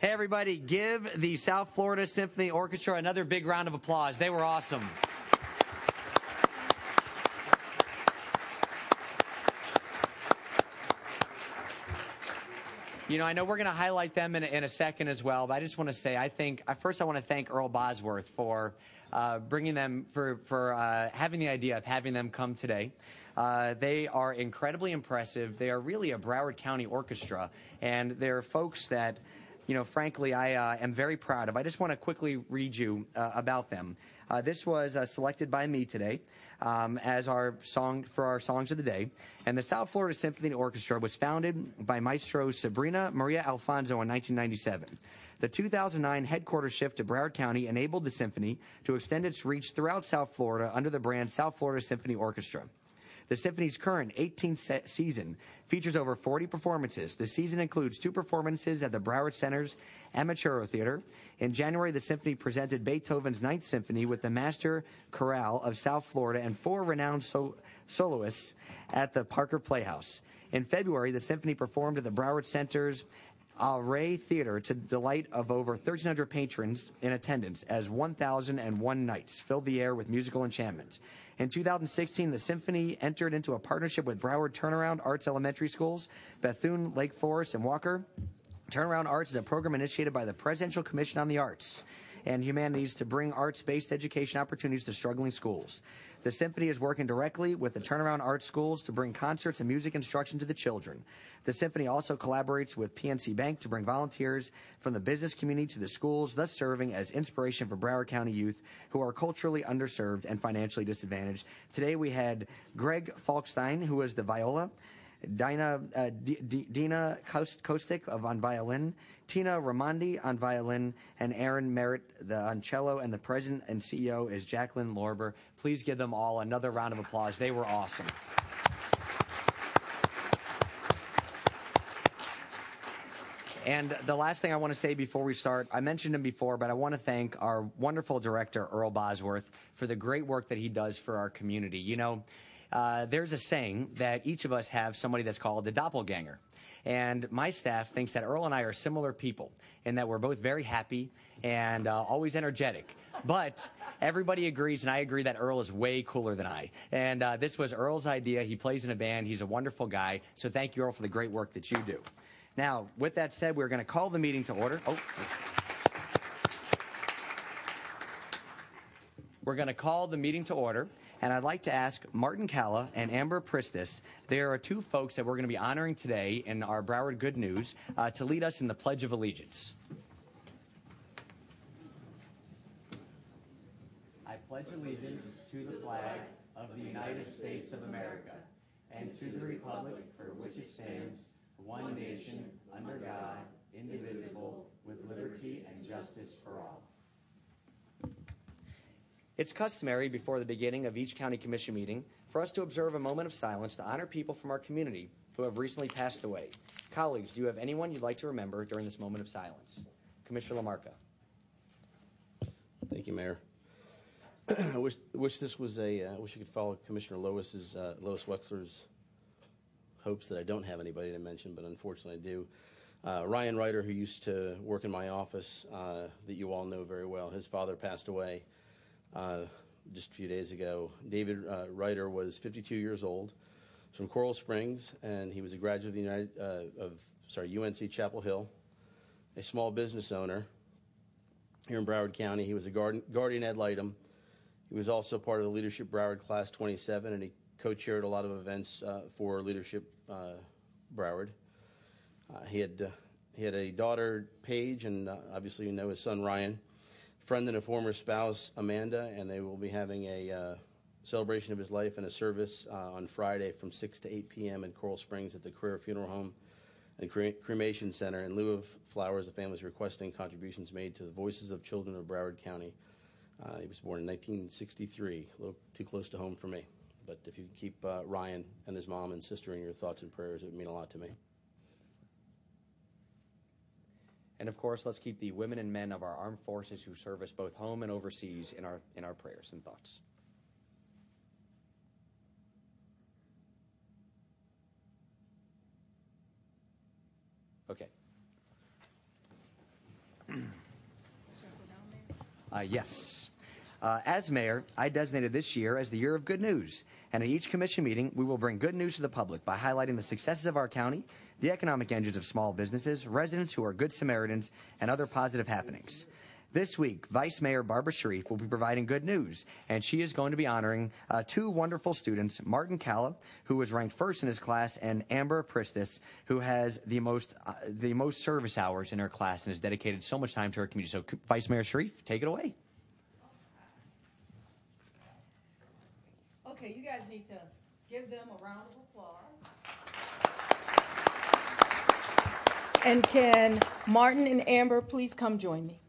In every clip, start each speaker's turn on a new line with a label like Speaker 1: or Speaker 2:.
Speaker 1: Hey, everybody, give the South Florida Symphony Orchestra another big round of applause. They were awesome. You know, I know we're going to highlight them in a, in a second as well, but I just want to say, I think, first, I want to thank Earl Bosworth for uh, bringing them, for, for uh, having the idea of having them come today. Uh, they are incredibly impressive. They are really a Broward County orchestra, and they're folks that, you know, frankly, I uh, am very proud of. I just want to quickly read you uh, about them. Uh, this was uh, selected by me today um, as our song for our songs of the day. And the South Florida Symphony Orchestra was founded by Maestro Sebrina Maria Alfonso in 1997. The 2009 headquarters shift to Broward County enabled the symphony to extend its reach throughout South Florida under the brand South Florida Symphony Orchestra. The symphony's current 18th season features over 40 performances. The season includes two performances at the Broward Center's Amaturo Theater. In January, the symphony presented Beethoven's Ninth Symphony with the Master Chorale of South Florida and four renowned so- soloists at the Parker Playhouse. In February, the symphony performed at the Broward Center's Ray Theater to delight of over 1,300 patrons in attendance as 1,001 nights filled the air with musical enchantment. In 2016, the symphony entered into a partnership with Broward Turnaround Arts Elementary Schools, Bethune, Lake Forest, and Walker. Turnaround Arts is a program initiated by the Presidential Commission on the Arts and Humanities to bring arts-based education opportunities to struggling schools. The symphony is working directly with the Turnaround Art Schools to bring concerts and music instruction to the children. The symphony also collaborates with PNC Bank to bring volunteers from the business community to the schools, thus serving as inspiration for Broward County youth who are culturally underserved and financially disadvantaged. Today we had Greg Falkstein, who is the viola. Dina, uh, D- Dina Kostik of on violin, Tina Ramondi on violin, and Aaron Merritt the, on cello, and the president and CEO is Jacqueline Lorber. Please give them all another round of applause. They were awesome. And the last thing I want to say before we start, I mentioned him before, but I want to thank our wonderful director, Earl Bosworth, for the great work that he does for our community. You know, uh, there's a saying that each of us have somebody that's called the doppelganger. And my staff thinks that Earl and I are similar people in that we're both very happy and uh, always energetic. But everybody agrees, and I agree that Earl is way cooler than I. And uh, this was Earl's idea. He plays in a band. He's a wonderful guy. So thank you, Earl, for the great work that you do. Now, with that said, we're going to call the meeting to order. Oh. We're going to call the meeting to order, and I'd like to ask Martin Calla and Amber Pristis. There are two folks that we're going to be honoring today in our Broward Good News uh, to lead us in the Pledge of Allegiance. I pledge allegiance to the flag of the United States of America and to the republic for which it stands, one nation, under God, indivisible, with liberty and justice for all. It's customary before the beginning of each county commission meeting for us to observe a moment of silence to honor people from our community who have recently passed away. Colleagues, do you have anyone you'd like to remember during this moment of silence? Commissioner LaMarca.
Speaker 2: Thank you, Mayor. I wish, wish this was a. I uh, wish you could follow Commissioner Lois's uh, Lois Wexler's hopes that I don't have anybody to mention, but unfortunately I do. Uh, Ryan Ryder, who used to work in my office, uh, that you all know very well, his father passed away uh, just a few days ago. David uh, Ryder was 52 years old, from Coral Springs, and he was a graduate of uh, sorry UNC Chapel Hill, a small business owner here in Broward County. He was a guardian, guardian ad litem. He was also part of the Leadership Broward Class 27, and he co-chaired a lot of events uh, for Leadership uh, Broward. Uh, he had he had a daughter, Paige, and obviously you know his son Ryan friend and a former spouse, Amanda, and they will be having a uh, celebration of his life and a service uh, on Friday from 6 to 8 p.m. in Coral Springs at the Kraeer Funeral Home and Cre- Cremation Center. In lieu of flowers, the family is requesting contributions made to the Voices of Children of Broward County. Uh, he was born in 1963, a little too close to home for me. But if you keep uh, Ryan and his mom and sister in your thoughts and prayers, it would mean a lot to me.
Speaker 1: And of course, let's keep the women and men of our armed forces who serve us both home and overseas in our, in our prayers and thoughts. Okay. Uh, yes. Uh, as mayor, I designated this year as the year of good news. And at each commission meeting, we will bring good news to the public by highlighting the successes of our county, the economic engines of small businesses, residents who are good Samaritans, and other positive happenings. This week, Vice Mayor Barbara Sharief will be providing good news, and she is going to be honoring uh, two wonderful students, Martin Calla, who was ranked first in his class, and Amber Pristis, who has the most uh, the most service hours in her class and has dedicated so much time to her community. So, Vice Mayor Sharief, take it away.
Speaker 3: Okay, you guys need to give them a round of applause. And can Martin and Amber please come join me?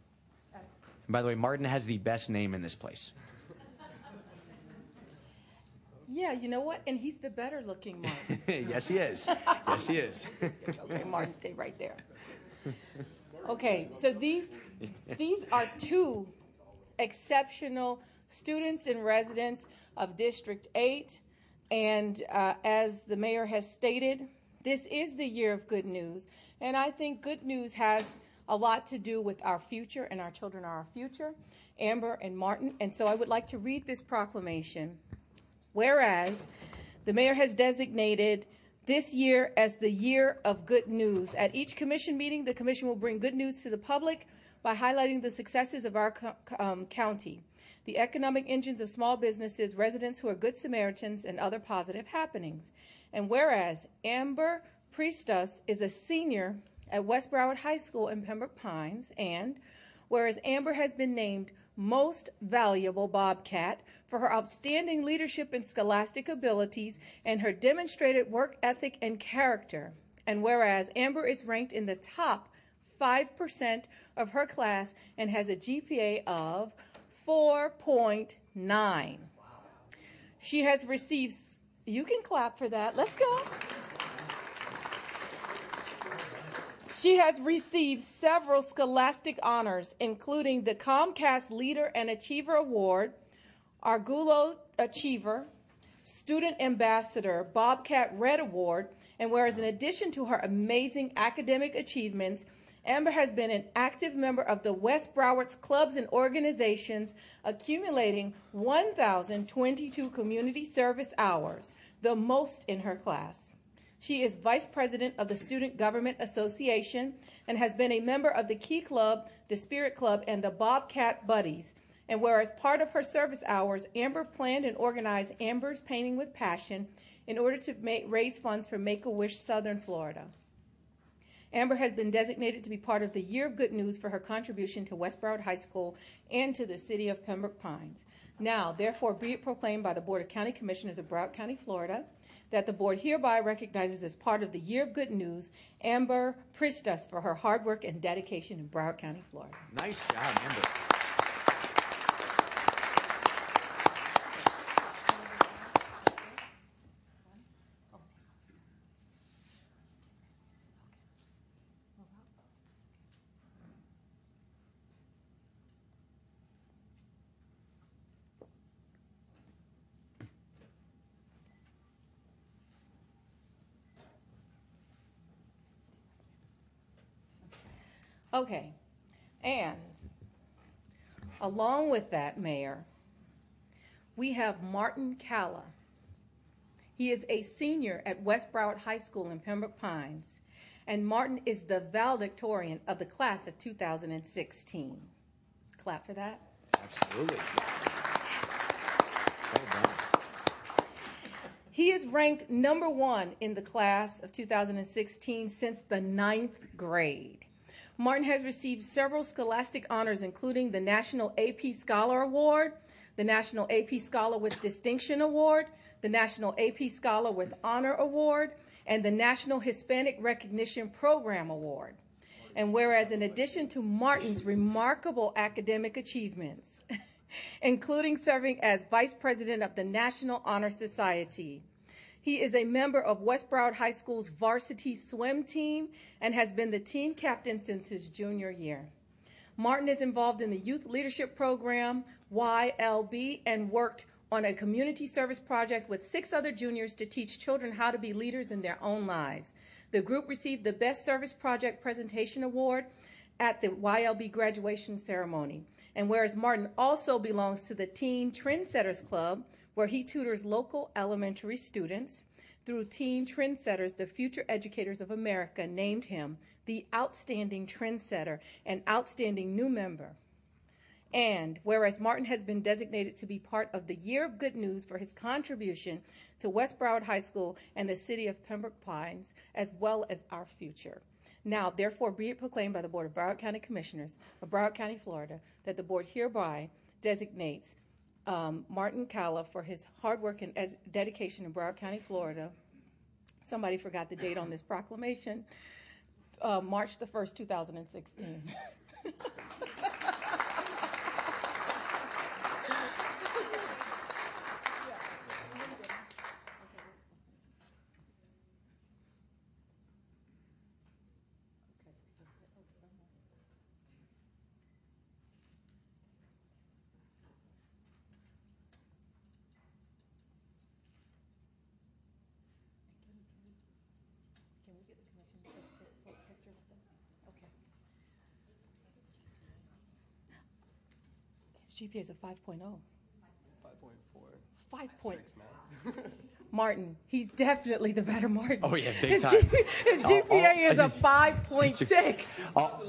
Speaker 1: And by the way, Martin has the best name in this place.
Speaker 3: Yeah, you know what? And he's the better looking Martin.
Speaker 1: yes, he is. Yes, he is.
Speaker 3: okay, Martin, stay right there. Okay, so these these are two exceptional students and residents of District 8. And uh, as the mayor has stated, this is the year of good news. And I think good news has a lot to do with our future, and our children are our future, Amber and Martin. And so I would like to read this proclamation. Whereas the mayor has designated this year as the year of good news. At each commission meeting, the commission will bring good news to the public by highlighting the successes of our co- um, county the economic engines of small businesses, residents who are good Samaritans, and other positive happenings. And whereas Amber Priestus is a senior at West Broward High School in Pembroke Pines, and whereas Amber has been named most valuable Bobcat for her outstanding leadership and scholastic abilities and her demonstrated work ethic and character. And whereas Amber is ranked in the top 5% of her class and has a GPA of 4.9. She has received, you can clap for that. Let's go. She has received several scholastic honors, including the Comcast Leader and Achiever Award, Argulo Achiever, Student Ambassador, Bobcat Red Award, and whereas in addition to her amazing academic achievements, Amber has been an active member of the West Broward's clubs and organizations, accumulating 1,022 community service hours, the most in her class. She is vice president of the Student Government Association and has been a member of the Key Club, the Spirit Club, and the Bobcat Buddies. And whereas part of her service hours, Amber planned and organized Amber's Painting with Passion in order to make, raise funds for Make a Wish Southern Florida. Amber has been designated to be part of the Year of Good News for her contribution to West Broward High School and to the city of Pembroke Pines. Now, therefore, be it proclaimed by the Board of County Commissioners of Broward County, Florida, that the board hereby recognizes as part of the Year of Good News Amber Pristus for her hard work and dedication in Broward County, Florida.
Speaker 1: Nice job, Amber.
Speaker 3: Okay. And along with that, Mayor, we have Martin Calla. He is a senior at West Broward High School in Pembroke Pines, and Martin is the valedictorian of the class of 2016. Clap for that.
Speaker 1: Absolutely.
Speaker 3: He is ranked number one in the class of 2016 since the ninth grade. Martin has received several scholastic honors, including the National AP Scholar Award, the National AP Scholar with Distinction Award, the National AP Scholar with Honor Award, and the National Hispanic Recognition Program Award. And whereas, in addition to Martin's remarkable academic achievements, including serving as Vice President of the National Honor Society, he is a member of West Broward High School's varsity swim team and has been the team captain since his junior year. Martin is involved in the Youth Leadership Program, YLB, and worked on a community service project with six other juniors to teach children how to be leaders in their own lives. The group received the Best Service Project Presentation Award at the YLB graduation ceremony. And whereas Martin also belongs to the Teen Trendsetters Club, where he tutors local elementary students, through Teen Trendsetters, the Future Educators of America named him the Outstanding Trendsetter and Outstanding New Member. And whereas Martin has been designated to be part of the Year of Good News for his contribution to West Broward High School and the city of Pembroke Pines, as well as our future. Now, therefore, be it proclaimed by the Board of Broward County Commissioners of Broward County, Florida, that the board hereby designates um, Martin Calla for his hard work and dedication in Broward County, Florida. Somebody forgot the date on this proclamation. Uh, March the 1st, 2016. Can we get the commission picture with them? Okay. His GPA is a 5.0.
Speaker 4: 5.4.
Speaker 3: 5 point.
Speaker 4: Six now.
Speaker 3: Martin, he's definitely the better Martin.
Speaker 1: Oh, yeah, big
Speaker 3: his
Speaker 1: time.
Speaker 3: G- his GPA
Speaker 1: oh,
Speaker 3: is a 5.6.
Speaker 1: All,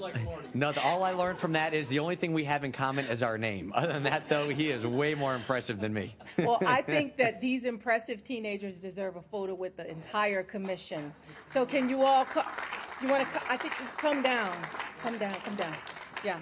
Speaker 1: no, the- all I learned from that is the only thing we have in common is our name. Other than that, though, he is way more impressive than me.
Speaker 3: Well, I think that these impressive teenagers deserve a photo with the entire commission. So can you all, co- you want to, I think, come down, come down, come down. Yeah.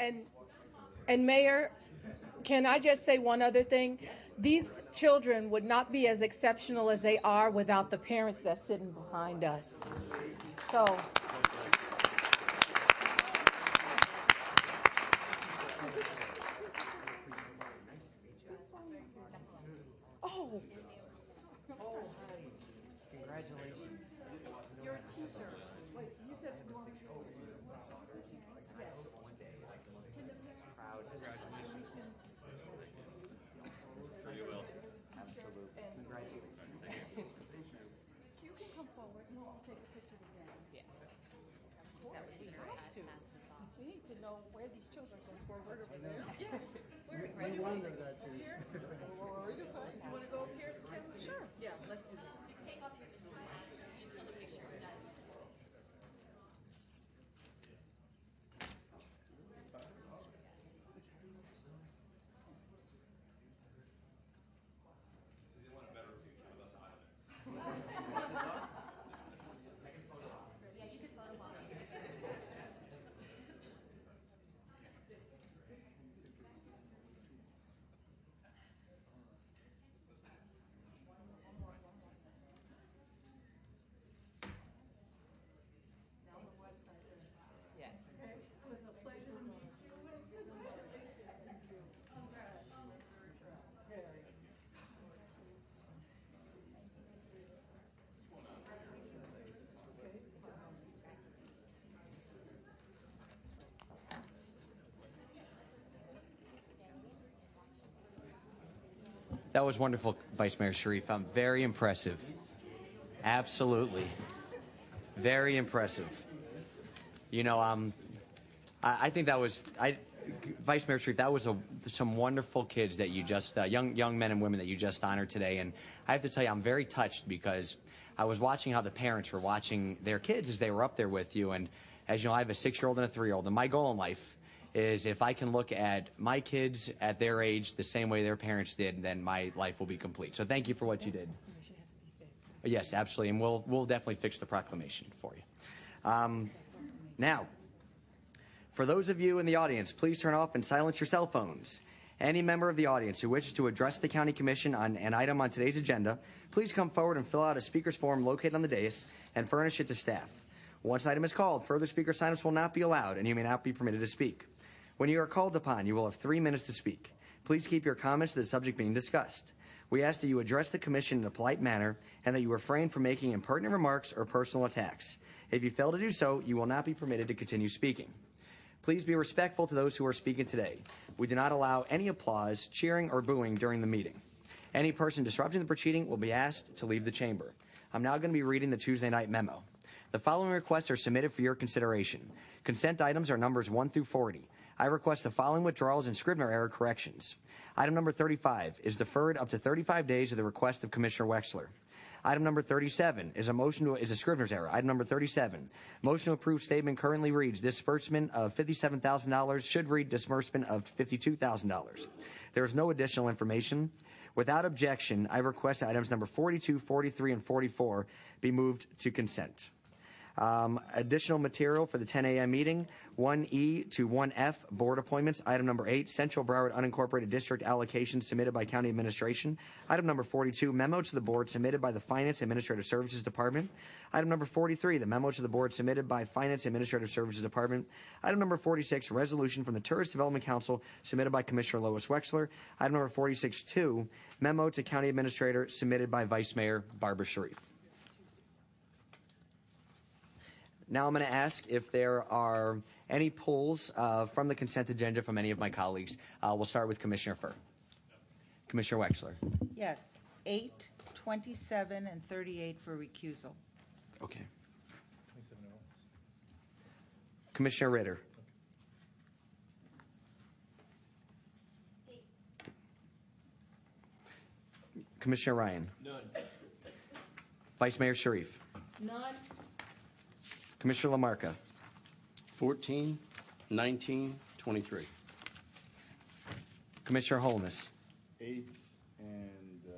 Speaker 3: And, and Mayor, can I just say one other thing? These children would not be as exceptional as they are without the parents that's sitting behind us. So. Oh.
Speaker 1: Congratulations.
Speaker 3: Your t-shirt. Wait, you said tomorrow. You can come forward. No, I'll take a picture with them. Yeah. We have to. We need to know where these children go forward over there. Yeah. Where, where do you want to go? Here? You want to go up here, Kim? Sure. Yeah, let's do that.
Speaker 5: Just take off your sunglasses, just till the picture's done.
Speaker 1: That was wonderful, Vice Mayor Sharief. I'm very impressive. Absolutely. Very impressive. You know, um, I, I think that was, I, Vice Mayor Sharief, that was a, some wonderful kids that you just, uh, young, young men and women that you just honored today. And I have to tell you, I'm very touched because I was watching how the parents were watching their kids as they were up there with you. And as you know, I have a six year old and a three year old. And my goal in life is if I can look at my kids at their age the same way their parents did, then my life will be complete. So thank you for what you did. Yes, absolutely. And we'll, we'll definitely fix the proclamation for you. Um, now, for those of you in the audience, please turn off and silence your cell phones. Any member of the audience who wishes to address the County Commission on an item on today's agenda, please come forward and fill out a speaker's form located on the dais and furnish it to staff. Once an item is called, further speaker sign-ups will not be allowed and you may not be permitted to speak. When you are called upon, you will have three minutes to speak. Please keep your comments to the subject being discussed. We ask that you address the Commission in a polite manner and that you refrain from making impertinent remarks or personal attacks. If you fail to do so, you will not be permitted to continue speaking. Please be respectful to those who are speaking today. We do not allow any applause, cheering, or booing during the meeting. Any person disrupting the proceeding will be asked to leave the chamber. I'm now going to be reading the Tuesday night memo. The following requests are submitted for your consideration. Consent items are numbers 1 through 40. I request the following withdrawals and Scrivener error corrections. Item number 35 is deferred up to 35 days at the request of Commissioner Wexler. Item number 37 is a motion to, is a Scrivener's error. Item number 37, motion to approve statement currently reads disbursement of $57,000 should read disbursement of $52,000. There is no additional information. Without objection, I request items number 42, 43, and 44 be moved to consent. Um, additional material for the 10 a.m. meeting 1E to 1F board appointments. Item number 8 Central Broward Unincorporated District allocation submitted by County Administration. Item number 42 memo to the board submitted by the Finance Administrative Services Department. Item number 43 the memo to the board submitted by Finance Administrative Services Department. Item number 46 resolution from the Tourist Development Council submitted by Commissioner Lois Wexler. Item number 46 2 memo to County Administrator submitted by Vice Mayor Barbara Sharief. Now I'm going to ask if there are any polls uh, from the consent agenda from any of my colleagues. Uh, we'll start with Commissioner Furr. Commissioner Wexler.
Speaker 4: Yes, 8, 27, and 38 for recusal.
Speaker 1: Okay. Commissioner Ritter. Commissioner Ryan. None. Vice Mayor Sharief.
Speaker 3: None.
Speaker 1: Commissioner LaMarca.
Speaker 2: 14, 19, 23.
Speaker 1: Commissioner Holness.
Speaker 6: eight and uh,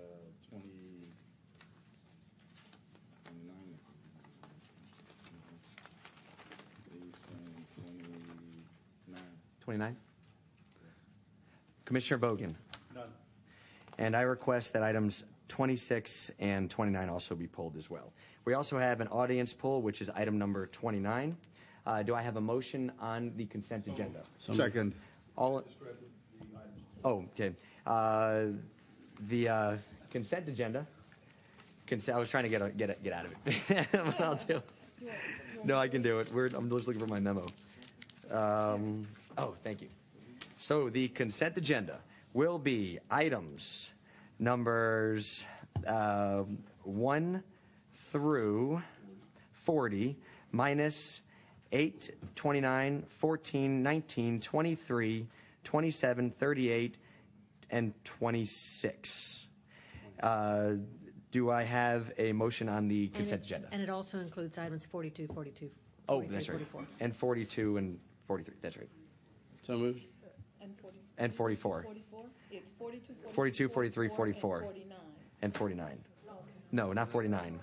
Speaker 6: twenty, twenty-nine. Eight and twenty-nine.
Speaker 1: 29. Commissioner Bogen. None. And I request that items 26 and 29 also be pulled as well. We also have an audience poll, which is item number 29. Uh, do I have a motion on the consent agenda?
Speaker 6: Second.
Speaker 1: All. Oh, okay. Uh, the uh, consent agenda. Consent, I was trying to get a, get a, get out of it. but I'll do. No, I can do it. We're, I'm just looking for my memo. Um, oh, thank you. So the consent agenda will be items numbers uh, 1 through 40 minus 8, 29, 14, 19, 23, 27, 38, and 26. Uh, do I have a motion on the
Speaker 7: And
Speaker 1: consent
Speaker 7: it-
Speaker 1: agenda?
Speaker 7: And it also includes items 42, 42,
Speaker 1: oh,
Speaker 7: 43,
Speaker 1: that's right.
Speaker 7: 44.
Speaker 1: And 42 and 43. That's right.
Speaker 2: So moved.
Speaker 3: And 40,
Speaker 1: And 44
Speaker 3: 44? It's 42,
Speaker 1: 42, 43, 44.
Speaker 3: and 49.
Speaker 1: and 49. No, not 49.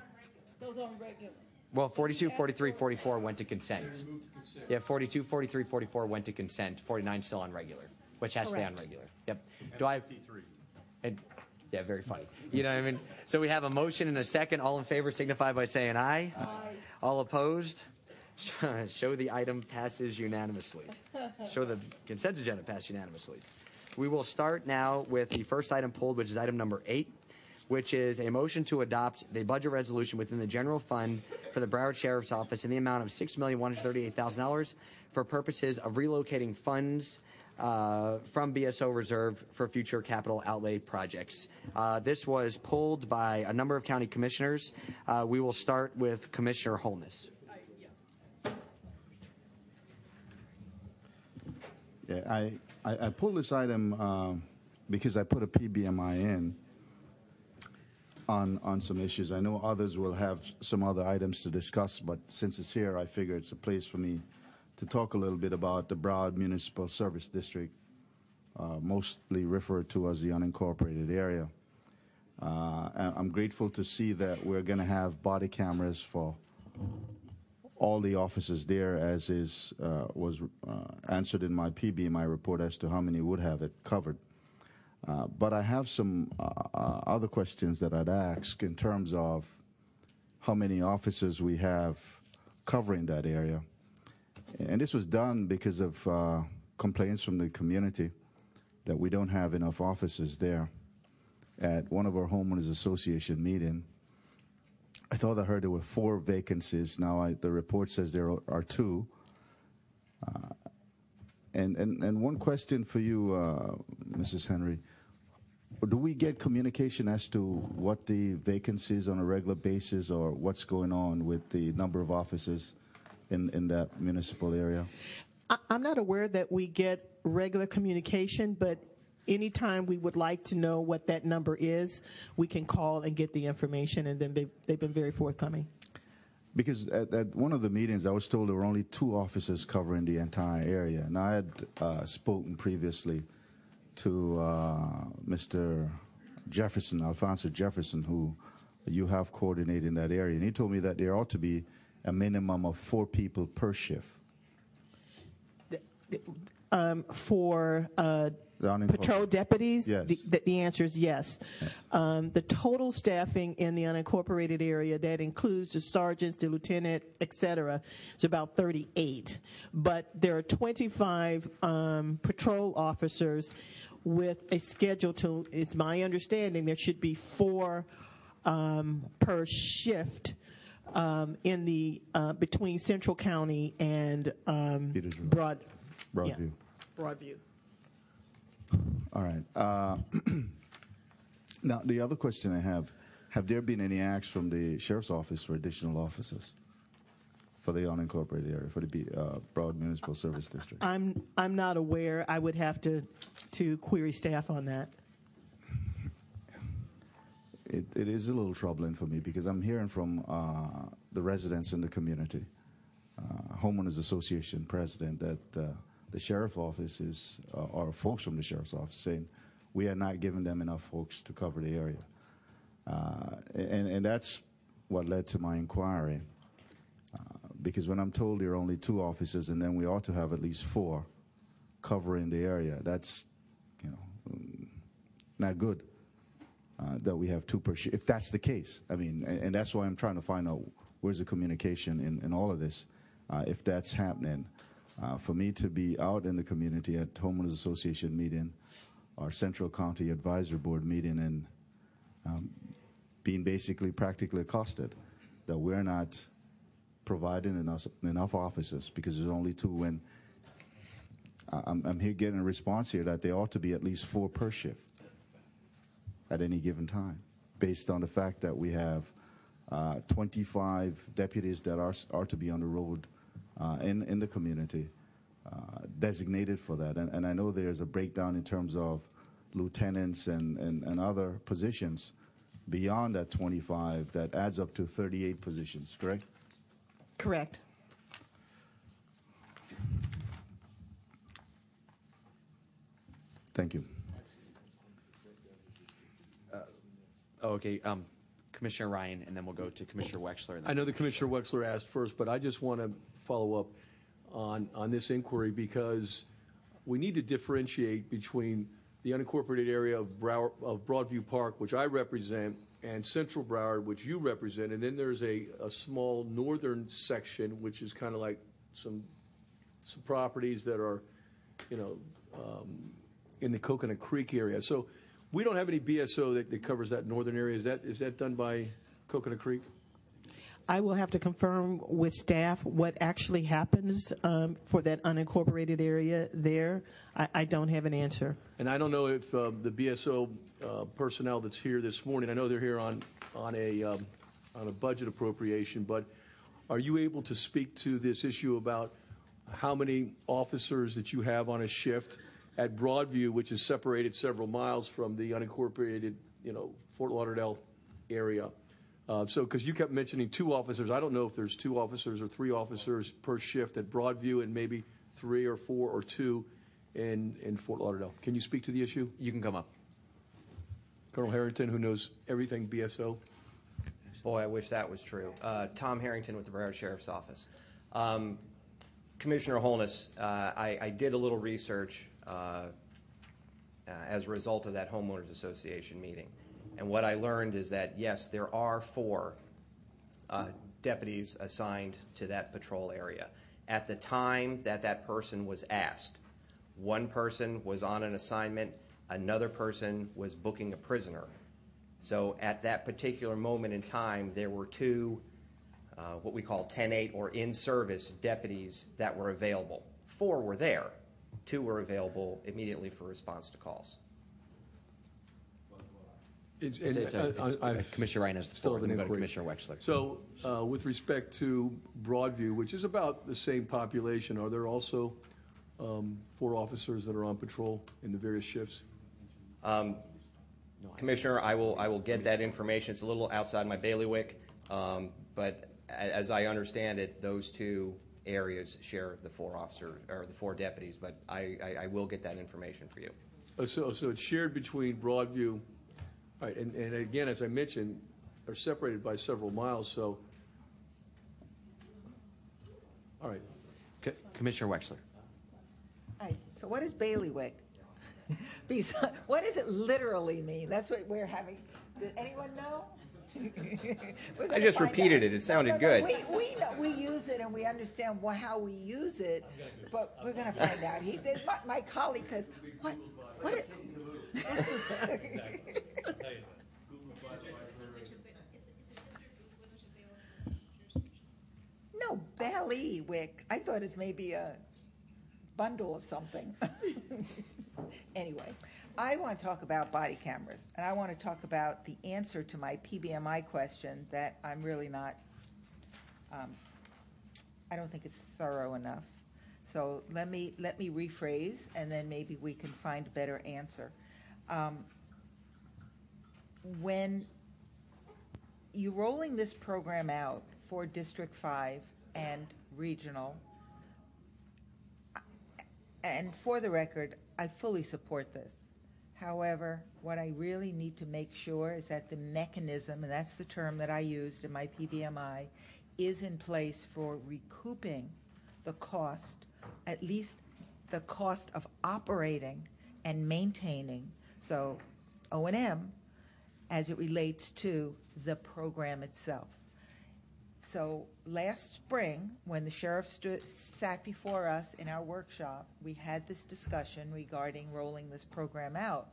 Speaker 3: Those on regular.
Speaker 1: Well, 42, 43, 44 went to consent. Yeah, 42, 43, 44 went to consent. 49 still on regular, which has to stay on
Speaker 7: Correct.
Speaker 1: regular. Yep. Do I? And, yeah, very funny. You know what I mean? So we have a motion and a second. All in favor signify by saying aye. Aye. All opposed? Show the item passes unanimously. Show the consent agenda pass unanimously. We will start now with the first item pulled, which is item number eight, which is a motion to adopt the budget resolution within the general fund for the Broward Sheriff's Office in the amount of $6,138,000 for purposes of relocating funds uh, from BSO reserve for future capital outlay projects. Uh, this was pulled by a number of county commissioners. Uh, we will start with Commissioner Holness.
Speaker 6: Yeah, I, I, I pulled this item um, because I put a PBMI in on, on some issues. I know others will have some other items to discuss, but since it's here, I figure it's a place for me to talk a little bit about the Broward Municipal Service District, uh, mostly referred to as the unincorporated area. Uh, I'm grateful to see that we're going to have body cameras for all the offices there, as is uh, was uh, answered in my PBMI report as to how many would have it covered. Uh, but I have some uh, uh, other questions that I'd ask in terms of how many offices we have covering that area. And this was done because of uh, complaints from the community that we don't have enough offices there. At one of our homeowners association meeting, I thought I heard there were four vacancies. Now I, the report says there are two. Uh, and, and, and one question for you, uh, Mrs. Henry. Do we get communication as to what the vacancies on a regular basis or what's going on with the number of offices in, in that municipal area?
Speaker 8: I- I'm not aware that we get regular communication, but anytime we would like to know what that number is, we can call and get the information, and then they, they've been very forthcoming.
Speaker 6: Because at, at one of the meetings, I was told there were only two offices covering the entire area. And I had uh, spoken previously to uh, Mr. Jefferson, Alfonso Jefferson, who you have coordinated in that area. And he told me that there ought to be a minimum of four people per shift.
Speaker 8: Um, for uh, patrol deputies,
Speaker 6: Yes.
Speaker 8: the, the, the answer is yes. Um, the total staffing in the unincorporated area, that includes the sergeants, the lieutenant, etc., is about 38. But there are 25 um, patrol officers with a schedule to, it's my understanding, there should be four um, per shift um, in the, uh, between Central County and um,
Speaker 6: Petersburg.
Speaker 8: Broad, yeah,
Speaker 6: Broadview.
Speaker 8: Broadview.
Speaker 6: All right. Uh, now, the other question I have have there been any acts from the sheriff's office for additional officers for the unincorporated area, for the uh, Broward Municipal Service District?
Speaker 8: I'm I'm not aware. I would have to to query staff on that.
Speaker 6: It, it is a little troubling for me because I'm hearing from uh, the residents in the community, uh, homeowners association president, that uh, the sheriff's office is, uh, or folks from the sheriff's office, saying we are not giving them enough folks to cover the area, uh, and and that's what led to my inquiry. Because when I'm told there are only two offices, and then we ought to have at least four covering the area, that's you know mm, not good uh, that we have two per shift. If that's the case, I mean, and, and that's why I'm trying to find out where's the communication in, in all of this, uh, if that's happening. Uh, for me to be out in the community at homeowners association meeting, our Central County Advisory Board meeting, and um, being basically practically accosted that we're not providing enough enough officers because there's only two. I- I'm, I'm here getting a response here that there ought to be at least four per shift at any given time, based on the fact that we have uh, 25 deputies that are, are to be on the road uh, in, in the community uh, designated for that. And, and I know there's a breakdown in terms of lieutenants and, and, and other positions beyond that 25 that adds up to 38 positions, correct?
Speaker 8: Correct.
Speaker 6: Thank you.
Speaker 1: Oh, okay, um, Commissioner Ryan, and then we'll go to Commissioner Wexler. and then-
Speaker 9: I know the Commissioner Wexler asked first, but I just want to follow up on, on this inquiry because we need to differentiate between the unincorporated area of Broward, of Broadview Park, which I represent, and Central Broward, which you represent, and then there's a, a small northern section, which is kind of like some, some properties that are, you know, um, in the Coconut Creek area. So we don't have any BSO that, that covers that northern area. Is that, is that done by Coconut Creek?
Speaker 8: I will have to confirm with staff what actually happens um, for that unincorporated area there. I, I don't have an answer.
Speaker 9: And I don't know if uh, the BSO uh, personnel that's here this morning, I know they're here on, on a, um, on a budget appropriation, but are you able to speak to this issue about how many officers that you have on a shift at Broadview, which is separated several miles from the unincorporated, you know, Fort Lauderdale area. Uh, so, because you kept mentioning two officers, I don't know if there's two officers or three officers per shift at Broadview and maybe three or four or two in, in Fort Lauderdale. Can you speak to the issue?
Speaker 1: You can come up.
Speaker 9: Colonel Harrington, who knows everything BSO.
Speaker 10: Boy, I wish that was true. Uh, Tom Harrington with the Broward Sheriff's Office. Um, Commissioner Holness, uh, I, I did a little research uh, uh, as a result of that homeowners association meeting, and what I learned is that yes, there are four uh, deputies assigned to that patrol area. At the time that that person was asked, one person was on an assignment, another person was booking a prisoner. So at that particular moment in time, there were two, uh, what we call 10-8 or in-service deputies that were available. Four were there. Two were available immediately for response to calls.
Speaker 9: It's- and
Speaker 1: it's a- it's-
Speaker 9: I-
Speaker 1: uh, Commissioner Ryan has the floor, then we'll go to. Commissioner Wexler.
Speaker 9: So, uh, with respect to Broadview, which is about the same population, are there also um, four officers that are on patrol in the various shifts?
Speaker 10: Um, Commissioner, I will, I will get that information. It's a little outside my bailiwick, um, but as I understand it, those two areas share the four officers or the four deputies, but I, I, I will get that information for you.
Speaker 9: Oh, So, so it's shared between Broadview, all right, and, and again, as I mentioned, are separated by several miles, so, all right.
Speaker 1: Co- Commissioner Wexler.
Speaker 4: Hi, so what is bailiwick? Bes- What does it literally mean? That's what we're having, does anyone know? We're
Speaker 10: I
Speaker 4: gonna
Speaker 10: just
Speaker 4: find
Speaker 10: repeated
Speaker 4: out.
Speaker 10: it. It sounded
Speaker 4: No, no,
Speaker 10: good.
Speaker 4: We, we know, we use it and we understand wha- how we use it, but we're gonna find out. He, my, my colleague says, what, what? it-" No, bailiwick. I thought it's maybe a bundle of something. anyway, I want to talk about body cameras, and I want to talk about the answer to my PBMI question that I'm really not. Um, I don't think it's thorough enough. So let me let me rephrase, and then maybe we can find a better answer. Um, when you're rolling this program out for District 5 and regional, and for the record, I fully support this. However, what I really need to make sure is that the mechanism, and that's the term that I used in my PBMI, is in place for recouping the cost, at least the cost of operating and maintaining, so O&M, as it relates to the program itself. So last spring, when the sheriff stood, sat before us in our workshop, we had this discussion regarding rolling this program out.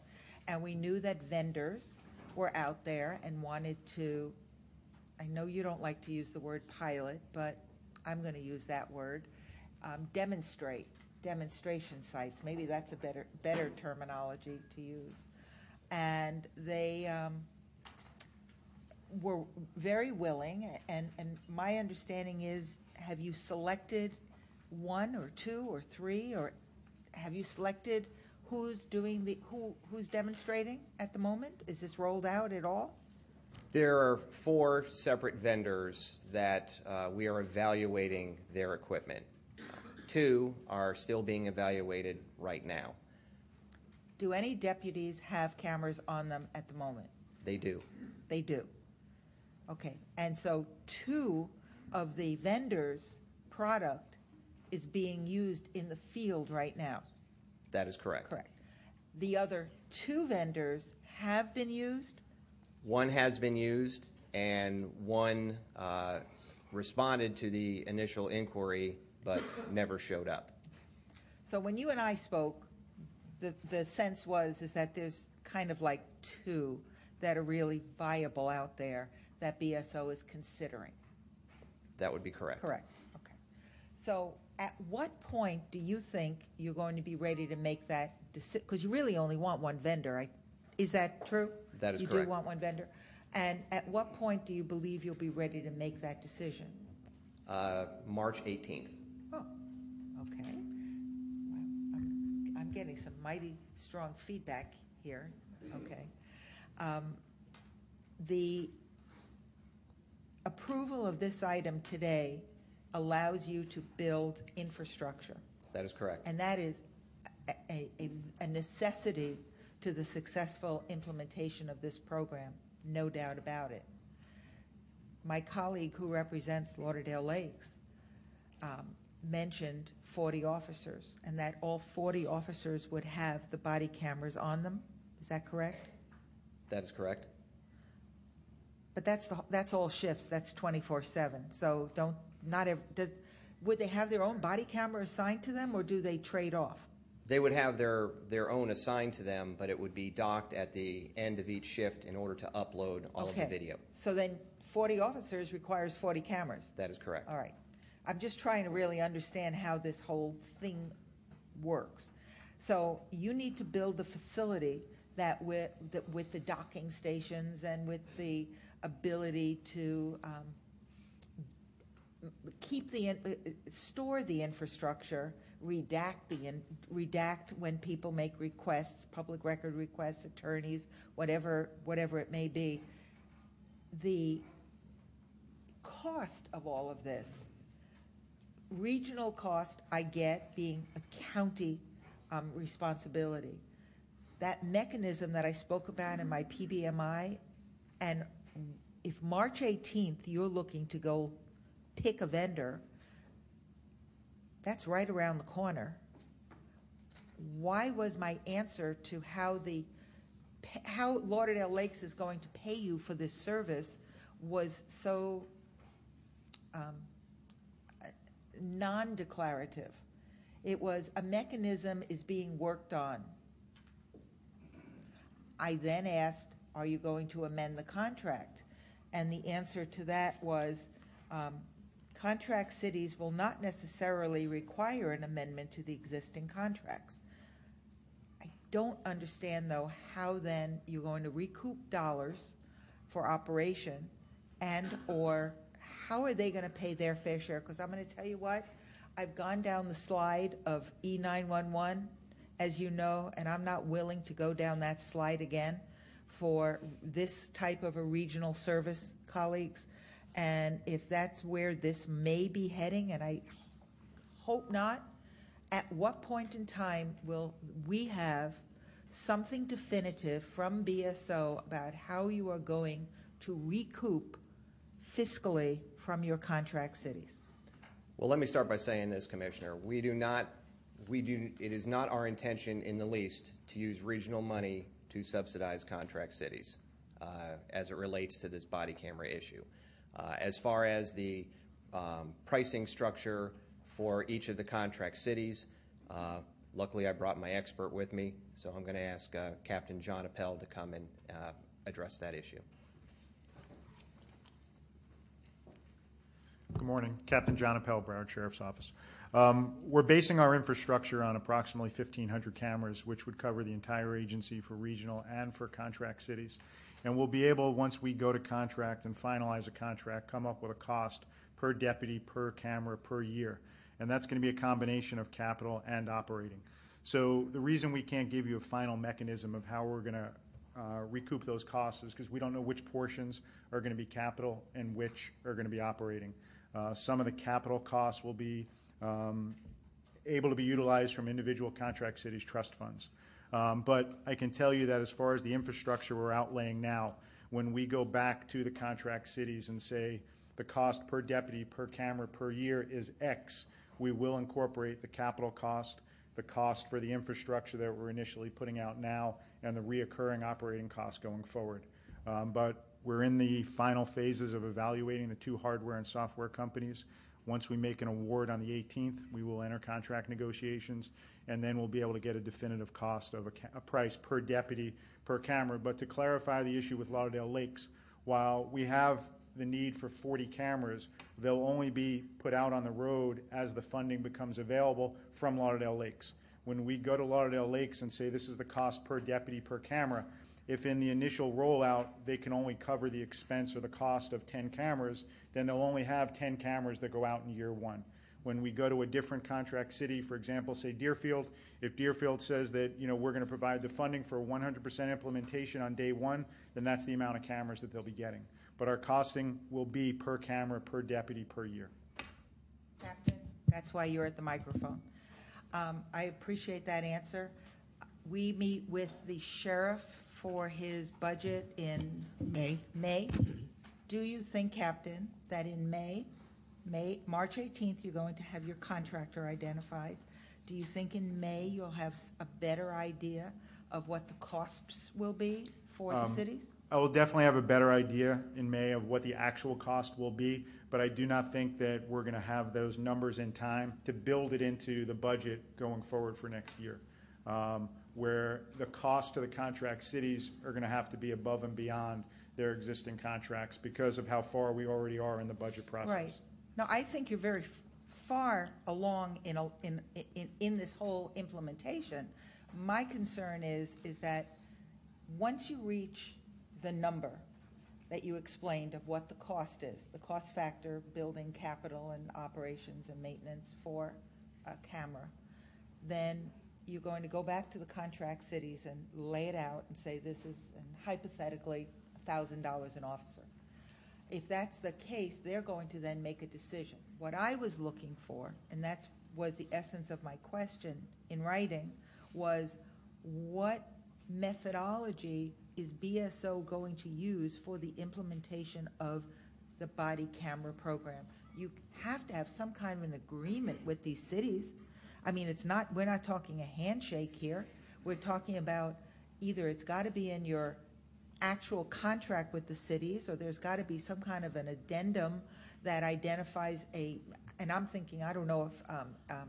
Speaker 4: And we knew that vendors were out there and wanted to, I know you don't like to use the word pilot, but I'm going to use that word, um, demonstrate, demonstration sites. Maybe that's a better, better terminology to use. And they, um, were very willing, and, and my understanding is, have you selected one or two or three, or have you selected who's doing the, who, who's demonstrating at the moment? Is this rolled out at all?
Speaker 10: There are four separate vendors that uh, we are evaluating their equipment. Two are still being evaluated right now.
Speaker 4: Do any deputies have cameras on them at the moment?
Speaker 10: They do.
Speaker 4: They do. Okay, and so two of the vendors' product is being used in the field right now.
Speaker 10: That is correct.
Speaker 4: Correct. The other two vendors have been used?
Speaker 10: One has been used, and one uh, responded to the initial inquiry but never showed up.
Speaker 4: So when you and I spoke, the, the sense was is that there's kind of like two that are really viable out there that BSO is considering.
Speaker 10: That would be correct.
Speaker 4: Correct. Okay. So at what point do you think you're going to be ready to make that decision? Because you really only want one vendor. I, is that true?
Speaker 10: That is
Speaker 4: you
Speaker 10: correct.
Speaker 4: You do want one vendor. And at what point do you believe you'll be ready to make that decision?
Speaker 10: Uh, March 18th.
Speaker 4: Oh, Okay. Well, I'm, I'm getting some mighty strong feedback here. Okay. Um, the approval of this item today allows you to build infrastructure,
Speaker 10: That is correct.
Speaker 4: and that is a, a, a- a necessity to the successful implementation of this program, no doubt about it. My colleague who represents Lauderdale Lakes um, mentioned 40 officers, and that all 40 officers would have the body cameras on them. Is that correct?
Speaker 10: That is correct.
Speaker 4: But that's the, that's all shifts. That's 24/7. So don't not ev does would they have their own body camera assigned to them, or do they trade off?
Speaker 10: They would have their, their own assigned to them, but it would be docked at the end of each shift in order to upload all of the
Speaker 4: Okay.
Speaker 10: video.
Speaker 4: So then 40 officers requires 40 cameras.
Speaker 10: That is correct.
Speaker 4: All right. I'm just trying to really understand how this whole thing works. So you need to build the facility that with, that with the docking stations and with the ability to um, keep the, uh, store the infrastructure, redact the, in- redact when people make requests, public record requests, attorneys, whatever, whatever it may be. The cost of all of this, regional cost, I get being a county um, responsibility. That mechanism that I spoke about in my PBMI, and if March 18th you're looking to go pick a vendor, that's right around the corner. Why was my answer to how the how Lauderdale Lakes is going to pay you for this service was so um, non-declarative. It was a mechanism is being worked on. I then asked, "Are you going to amend the contract?" And the answer to that was, um, contract cities will not necessarily require an amendment to the existing contracts. I don't understand, though, how then you're going to recoup dollars for operation and/or how are they going to pay their fair share? Because I'm going to tell you what, I've gone down the slide of E E911, as you know, and I'm not willing to go down that slide again for this type of a regional service, colleagues. And if that's where this may be heading, and I hope not, at what point in time will we have something definitive from BSO about how you are going to recoup fiscally from your contract cities?
Speaker 10: Well, let me start by saying this, Commissioner. We do not, we do, it is not our intention in the least to use regional money to subsidize contract cities uh, as it relates to this body camera issue. Uh, As far as the um, pricing structure for each of the contract cities, uh, luckily I brought my expert with me, so I'm going to ask uh, Captain John Appel to come and uh, address that issue.
Speaker 11: Good morning. Captain John Appel, Broward Sheriff's Office. Um, We're basing our infrastructure on approximately 1,500 cameras, which would cover the entire agency for regional and for contract cities. And we'll be able, once we go to contract and finalize a contract, come up with a cost per deputy, per camera, per year. And that's going to be a combination of capital and operating. So the reason we can't give you a final mechanism of how we're going to uh, recoup those costs is because we don't know which portions are going to be capital and which are going to be operating. Uh, Some of the capital costs will be um, able to be utilized from individual contract cities' trust funds. Um, But I can tell you that as far as the infrastructure we're outlaying now, when we go back to the contract cities and say the cost per deputy, per camera, per year is X, we will incorporate the capital cost, the cost for the infrastructure that we're initially putting out now, and the reoccurring operating costs going forward. Um, But we're in the final phases of evaluating the two hardware and software companies. Once we make an award on the 18th, we will enter contract negotiations, and then we'll be able to get a definitive cost of a, price per deputy, per camera. But to clarify the issue with Lauderdale Lakes, while we have the need for 40 cameras, they'll only be put out on the road as the funding becomes available from Lauderdale Lakes. When we go to Lauderdale Lakes and say this is the cost per deputy per camera, if in the initial rollout they can only cover the expense or the cost of 10 cameras, then they'll only have 10 cameras that go out in year one. when we go to a different contract city, for example, say Deerfield, if Deerfield says that, you know, we're going to provide the funding for 100% implementation on day one, then that's the amount of cameras that they'll be getting. But our costing will be per camera, per deputy, per year.
Speaker 4: Captain, that's why you're at the microphone. Um, I appreciate that answer. We meet with the sheriff for his budget in
Speaker 8: May.
Speaker 4: May. Do you think, Captain, that in May, May, March 18th, you're going to have your contractor identified? Do you think in May you'll have s- a better idea of what the costs will be for the
Speaker 11: Um,
Speaker 4: cities?
Speaker 11: I will definitely have a better idea in May of what the actual cost will be, but I do not think that we're going to have those numbers in time to build it into the budget going forward for next year. Um, Where the cost to the contract cities are going to have to be above and beyond their existing contracts because of how far we already are in the budget process.
Speaker 4: Right. No, I think you're very f- far along in, a- in, in, in this whole implementation. My concern is, is that once you reach the number that you explained of what the cost is, the cost factor, building capital and operations and maintenance for a camera, then you're going to go back to the contract cities and lay it out and say this is, and hypothetically, $1,000 an officer. If that's the case, they're going to then make a decision. What I was looking for, and that was the essence of my question in writing, was what methodology is BSO going to use for the implementation of the body camera program? You have to have some kind of an agreement with these cities. I mean, it's not, we're not talking a handshake here. We're talking about either it's got to be in your actual contract with the cities, or there's got to be some kind of an addendum that identifies a, and I'm thinking, I don't know if um, um,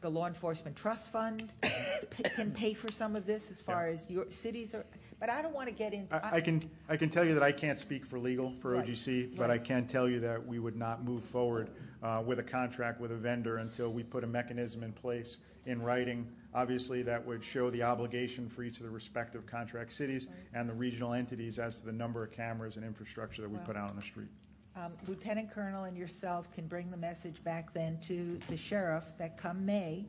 Speaker 4: the Law Enforcement Trust Fund p- can pay for some of this as far as your cities are, but I don't want to get into.
Speaker 11: I I can, I can tell you that I can't speak for legal for
Speaker 4: Right,
Speaker 11: OGC, but I
Speaker 4: right.
Speaker 11: can tell you that we would not move forward uh, with a contract with a vendor until we put a mechanism in place in writing. Obviously, that would show the obligation for each of the respective contract cities and the regional entities as to the number of cameras and infrastructure that we put out on the street.
Speaker 4: Um, Lieutenant Colonel and yourself can bring the message back then to the sheriff that come May,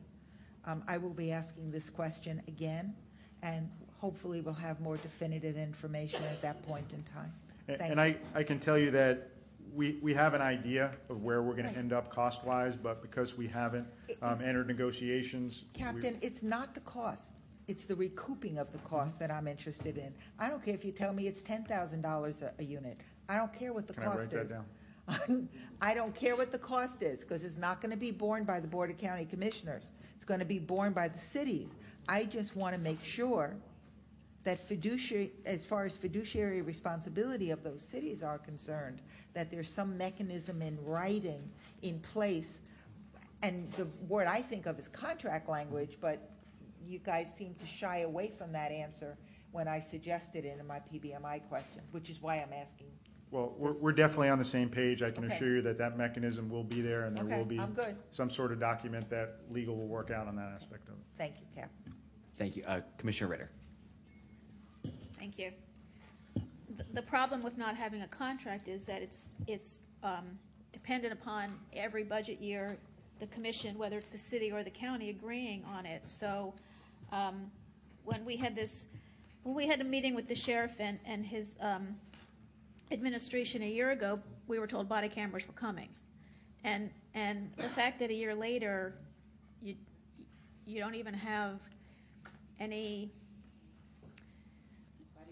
Speaker 4: um, I will be asking this question again, and hopefully we'll have more definitive information at that point in time.
Speaker 11: And-
Speaker 4: Thank
Speaker 11: And
Speaker 4: you.
Speaker 11: I, I can tell you that we, we have an idea of where we're going to end up cost-wise, but because we haven't um, entered negotiations.
Speaker 4: Captain, it's not the cost. It's the recouping of the cost that I'm interested in. I don't care if you tell me it's ten thousand dollars a unit. I don't care what the
Speaker 11: Can I write
Speaker 4: cost
Speaker 11: that
Speaker 4: is.
Speaker 11: down?
Speaker 4: I don't care what the cost is, because it's not going to be borne by the Board of County Commissioners. It's going to be borne by the cities. I just want to make sure that fiduciary, as far as fiduciary responsibility of those cities are concerned, that there's some mechanism in writing in place. And the word I think of is contract language, but you guys seem to shy away from that answer when I suggested it in my PBMI question, which is why I'm asking.
Speaker 11: Well, we're, we're definitely on the same page. I can
Speaker 4: Okay.
Speaker 11: assure you that that mechanism will be there, and there
Speaker 4: Okay,
Speaker 11: will be
Speaker 4: I'm good.
Speaker 11: some sort of document that legal will work out on that aspect of it.
Speaker 4: Thank you, Cap.
Speaker 1: Thank you. Uh, Commissioner Ritter.
Speaker 5: Thank you. The- problem with not having a contract is that it's, it's um, dependent upon every budget year, the commission, whether it's the city or the county, agreeing on it. So um, when we had this, when we had a meeting with the sheriff and, his um, administration a year ago, we were told body cameras were coming. And, and the fact that a year later, you, you don't even have any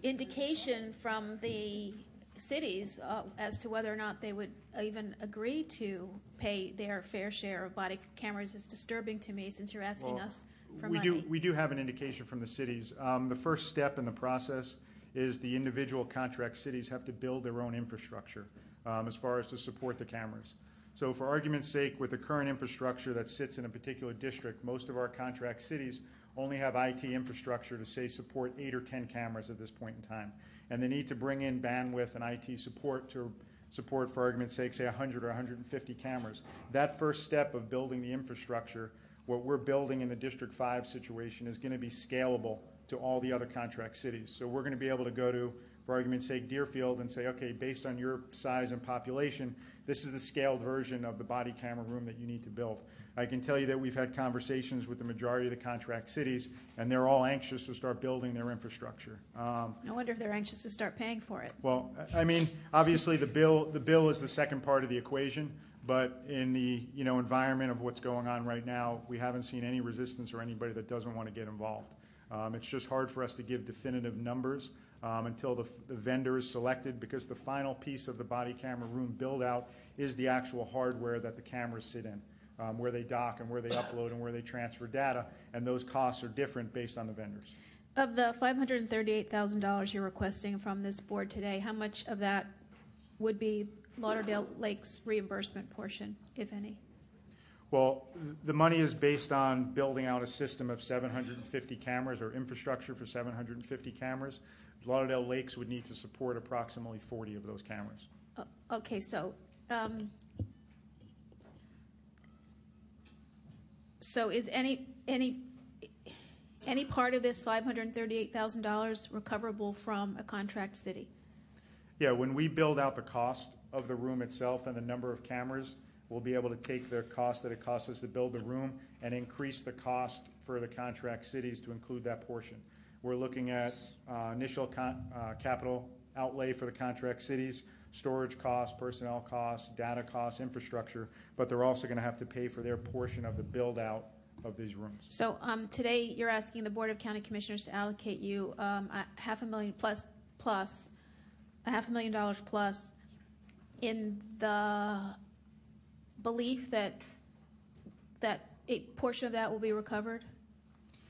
Speaker 5: indication from the cities uh, as to whether or not they would even agree to pay their fair share of body cameras is disturbing to me since you're asking
Speaker 11: Well,
Speaker 5: us for
Speaker 11: we
Speaker 5: money.
Speaker 11: do, we do have an indication from the cities. Um, the first step in the process is the individual contract cities have to build their own infrastructure um, as far as to support the cameras. So, for argument's sake, with the current infrastructure that sits in a particular district, most of our contract cities only have IT infrastructure to say support eight or ten cameras at this point in time, and they need to bring in bandwidth and IT support to support, for argument's sake, say 100 or 150 cameras. That first step of building the infrastructure what we're building in the District 5 situation is going to be scalable to all the other contract cities. So we're going to be able to go to for argument's sake, Deerfield, and say, okay, based on your size and population, this is the scaled version of the body camera room that you need to build. I can tell you that we've had conversations with the majority of the contract cities, and they're all anxious to start building their infrastructure. Um,
Speaker 5: I wonder if they're anxious to start paying for it.
Speaker 11: well, I mean, obviously, the bill, the bill is the second part of the equation, but in the, you know, environment of what's going on right now, we haven't seen any resistance or anybody that doesn't want to get involved. Um, It's just hard for us to give definitive numbers um, until the the vendor is selected, because the final piece of the body camera room build-out is the actual hardware that the cameras sit in, um, where they dock and where they upload and where they transfer data, and those costs are different based on the vendors.
Speaker 5: Of the $538,000 you're requesting from this board today, how much of that would be Lauderdale Lakes reimbursement portion, if any?
Speaker 11: Well, the money is based on building out a system of 750 cameras or infrastructure for 750 cameras. Lauderdale Lakes would need to support approximately 40 of those cameras.
Speaker 5: Uh, Okay, so, um, so is any, any, any part of this $538,000 recoverable from a contract city?
Speaker 11: Yeah, when we build out the cost of the room itself and the number of cameras, we'll be able to take the cost that it costs us to build the room and increase the cost for the contract cities to include that portion. We're looking at uh, initial con- uh, capital outlay for the contract cities, storage costs, personnel costs, data costs, infrastructure, but they're also going to have to pay for their portion of the build-out of these rooms.
Speaker 5: So um, today, you're asking the Board of County Commissioners to allocate you um, a half a million plus, plus, a half a million dollars plus in the belief that, that a portion of that will be recovered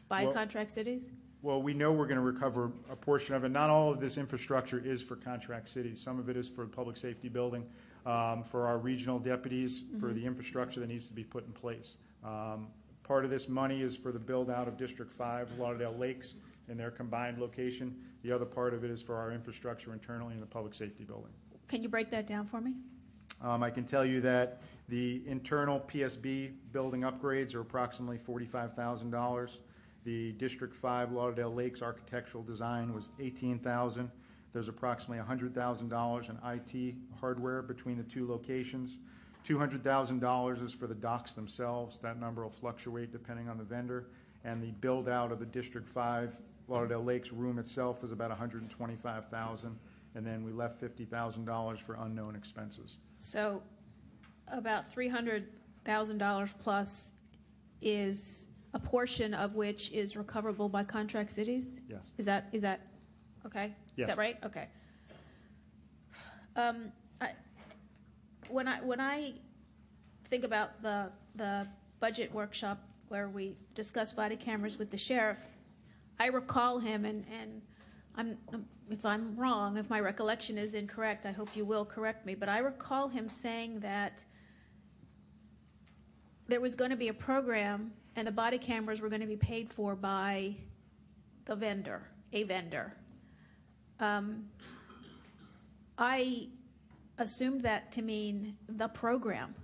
Speaker 5: by
Speaker 11: Well-
Speaker 5: contract cities?
Speaker 11: Well, we know we're going to recover a portion of it. Not all of this infrastructure is for contract cities. Some of it is for the public safety building, um, for our regional deputies, for the infrastructure that needs to be put in place. Um, Part of this money is for the build-out of District 5, Lauderdale Lakes, in their combined location. The other part of it is for our infrastructure internally in the public safety building.
Speaker 5: Can you break that down for me?
Speaker 11: Um, I can tell you that the internal PSB building upgrades are approximately forty-five thousand dollars. The District Five Lauderdale Lakes architectural design was eighteen thousand. There's approximately hundred thousand dollars in IT hardware between the two locations. Two hundred thousand dollars is for the docks themselves. That number will fluctuate depending on the vendor. And the build-out of the District Five Lauderdale Lakes room itself was about hundred and then we left fifty thousand dollars for unknown expenses.
Speaker 5: So about $300,000 plus is a portion of which is recoverable by contract cities?
Speaker 11: Yes.
Speaker 5: Is that, is that, okay? Is that right? Okay. Um, I, when I, when I think about the, the budget workshop where we discussed body cameras with the sheriff, I recall him, and, and I'm, if I'm wrong, if my recollection is incorrect, I hope you will correct me, but I recall him saying that there was going to be a program and the body cameras were going to be paid for by the vendor, a vendor. Um, I assumed that to mean the program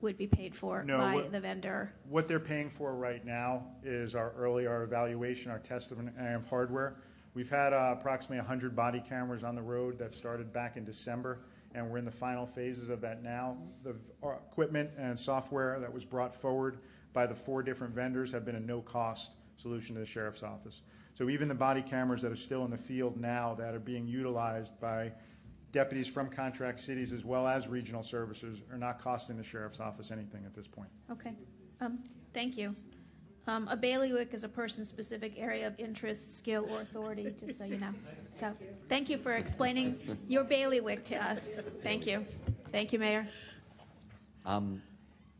Speaker 5: would be paid for
Speaker 11: No,
Speaker 5: by
Speaker 11: what-
Speaker 5: the vendor.
Speaker 11: What they're paying for right now is our early, our evaluation, our test of of hardware. We've had uh, approximately 100 body cameras on the road that started back in December, and we're in the final phases of that now. The v- our equipment and software that was brought forward by the four different vendors have been a no-cost solution to the sheriff's office. So even the body cameras that are still in the field now that are being utilized by deputies from contract cities as well as regional services are not costing the sheriff's office anything at this point.
Speaker 5: Okay, um, thank you. Um, a bailiwick is a person-specific area of interest, skill, or authority, just so you know. So, thank you for explaining your bailiwick to us. Thank you. Thank you, Mayor.
Speaker 1: Um,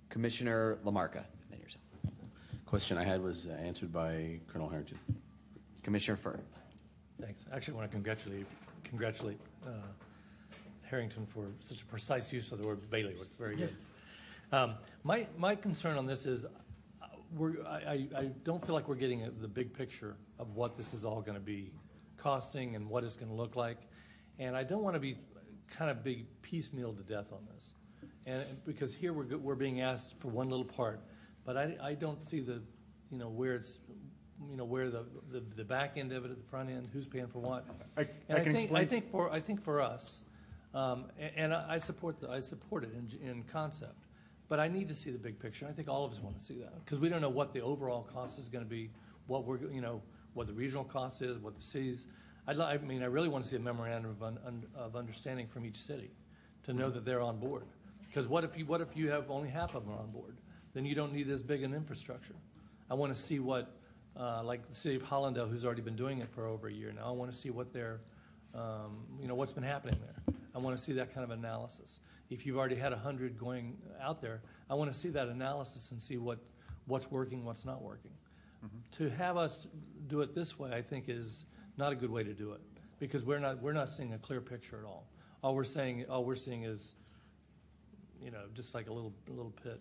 Speaker 1: Commissioner LaMarca, then yourself.
Speaker 2: Question I had was uh, answered by Colonel Harrington.
Speaker 1: Commissioner Furr.
Speaker 12: Thanks. I Actually, I want to congratulate, congratulate uh, Harrington for such a precise use of the word bailiwick. Very good. Um, My, my concern on this is, uh, we're, I, I I don't feel like we're getting a- the big picture of what this is all going to be costing and what it's going to look like. And I don't want to be kind of be piecemeal to death on this. And, because here we're, we're being asked for one little part, but I, I don't see the, you know, where it's, you know, where the, the, the back end of it, at the front end, who's paying for what.
Speaker 11: I-
Speaker 12: And
Speaker 11: I can
Speaker 12: think,
Speaker 11: explain-
Speaker 12: I think for, I think for us, um, a- and I I support, the- I support it in, in concept, but I need to see the big picture. I think all of us want to see that, because we don't know what the overall cost is going to be, what we're, you know, what the regional cost is, what the cities, I'd, li- I mean, I really want to see a memorandum of, un- un- of understanding from each city, to know that they're on board. Because what if you, what if you have only half of them on board? Then you don't need as big an infrastructure. I want to see what, uh, like the city of Hallandale, who's already been doing it for over a year now, I want to see what their, um, you know, what's been happening there. I want to see that kind of analysis. If you've already had a hundred going out there, I want to see that analysis and see what, what's working, what's not working. To have us do it this way, I think is not a good way to do it, because we're not, we're not seeing a clear picture at all. All we're saying, all we're seeing is, you know, just like a little, a little pit.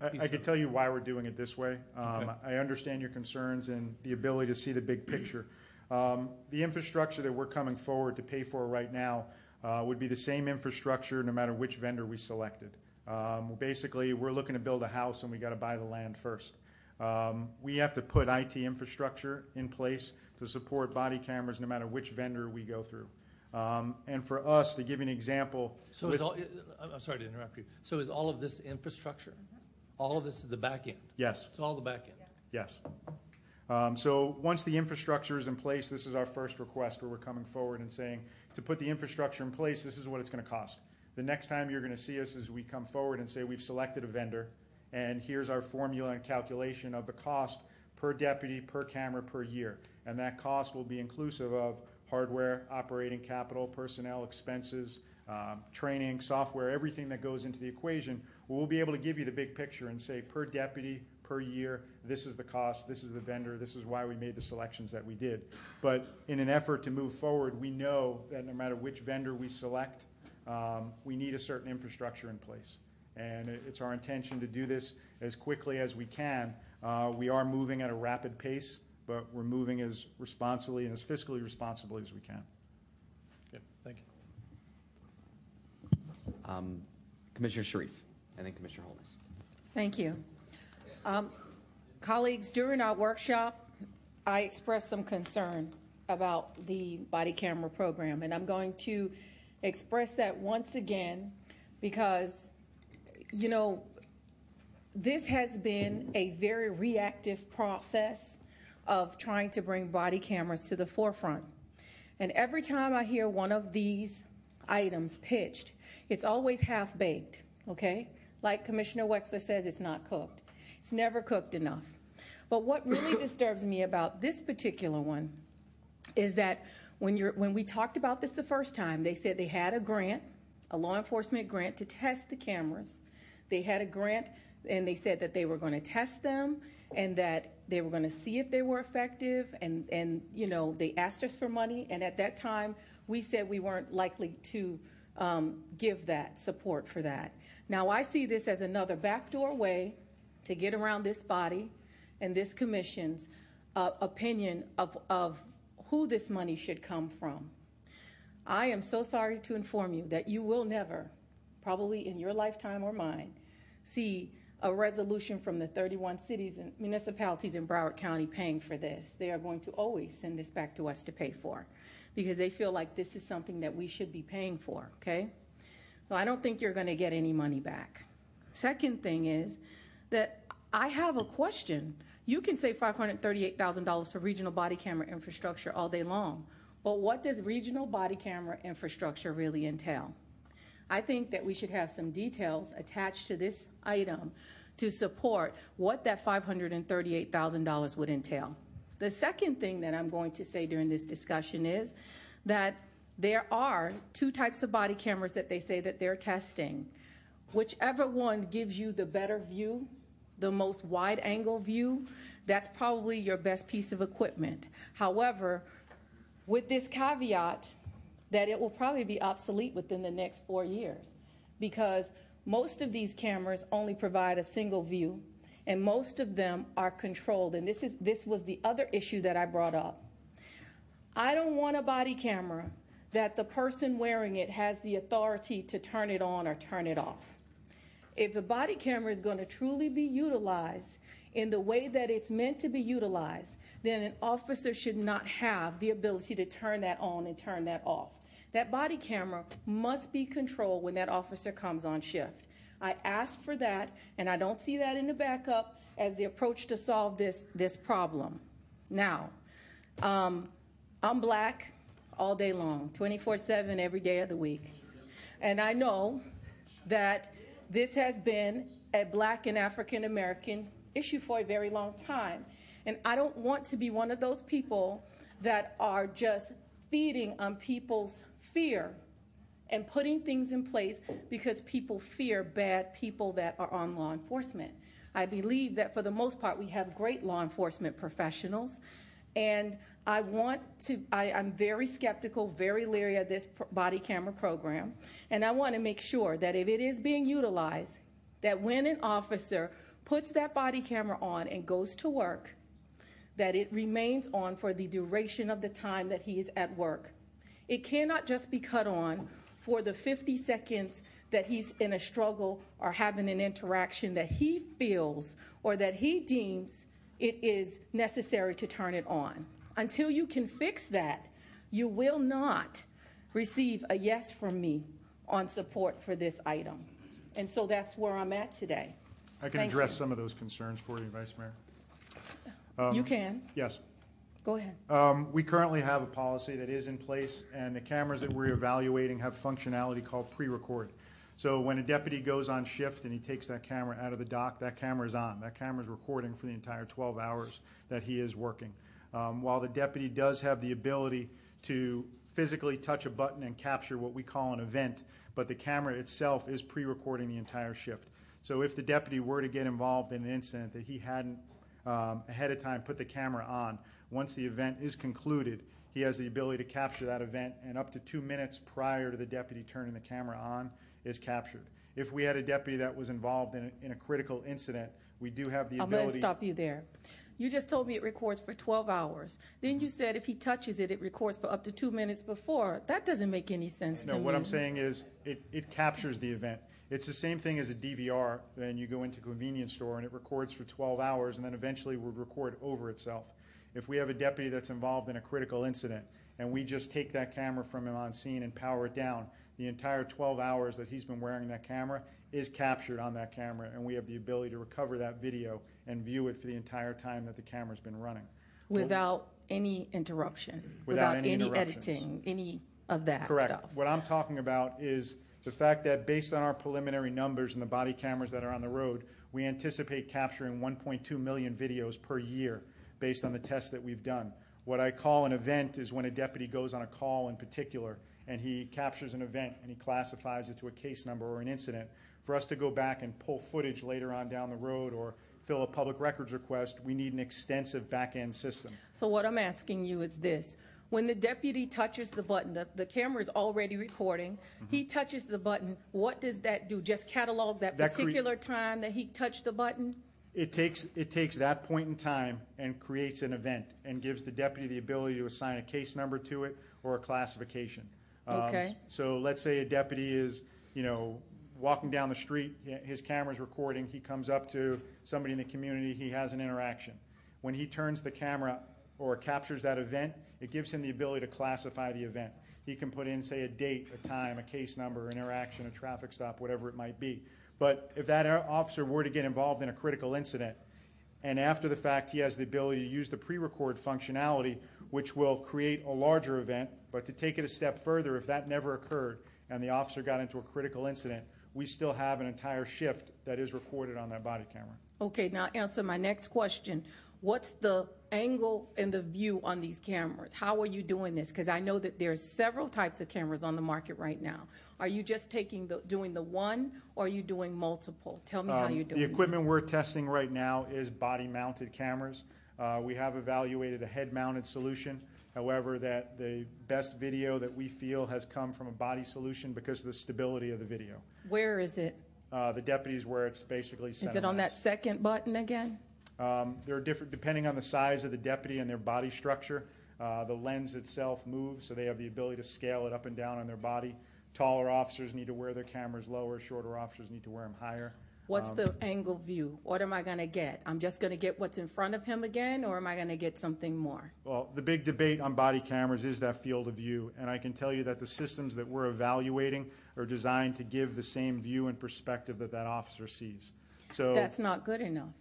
Speaker 11: I,
Speaker 12: piece
Speaker 11: I
Speaker 12: of
Speaker 11: could tell you why we're doing it this way. Um, I understand your concerns and the ability to see the big picture. Um, the infrastructure that we're coming forward to pay for right now uh, would be the same infrastructure no matter which vendor we selected. Um, basically, we're looking to build a house and we got to buy the land first. Um, we have to put IT infrastructure in place to support body cameras no matter which vendor we go through. Um, and for us, to give you an example,
Speaker 12: So
Speaker 11: with-
Speaker 12: is all, I'm I'm sorry to interrupt you. So is all of this infrastructure? All of this is the back end?
Speaker 11: Yes.
Speaker 12: It's all the back end?
Speaker 11: Yes. Um, So once the infrastructure is in place, this is our first request where we're coming forward and saying, to put the infrastructure in place, this is what it's going to cost. The next time you're going to see us is we come forward and say, we've selected a vendor, and here's our formula and calculation of the cost per deputy, per camera, per year. And that cost will be inclusive of hardware, operating capital, personnel expenses, um, training, software, everything that goes into the equation. We'll be able to give you the big picture and say, per deputy, per year, this is the cost, this is the vendor, this is why we made the selections that we did. But in an effort to move forward, we know that no matter which vendor we select, um, we need a certain infrastructure in place. And it's our intention to do this as quickly as we can. Uh, We are moving at a rapid pace, but we're moving as responsibly and as fiscally responsibly as we can.
Speaker 12: Okay, thank you.
Speaker 1: Um, Commissioner Sharief, and then Commissioner Holness.
Speaker 3: Thank you. Um, Colleagues, during our workshop, I expressed some concern about the body camera program, and I'm going to express that once again because, you know, this has been a very reactive process of trying to bring body cameras to the forefront. And every time I hear one of these items pitched, it's always half baked, okay? Like Commissioner Wexler says, it's not cooked. It's never cooked enough. But what really disturbs me about this particular one is that when, you're, when we talked about this the first time, they said they had a grant, a law enforcement grant to test the cameras. They had a grant and they said that they were going to test them and that they were going to see if they were effective and, and you know they asked us for money and at that time we said we weren't likely to um, give that support for that. Now i see this as another backdoor way to get around this body and this commission's uh, opinion of, of who this money should come from. I am so sorry to inform you that you will never, probably in your lifetime or mine, see a resolution from the 31 cities and municipalities in Broward County paying for this. They are going to always send this back to us to pay for because they feel like this is something that we should be paying for, okay? So I don't think you're going to get any money back. Second thing is that I have a question. You can say $538,000 for regional body camera infrastructure all day long, but what does regional body camera infrastructure really entail? I think that we should have some details attached to this item to support what that $538,000 would entail. The second thing that I'm going to say during this discussion is that there are two types of body cameras that they say that they're testing. Whichever one gives you the better view, the most wide angle view, that's probably your best piece of equipment. However, with this caveat that it will probably be obsolete within the next four years because most of these cameras only provide a single view and most of them are controlled and this is this was the other issue that I brought up. I don't want a body camera that the person wearing it has the authority to turn it on or turn it off. if the body camera is going to truly be utilized in the way that it's meant to be utilized, then an officer should not have the ability to turn that on and turn that off. That body camera must be controlled when that officer comes on shift. I asked for that, and I don't see that in the backup as the approach to solve this, problem. Now, um, I'm black all day long, 24 7, every day of the week. And I know that this has been a black and African American issue for a very long time. And I don't want to be one of those people that are just feeding on people's fear and putting things in place because people fear bad people that are on law enforcement. I believe that for the most part, we have great law enforcement professionals. And I want to, I, am very skeptical, very leery of this body camera program. And I want to make sure that if it is being utilized, that when an officer puts that body camera on and goes to work, that it remains on for the duration of the time that he is at work. It cannot just be cut on for the 50 seconds that he's in a struggle or having an interaction that he feels or that he deems it is necessary to turn it on. Until you can fix that, you will not receive a yes from me on support for this item. And so that's where I'm at today.
Speaker 11: I can
Speaker 3: Thank
Speaker 11: address
Speaker 3: you.
Speaker 11: some of those concerns for you, Vice Mayor.
Speaker 3: You um, can.
Speaker 11: Yes.
Speaker 3: Go ahead.
Speaker 11: Um, we currently have a policy that is in place, and the cameras that we're evaluating have functionality called pre-record. So when a deputy goes on shift and he takes that camera out of the dock, that camera is on. That camera is recording for the entire 12 hours that he is working. Um, while the deputy does have the ability to physically touch a button and capture what we call an event, but the camera itself is pre-recording the entire shift. So if the deputy were to get involved in an incident that he hadn't um, ahead of time put the camera on, once the event is concluded, he has the ability to capture that event, and up to two minutes prior to the deputy turning the camera on is captured. If we had a deputy that was involved in a, in a critical incident, we do have the
Speaker 3: I'm going
Speaker 11: ability.
Speaker 3: to stop you there. You just told me it records for 12 hours. Then you said if he touches it, it records for up to two minutes before. That doesn't make any sense
Speaker 11: No,
Speaker 3: to me.
Speaker 11: No, what I'm saying is it, it captures the event. It's the same thing as a DVR. Then you go into a convenience store and it records for 12 hours and then eventually would record over itself. If we have a deputy that's involved in a critical incident and we just take that camera from him on scene and power it down, the entire 12 hours that he's been wearing that camera is captured on that camera and we have the ability to recover that video and view it for the entire time that the camera's been running.
Speaker 3: Without any interruption,
Speaker 11: Without any interruptions.
Speaker 3: editing, any of that
Speaker 11: Correct.
Speaker 3: stuff.
Speaker 11: What I'm talking about is the fact that based on our preliminary numbers and the body cameras that are on the road, we anticipate capturing 1.2 million videos per year based on the tests that we've done. What I call an event is when a deputy goes on a call in particular and he captures an event and he classifies it to a case number or an incident. For us to go back and pull footage later on down the road or fill a public records request, we need an extensive back end system.
Speaker 3: So what I'm asking you is this. When the deputy touches the button, the, the camera is already recording.
Speaker 11: Mm-hmm.
Speaker 3: He touches the button. What does that do? Just catalog that,
Speaker 11: That cre-
Speaker 3: particular time that he touched the button?
Speaker 11: It takes, it takes that point in time and creates an event and gives the deputy the ability to assign a case number to it or a classification. Um,
Speaker 3: Okay.
Speaker 11: So let's say a deputy is, you know, walking down the street, his camera's recording, he comes up to somebody in the community, he has an interaction. When he turns the camera or captures that event, it gives him the ability to classify the event. He can put in, say, a date, a time, a case number, an interaction, a traffic stop, whatever it might be. But if that officer were to get involved in a critical incident, and after the fact, he has the ability to use the pre-record functionality, which will create a larger event. But to take it a step further, if that never occurred and the officer got into a critical incident, we still have an entire shift that is recorded on that body camera.
Speaker 3: Okay, now answer my next question. What's the angle and the view on these cameras? How are you doing this? Because I know that there's several types of cameras on the market right now. Are you just taking the doing the one, or are you doing multiple? Tell me how
Speaker 11: Um,
Speaker 3: you're doing.
Speaker 11: The
Speaker 3: it.
Speaker 11: equipment we're testing right now is body-mounted cameras. Uh, We have evaluated a head-mounted solution. However, that the best video that we feel has come from a body solution because of the stability of the video.
Speaker 3: Where is it?
Speaker 11: Uh, The deputies where it's basically
Speaker 3: Is it on that second button again?
Speaker 11: Um, There are different, depending on the size of the deputy and their body structure, uh, the lens itself moves, so they have the ability to scale it up and down on their body. Taller officers need to wear their cameras lower, shorter officers need to wear them higher.
Speaker 3: What's
Speaker 11: Um,
Speaker 3: the angle view? What am I going to get? I'm just going to get what's in front of him again, or am I going to get something more?
Speaker 11: Well, the big debate on body cameras is that field of view, and I can tell you that the systems that we're evaluating are designed to give the same view and perspective that that officer sees. So
Speaker 3: That's not good enough.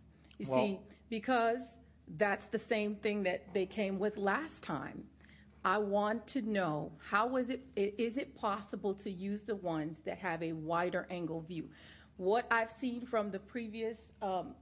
Speaker 3: You
Speaker 11: Well-
Speaker 3: see, because that's the same thing that they came with last time. I want to know how is it i- it possible to use the ones that have a wider angle view? What I've seen from the previous um,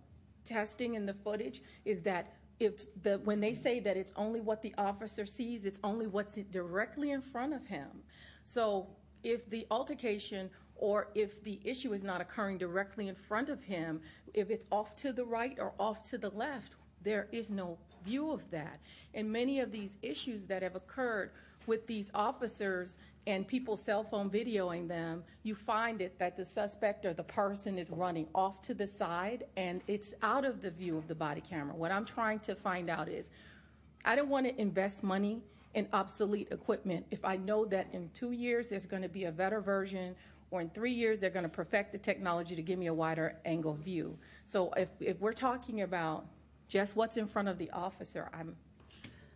Speaker 3: testing and the footage is that if the when they say that it's only what the officer sees, it's only what's directly in front of him. So if the altercation or if the issue is not occurring directly in front of him, if it's off to the right or off to the left, there is no view of that. And many of these issues that have occurred with these officers and people cell phone videoing them, you find it that the suspect or the person is running off to the side and it's out of the view of the body camera. What I'm trying to find out is I don't want to invest money in obsolete equipment if I know that in two years there's going to be a better version or in three years they're going to perfect the technology to give me a wider angle view. So if, if we're talking about just what's in front of the officer, I'm,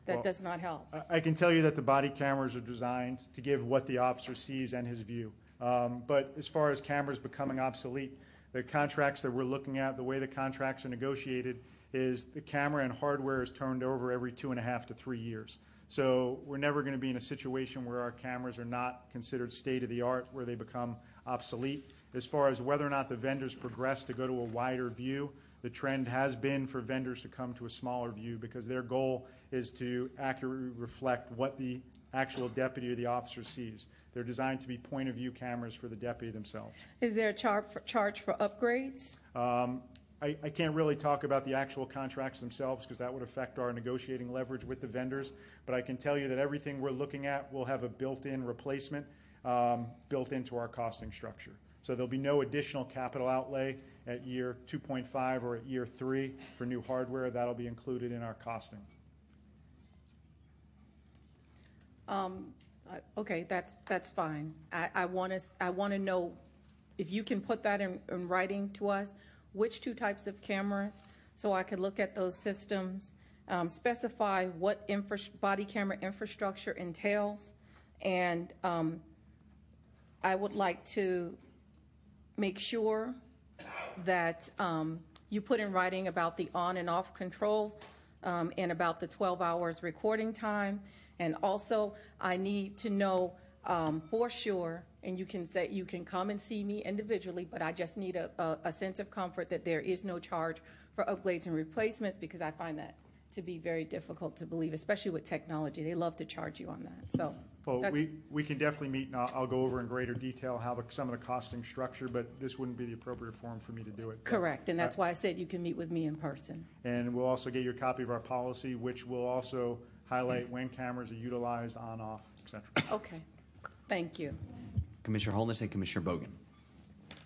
Speaker 3: that
Speaker 11: Well,
Speaker 3: does not help.
Speaker 11: I- I can tell you that the body cameras are designed to give what the officer sees and his view. Um, But as far as cameras becoming obsolete, the contracts that we're looking at, the way the contracts are negotiated is the camera and hardware is turned over every two and a half to three years. So we're never going to be in a situation where our cameras are not considered state-of-the-art, where they become obsolete. As far as whether or not the vendors progress to go to a wider view, the trend has been for vendors to come to a smaller view because their goal is to accurately reflect what the actual deputy or the officer sees. They're designed to be point of view cameras for the deputy themselves.
Speaker 3: Is there a char- for, charge for upgrades?
Speaker 11: Um, I, I can't really talk about the actual contracts themselves because that would affect our negotiating leverage with the vendors. But I can tell you that everything we're looking at will have a built-in replacement um, built into our costing structure. So there'll be no additional capital outlay at year 2.5 or at year three for new hardware. That'll be included in our costing.
Speaker 3: Um, okay, that's, that's fine. I, I want to, I want to know if you can put that in, in writing to us, which two types of cameras, so I could look at those systems, um, specify what body camera infrastructure entails, and, um, I would like to make sure that um, you put in writing about the on and off controls um, and about the 12 hours recording time. And also, I need to know um, for sure, and you can say, you can come and see me individually, but I just need a, a, a sense of comfort that there is no charge for upgrades and replacements because I find that to be very difficult to believe, especially with technology. They love to charge you on that. So
Speaker 11: Well, we, we can definitely meet, and I'll, I'll go over in greater detail how the, some of the costing structure, but this wouldn't be the appropriate forum for me to do it.
Speaker 3: correct, and that's
Speaker 11: Uh,
Speaker 3: why I said you can meet with me in person.
Speaker 11: And we'll also get you a copy of our policy, which will also highlight when cameras are utilized, on, off, etc.
Speaker 3: Okay, thank you.
Speaker 1: Commissioner Holness and Commissioner Bogen.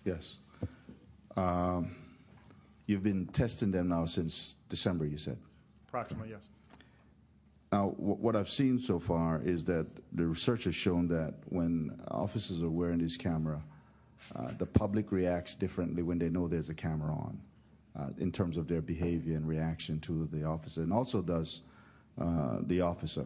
Speaker 6: Yes. Um, you've been testing them now since December, you said.
Speaker 11: Approximately, yes.
Speaker 6: Now, wh- what I've seen so far is that the research has shown that when officers are wearing this camera, uh, the public reacts differently when they know there's a camera on, uh, in terms of their behavior and reaction to the officer, and also does uh, the officer.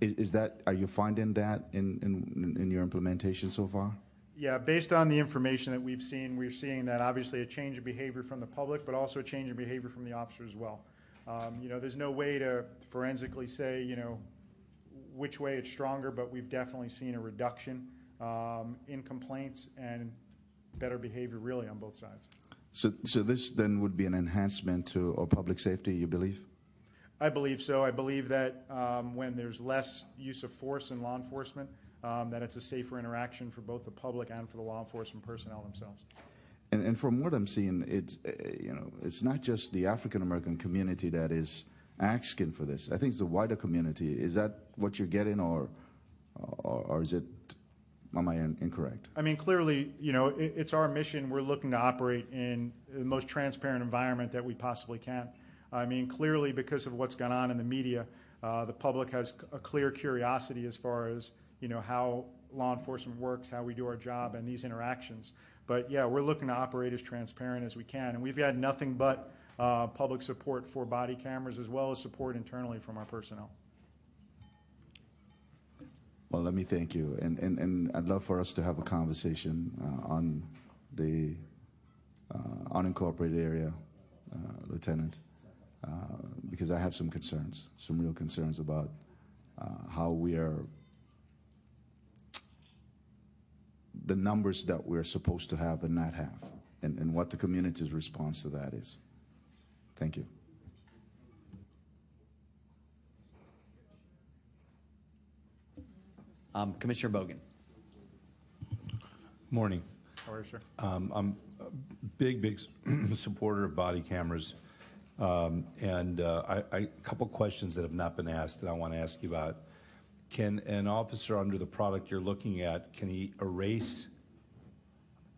Speaker 6: Is, is that are you finding that in, in in your implementation so far?
Speaker 11: Yeah, based on the information that we've seen, we're seeing that obviously a change of behavior from the public, but also a change in behavior from the officer as well. Um, you know, there's no way to forensically say, you know, which way it's stronger, but we've definitely seen a reduction um, in complaints and better behavior really on both sides.
Speaker 6: So, so this then would be an enhancement to our public safety, you believe?
Speaker 11: I believe so. I believe that um, when there's less use of force in law enforcement, um, that it's a safer interaction for both the public and for the law enforcement personnel themselves.
Speaker 6: And, and from what I'm seeing, it's uh, you know it's not just the African American community that is asking for this. I think it's the wider community. Is that what you're getting, or or, or is it? Am I in, incorrect?
Speaker 11: I mean, clearly, you know, it, it's our mission. We're looking to operate in the most transparent environment that we possibly can. I mean, clearly, because of what's gone on in the media, uh, the public has a clear curiosity as far as you know how law enforcement works, how we do our job, and these interactions. But yeah, we're looking to operate as transparent as we can, and we've had nothing but uh, public support for body cameras as well as support internally from our personnel.
Speaker 6: Well, let me thank you, and, and, and I'd love for us to have a conversation uh, on the uh, unincorporated area, uh, Lieutenant, uh, because I have some concerns, some real concerns about uh, how we are, the numbers that we're supposed to have and not have, and, and what the community's response to that is. Thank you.
Speaker 1: Um, Commissioner Bogen.
Speaker 13: Morning.
Speaker 11: How are you, sir?
Speaker 13: Um, I'm a big, big supporter of body cameras. A couple questions that have not been asked that I want to ask you about. Can an officer under the product you're looking at, can he erase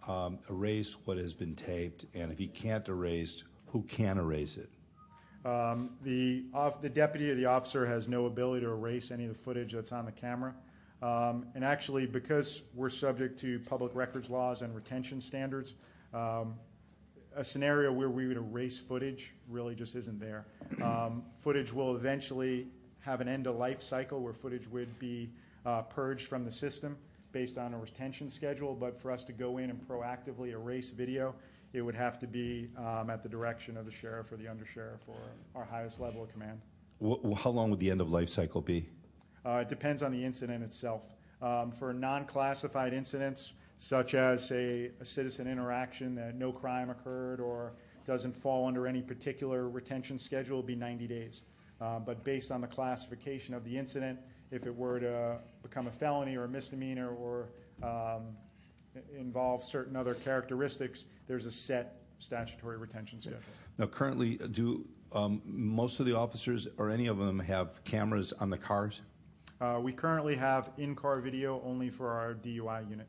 Speaker 13: um, erase what has been taped? And if he can't erase, who can erase it?
Speaker 11: Um, the, deputy or the officer has no ability to erase any of the footage that's on the camera. Um, and actually, because we're subject to public records laws and retention standards, um, a scenario where we would erase footage really just isn't there. Um, footage will eventually have an end of life cycle where footage would be uh, purged from the system based on a retention schedule. But for us to go in and proactively erase video, it would have to be um, at the direction of the sheriff or the undersheriff or our highest level of command.
Speaker 13: Wh- how long would the end of life cycle be?
Speaker 11: Uh, it depends on the incident itself. Um, for non-classified incidents, such as, say, a citizen interaction that no crime occurred or doesn't fall under any particular retention schedule, it would be 90 days. Uh, but based on the classification of the incident, if it were to become a felony or a misdemeanor or um, involve certain other characteristics, there's a set statutory retention schedule.
Speaker 13: Now, currently, do um, most of the officers or any of them have cameras on the cars?
Speaker 11: Uh, we currently have in-car video only for our DUI unit,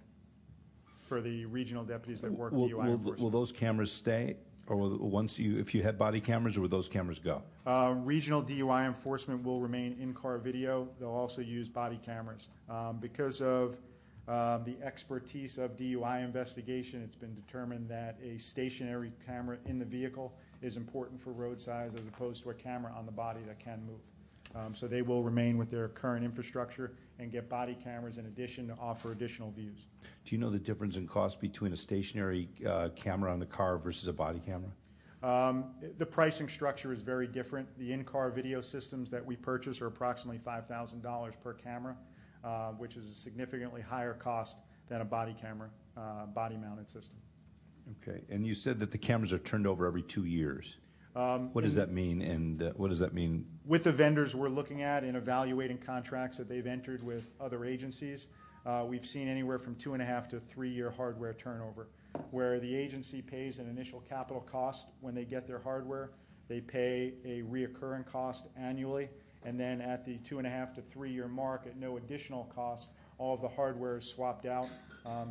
Speaker 11: for the regional deputies that work
Speaker 13: Will,
Speaker 11: DUI
Speaker 13: will,
Speaker 11: enforcement.
Speaker 13: will those cameras stay, or will, once you, if you had body cameras, or will those cameras go?
Speaker 11: Uh, regional DUI enforcement will remain in-car video. They'll also use body cameras. Um, because of um, the expertise of DUI investigation, it's been determined that a stationary camera in the vehicle is important for road size as opposed to a camera on the body that can move. Um, so they will remain with their current infrastructure and get body cameras in addition to offer additional views.
Speaker 13: Do you know the difference in cost between a stationary uh, camera on the car versus a body camera?
Speaker 11: Um, the pricing structure is very different. The in-car video systems that we purchase are approximately $5,000 per camera, uh, which is a significantly higher cost than a body camera, uh, body-mounted system.
Speaker 13: Okay, and you said that the cameras are turned over every two years.
Speaker 11: Um,
Speaker 13: What does that mean, and uh, what does that mean?
Speaker 11: With the vendors we're looking at and evaluating contracts that they've entered with other agencies, uh, we've seen anywhere from two and a half to three-year hardware turnover, where the agency pays an initial capital cost when they get their hardware. They pay a reoccurring cost annually, and then at the two and a half to three-year mark, at no additional cost, all of the hardware is swapped out,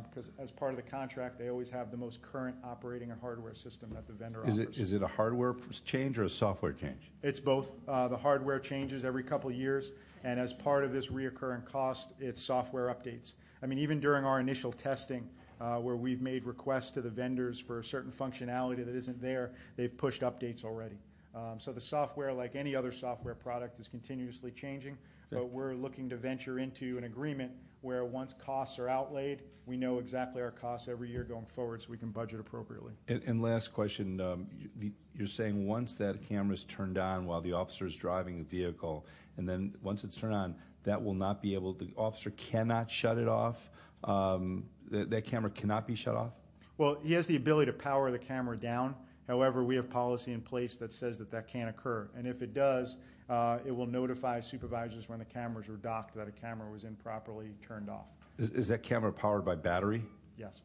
Speaker 11: because as part of the contract, they always have the most current operating and hardware system that the vendor
Speaker 13: Is
Speaker 11: offers.
Speaker 13: it, is it a hardware change or a software change?
Speaker 11: It's both. Uh, the hardware changes every couple of years, and as part of this reoccurring cost, it's software updates. I mean, even during our initial testing, uh, where we've made requests to the vendors for a certain functionality that isn't there, they've pushed updates already. Um, so the software, like any other software product, is continuously changing, but we're looking to venture into an agreement where once costs are outlaid, we know exactly our costs every year going forward, so we can budget appropriately.
Speaker 13: And, and last question, um, you, you're saying once that camera is turned on while the officer is driving the vehicle, and then once it's turned on, that will not be able, the officer cannot shut it off? Um, That, that camera cannot be shut off?
Speaker 11: Well, he has the ability to power the camera down. However, we have policy in place that says that that can't occur. And if it does, uh, it will notify supervisors when the cameras are docked that a camera was improperly turned off.
Speaker 13: Is, is that camera powered by battery?
Speaker 11: Yes.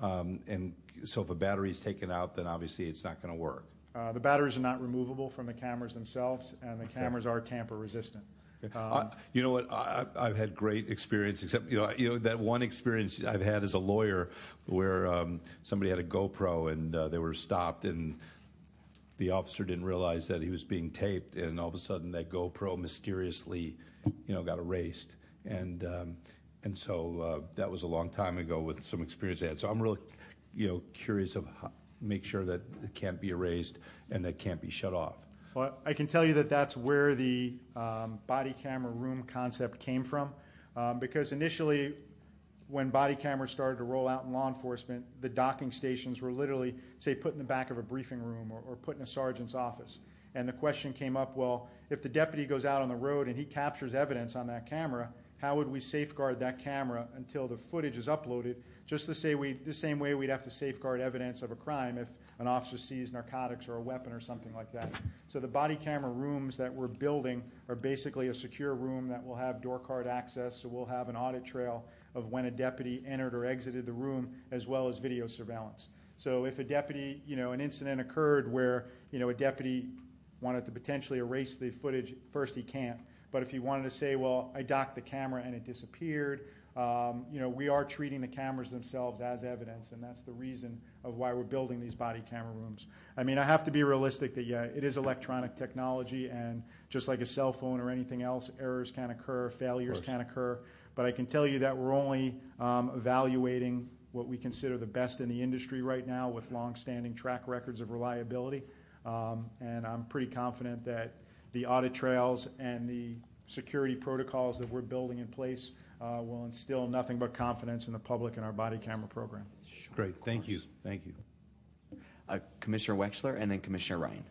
Speaker 13: Um, And so if a battery is taken out, then obviously it's not going to work.
Speaker 11: Uh, the batteries are not removable from the cameras themselves, and the cameras are tamper resistant.
Speaker 13: I- You know what, I, I- I've had great experience, except, you know, you know, that one experience I've had as a lawyer where um, somebody had a GoPro and uh, they were stopped and the officer didn't realize that he was being taped and all of a sudden that GoPro mysteriously, you know, got erased. And, um, and so uh, that was a long time ago with some experience I had. So I'm really you know, curious of make sure that it can't be erased and that can't be shut off.
Speaker 11: Well, I can tell you that that's where the um, body camera room concept came from, um, because initially, when body cameras started to roll out in law enforcement, the docking stations were literally, say, put in the back of a briefing room or, or put in a sergeant's office. And the question came up, well, if the deputy goes out on the road and he captures evidence on that camera, how would we safeguard that camera until the footage is uploaded? Just the same, way, the same way we'd have to safeguard evidence of a crime if an officer sees narcotics or a weapon or something like that. So the body camera rooms that we're building are basically a secure room that will have door card access, so we'll have an audit trail of when a deputy entered or exited the room, as well as video surveillance. So if a deputy, you know, an incident occurred where, you know, a deputy wanted to potentially erase the footage, first he can't. But if he wanted to say, well, I docked the camera and it disappeared, um, you know, we are treating the cameras themselves as evidence, and that's the reason of why we're building these body camera rooms. I mean, I have to be realistic that, yeah, it is electronic technology, and just like a cell phone or anything else, errors can occur, failures can occur. But I can tell you that we're only um, evaluating what we consider the best in the industry right now with long-standing track records of reliability. Um, and I'm pretty confident that the audit trails and the security protocols that we're building in place uh, will instill nothing but confidence in the public in our body camera program.
Speaker 13: Great, thank you, thank you.
Speaker 1: Uh, Commissioner Wexler and then Commissioner Ryan.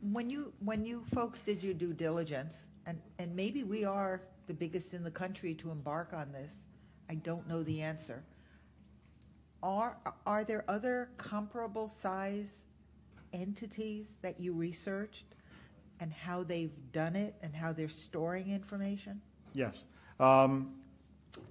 Speaker 4: When you, when you folks did your due diligence, and, and maybe we are the biggest in the country to embark on this, I don't know the answer. Are, are there other comparable size entities that you researched and how they've done it and how they're storing information?
Speaker 11: Yes. Um,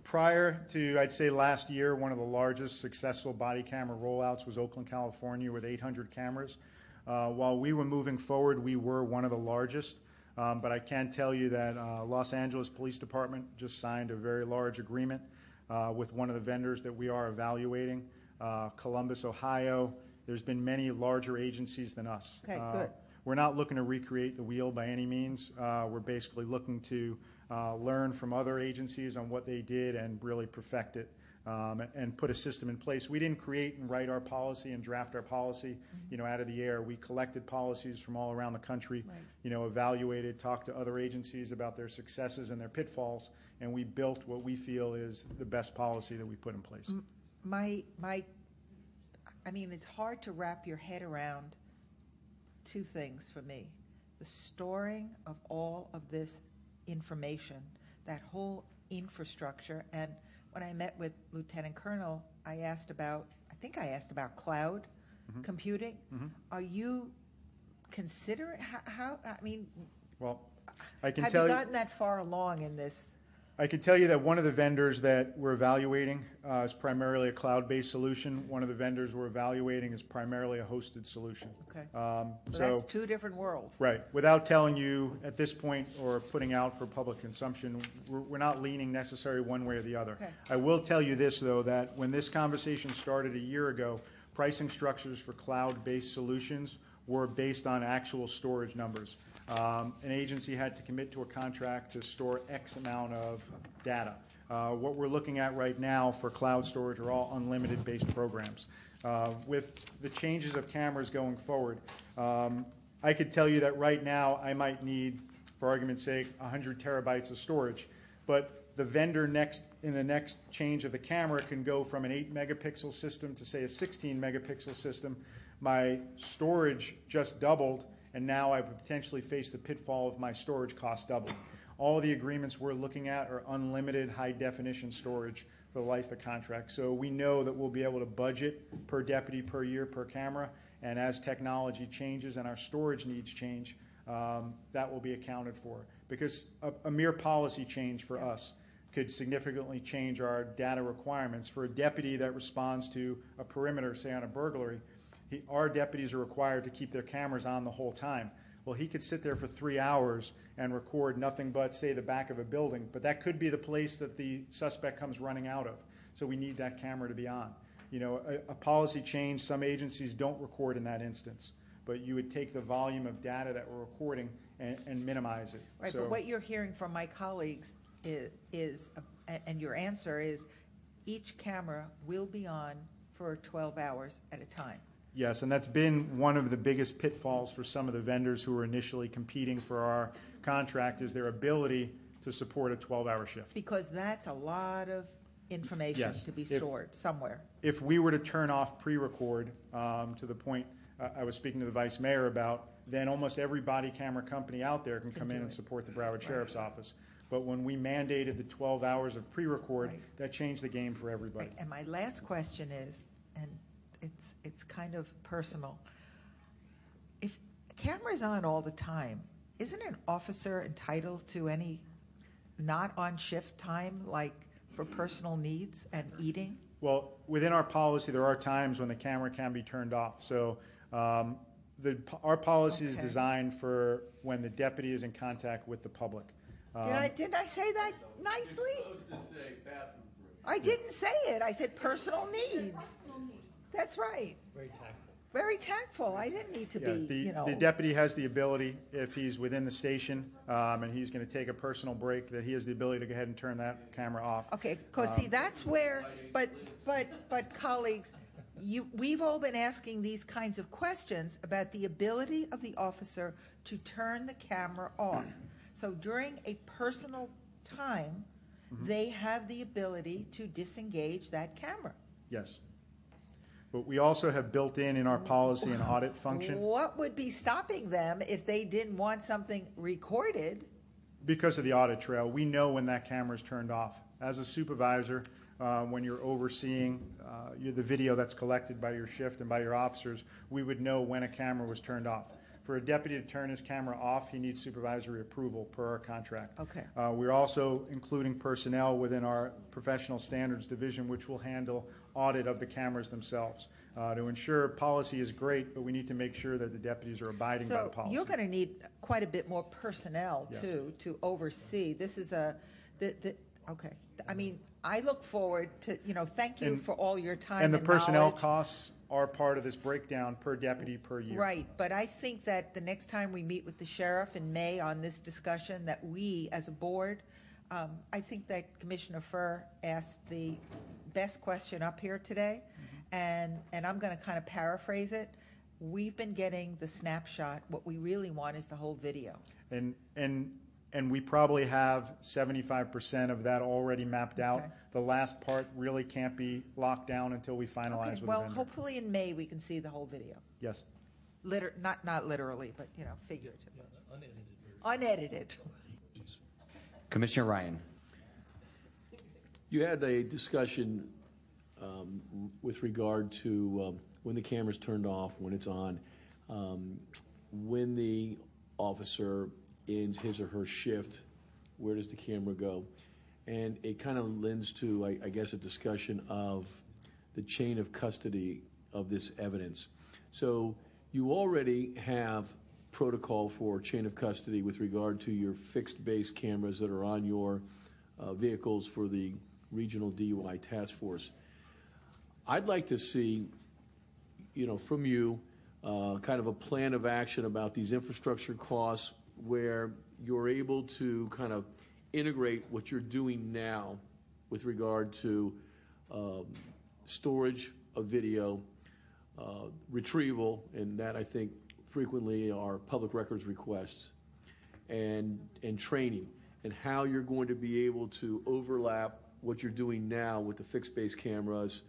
Speaker 11: prior to, I'd say last year, one of the largest successful body camera rollouts was Oakland, California, with 800 cameras. Uh, while we were moving forward, we were one of the largest. Um, but I can tell you that uh, Los Angeles Police Department just signed a very large agreement uh, with one of the vendors that we are evaluating, uh, Columbus, Ohio. There's been many larger agencies than us.
Speaker 4: Okay,
Speaker 11: Uh,
Speaker 4: good.
Speaker 11: We're not looking to recreate the wheel by any means. Uh, We're basically looking to uh, learn from other agencies on what they did and really perfect it um, and put a system in place. We didn't create and write our policy and draft our policy,
Speaker 4: Mm-hmm.
Speaker 11: you know, out of the air. We collected policies from all around the country,
Speaker 4: Right.
Speaker 11: you know, evaluated, talked to other agencies about their successes and their pitfalls, and we built what we feel is the best policy that we put in place.
Speaker 4: My, my, I mean, it's hard to wrap your head around two things for me. The storing of all of this information, that whole infrastructure. And when I met with Lieutenant Colonel, I asked about, I think I asked about cloud
Speaker 11: Mhm.
Speaker 4: computing.
Speaker 11: Mhm.
Speaker 4: Are you considering, how, how, I mean,
Speaker 11: Well, I can
Speaker 4: have
Speaker 11: tell
Speaker 4: you
Speaker 11: you.
Speaker 4: gotten that far along in this?
Speaker 11: I can tell you that one of the vendors that we're evaluating uh, is primarily a cloud-based solution. One of the vendors we're evaluating is primarily a hosted solution.
Speaker 4: Okay.
Speaker 11: Um,
Speaker 4: So that's two different worlds.
Speaker 11: Right. Without telling you at this point or putting out for public consumption, we're, we're not leaning necessarily one way or the other.
Speaker 4: Okay.
Speaker 11: I will tell you this, though, that when this conversation started a year ago, pricing structures for cloud-based solutions were based on actual storage numbers. Um, an agency had to commit to a contract to store X amount of data. Uh, what we're looking at right now for cloud storage are all unlimited based programs. Uh, with the changes of cameras going forward, um, I could tell you that right now I might need, for argument's sake, 100 terabytes of storage. But the vendor next in the next change of the camera can go from an 8 megapixel system to say a 16 megapixel system. My storage just doubled, and now I potentially face the pitfall of my storage cost doubling. All the agreements we're looking at are unlimited high definition storage for the life of the contract. So we know that we'll be able to budget per deputy per year per camera, and as technology changes and our storage needs change, um, that will be accounted for. Because a, a mere policy change for us could significantly change our data requirements. For a deputy that responds to a perimeter, say on a burglary, he, our deputies are required to keep their cameras on the whole time. Well, he could sit there for three hours and record nothing but, say, the back of a building, but that could be the place that the suspect comes running out of. So we need that camera to be on. You know, a, a policy change, some agencies don't record in that instance, but you would take the volume of data that we're recording and, and minimize it.
Speaker 4: Right,
Speaker 11: So-
Speaker 4: but what you're hearing from my colleagues is, is, and your answer is, each camera will be on for 12 hours at a time.
Speaker 11: Yes, and that's been one of the biggest pitfalls for some of the vendors who were initially competing for our contract is their ability to support a 12-hour shift.
Speaker 4: Because that's a lot of information
Speaker 11: Yes.
Speaker 4: to be
Speaker 11: If-
Speaker 4: stored somewhere.
Speaker 11: If we were to turn off pre-record um, to the point uh, I was speaking to the vice mayor about, then almost every body camera company out there can come in and support the Broward Sheriff's Office. But when we mandated the 12 hours of pre-record, that changed the game for everybody.
Speaker 4: And my last question is, and it's, it's kind of personal. If camera's on all the time, isn't an officer entitled to any not on shift time, like for personal needs and eating?
Speaker 11: Well, within our policy, there are times when the camera can be turned off. So um, the, our policy is designed for when the deputy is in contact with the public.
Speaker 4: Did
Speaker 11: Um,
Speaker 4: I, didn't I say that nicely? I didn't say it. I said personal needs. That's right.
Speaker 12: Very tactful.
Speaker 4: Very tactful. I didn't need to
Speaker 11: Yeah,
Speaker 4: be,
Speaker 11: the,
Speaker 4: you know.
Speaker 11: the deputy has the ability, if he's within the station um, and he's going to take a personal break, that he has the ability to go ahead and turn that camera off.
Speaker 4: Okay, because see,
Speaker 11: Um,
Speaker 4: that's where, but, but, but colleagues, you, we've all been asking these kinds of questions about the ability of the officer to turn the camera off. So during a personal time,
Speaker 11: Mm-hmm.
Speaker 4: they have the ability to disengage that camera.
Speaker 11: Yes. But we also have built in in our policy and audit function.
Speaker 4: What would be stopping them if they didn't want something recorded?
Speaker 11: because of the audit trail, we know when that camera is turned off. As a supervisor, uh, when you're overseeing uh, you- the video that's collected by your shift and by your officers, we would know when a camera was turned off. For a deputy to turn his camera off, he needs supervisory approval per our contract.
Speaker 4: Okay.
Speaker 11: Uh, We're also including personnel within our professional standards division, which will handle audit of the cameras themselves. Uh, To ensure policy is great, but we need to make sure that the deputies are abiding by the
Speaker 4: So
Speaker 11: policy.
Speaker 4: you're going to need quite a bit more personnel
Speaker 11: Yes.
Speaker 4: too to oversee. This is a, the, the, okay. I mean, I look forward to, you know, thank you
Speaker 11: And-
Speaker 4: for all your time
Speaker 11: And
Speaker 4: and
Speaker 11: the personnel
Speaker 4: knowledge.
Speaker 11: costs are part of this breakdown per deputy per year.
Speaker 4: Right, but I think that the next time we meet with the sheriff in May on this discussion, that we, as a board, um, I think that Commissioner Furr asked the best question up here today,
Speaker 11: Mm-hmm.
Speaker 4: and, and I'm going to kind of paraphrase it. We've been getting the snapshot. What we really want is the whole video.
Speaker 11: And, and, and we probably have seventy-five percent of that already mapped out.
Speaker 4: Okay.
Speaker 11: The last part really can't be locked down until we finalize
Speaker 4: Okay,
Speaker 11: with
Speaker 4: well,
Speaker 11: vendor.
Speaker 4: hopefully in May, we can see the whole video.
Speaker 11: Yes.
Speaker 4: Liter, not, not literally, but, you know, figuratively. Unedited. Unedited.
Speaker 1: Commissioner Ryan.
Speaker 9: You had a discussion um, with regard to um, when the camera's turned off, when it's on, um, when the officer ends his or her shift, where does the camera go? And it kind of lends to, I, guess, a discussion of the chain of custody of this evidence. So you already have protocol for chain of custody with regard to your fixed base cameras that are on your uh, vehicles for the regional DUI task force. I'd like to see, you know, from you, uh, kind of a plan of action about these infrastructure costs where you're able to kind of integrate what you're doing now with regard to um, storage of video, uh, retrieval, and that I think frequently are public records requests, and, and training, and how you're going to be able to overlap what you're doing now with the fixed base cameras,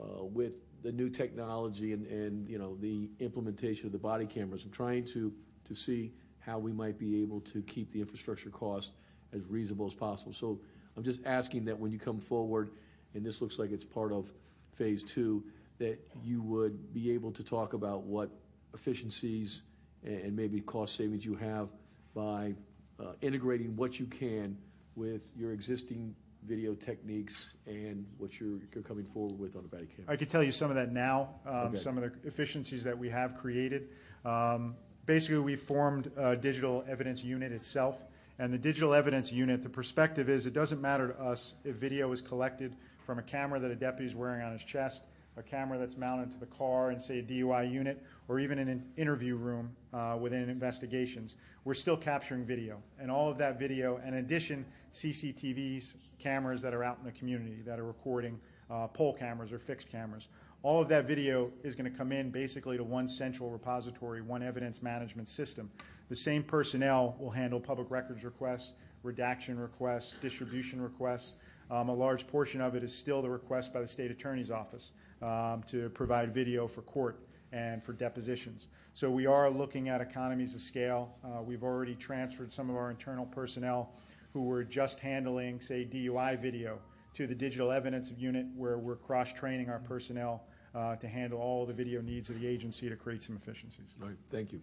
Speaker 9: uh, with the new technology and, you know, the implementation of the body cameras. I'm trying to, to see how we might be able to keep the infrastructure cost as reasonable as possible. So I'm just asking that when you come forward, and this looks like it's part of phase two, that you would be able to talk about what efficiencies and, and maybe cost savings you have by uh, integrating what you can with your existing video techniques and what you're, you're coming forward with on the body camera.
Speaker 11: I could tell you some of that now, um,
Speaker 9: Okay.
Speaker 11: some of the efficiencies that we have created. Um, basically, we formed a digital evidence unit itself. And the digital evidence unit, the perspective is it doesn't matter to us if video is collected from a camera that a deputy is wearing on his chest, a camera that's mounted to the car and say a DUI unit, or even in an interview room uh, within investigations, we're still capturing video. And all of that video, and in addition, CCTVs, cameras that are out in the community that are recording, uh, pole cameras or fixed cameras. All of that video is going to come in basically to one central repository, one evidence management system. The same personnel will handle public records requests, redaction requests, distribution requests. Um, a large portion of it is still the request by the state attorney's office um, to provide video for court and for depositions. So we are looking at economies of scale. Uh, we've already transferred some of our internal personnel who were just handling, say, DUI video to the digital evidence unit where we're cross-training our personnel uh, to handle all the video needs of the agency to create some efficiencies.
Speaker 9: All right, thank you.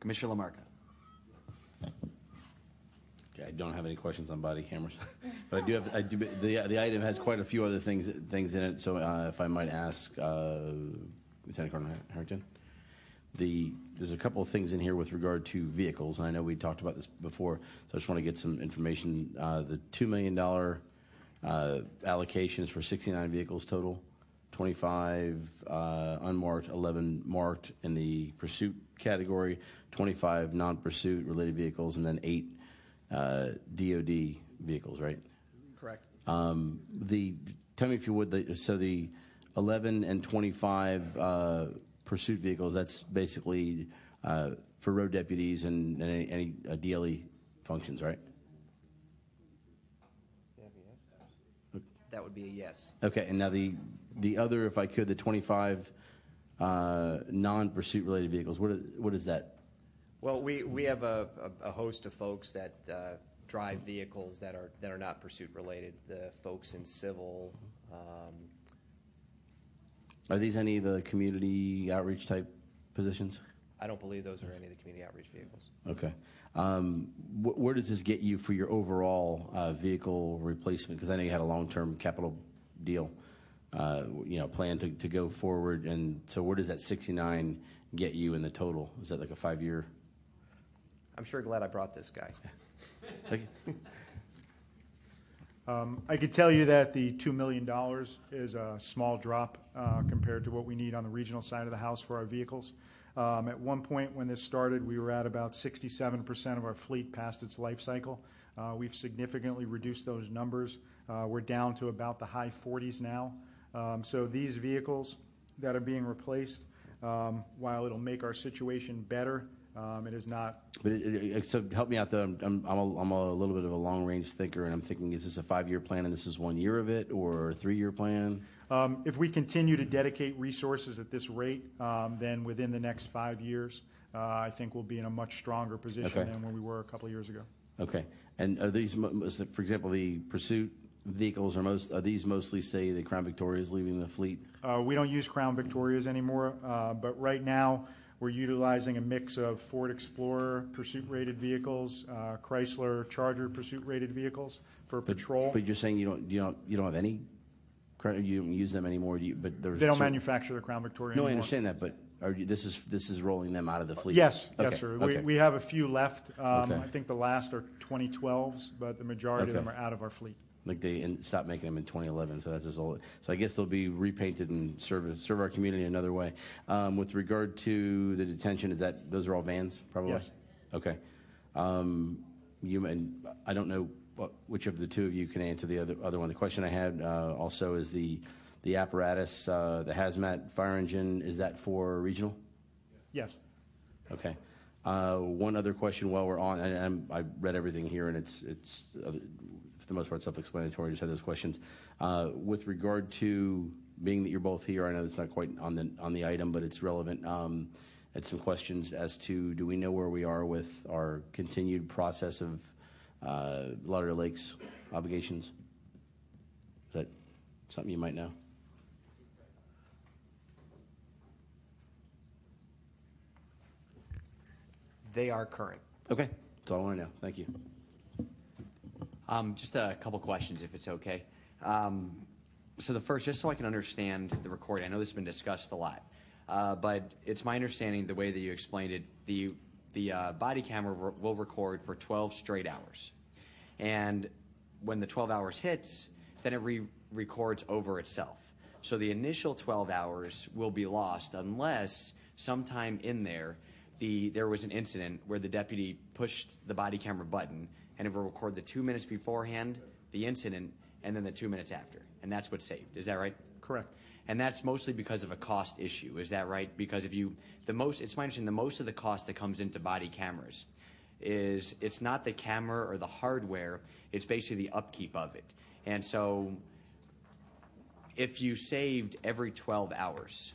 Speaker 1: Commissioner LaMarca.
Speaker 2: Okay, I don't have any questions on body cameras, but I do have. I do, the the item has quite a few other things things in it. So uh, if I might ask, uh, Lieutenant Colonel Harrington, the there's a couple of things in here with regard to vehicles, and I know we talked about this before. So I just want to get some information. Uh, the two million dollar uh, allocations for 69 vehicles total. 25 uh, unmarked, 11 marked in the pursuit category, 25 non-pursuit related vehicles, and then eight DoD vehicles, right?
Speaker 10: Correct.
Speaker 2: Um, the tell me if you would. The, so the 11 and 25 uh, pursuit vehicles. That's basically uh, for road deputies and, and any, any uh, DLE functions, right?
Speaker 10: That would be a yes.
Speaker 2: Okay, and now the the other, if I could, the 25 uh, non-pursuit related vehicles. What is that?
Speaker 10: Well, we, we have a, a, a host of folks that uh, drive vehicles that are that are not pursuit related. The folks in civil. Um,
Speaker 2: Are these any of the community outreach type positions?
Speaker 10: I don't believe those are any of the community outreach vehicles.
Speaker 2: Okay. Um, wh- where does this get you for your overall uh, vehicle replacement? Because I know you had a long-term capital deal, uh, you know, plan to, to go forward. And so where does that 69 get you in the total? Is that like a five-year?
Speaker 10: I'm sure glad I brought this guy.
Speaker 11: Um, I could tell you that the $2 million is a small drop uh, compared to what we need on the regional side of the house for our vehicles. Um, at one point when this started, we were at about 67% of our fleet past its life cycle. Uh, we've significantly reduced those numbers. Uh, we're down to about the high 40s now. Um, so these vehicles that are being replaced, um, while it'll make our situation better, um, it is not
Speaker 2: But it, it, so help me out though. I'm, I'm, I'm, a, I'm a little bit of a long range thinker, and I'm thinking, is this a five year plan and this is one year of it, or a three year plan?
Speaker 11: Um, If we continue to dedicate resources at this rate, um, then within the next five years, uh, I think we'll be in a much stronger position
Speaker 2: Okay.
Speaker 11: than when we were a couple of years ago.
Speaker 2: Okay. And are these, for example, the pursuit vehicles are most, are these mostly, say, the Crown Victoria is leaving the fleet?
Speaker 11: Uh, We don't use Crown Victorias anymore, uh, but right now, we're utilizing a mix of Ford Explorer pursuit-rated vehicles, uh, Chrysler Charger pursuit-rated vehicles for patrol.
Speaker 2: But you're saying you don't, you don't, you don't have any, you don't use them anymore, you, but there's.
Speaker 11: They don't manufacture the Crown Victoria
Speaker 2: No, I understand that, but are you, this is, this is rolling them out of the fleet?
Speaker 11: Yes,
Speaker 2: Okay,
Speaker 11: yes, sir. We
Speaker 2: okay.
Speaker 11: we have a few left. Um,
Speaker 2: Okay.
Speaker 11: I think the last are 2012s, but the majority of them are out of our fleet.
Speaker 2: Like they in, stopped making them in 2011, so that's just old. So I guess they'll be repainted and serve serve our community another way. Um, with regard to the detention, is that those are all vans, probably?
Speaker 11: Yes.
Speaker 2: Okay. Um, you and I don't know what, which of the two of you can answer the other other one. The question I had uh, also is the the apparatus, uh, the hazmat fire engine. Is that for regional?
Speaker 11: Yes.
Speaker 2: Okay. Uh, One other question while we're on, and I'm- I read everything here, and it's, it's uh, the most part, self-explanatory, just had those questions. Uh, With regard to, being that you're both here, I know it's not quite on the, on the item, but it's relevant. um, Had some questions as to, do we know where we are with our continued process of uh, Lauderdale Lakes obligations? Is that something you might know?
Speaker 10: They are current.
Speaker 2: Okay, that's all I want to know. Thank you.
Speaker 1: Um, just a couple questions, if it's okay. Um, so the first, just so I can understand the recording, I know this has been discussed a lot, uh, but it's my understanding the way that you explained it, the the uh, body camera will record for 12 straight hours, and when the 12 hours hits, then it re- records over itself. So the initial 12 hours will be lost unless sometime in there the, there was an incident where the deputy pushed the body camera button and it will record the two minutes beforehand, the incident, and then the two minutes after. And that's what's saved. Is that right?
Speaker 11: Correct.
Speaker 1: And that's mostly because of a cost issue. Is that right? Because if you, the most, it's my understanding, the most of the cost that comes into body cameras is it's not the camera or the hardware, it's basically the upkeep of it. And so if you saved every 12 hours,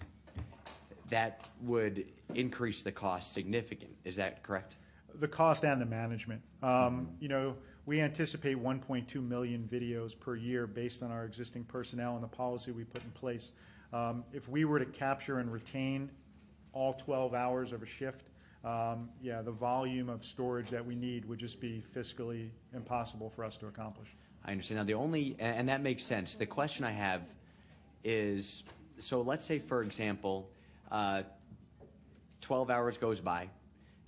Speaker 1: that would increase the cost significant. Is that correct?
Speaker 11: The cost and the management. Um, You know, we anticipate 1.2 million videos per year based on our existing personnel and the policy we put in place. Um, If we were to capture and retain all 12 hours of a shift, um, yeah, the volume of storage that we need would just be fiscally impossible for us to accomplish.
Speaker 1: I understand. Now, the only, and that makes sense. The question I have is so let's say, for example, uh, 12 hours goes by,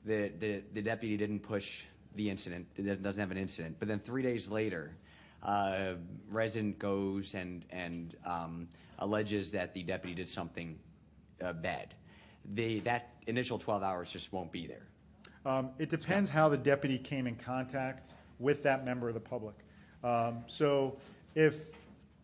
Speaker 1: the, the, the deputy didn't push the incident, it doesn't have an incident, but then three days later, uh, resident goes and, and um, alleges that the deputy did something uh, bad. The, that initial 12 hours just won't be there.
Speaker 11: Um, It depends how the deputy came in contact with that member of the public. Um, So if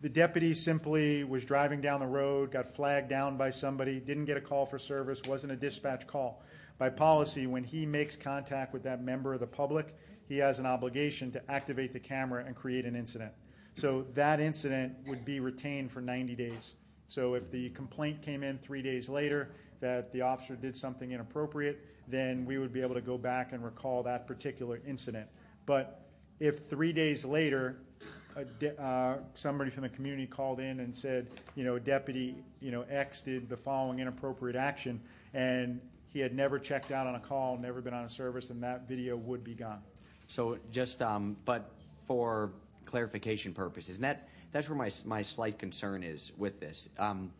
Speaker 11: the deputy simply was driving down the road, got flagged down by somebody, didn't get a call for service, wasn't a dispatch call, by policy, when he makes contact with that member of the public, he has an obligation to activate the camera and create an incident. So that incident would be retained for 90 days. So if the complaint came in three days later that the officer did something inappropriate, then we would be able to go back and recall that particular incident. But if three days later, uh, somebody from the community called in and said, you know, Deputy, you know, X did the following inappropriate action, and he had never checked out on a call, never been on a service, and that video would be gone.
Speaker 1: So just, um, but for clarification purposes, and that, that's where my, my slight concern is with this. Um,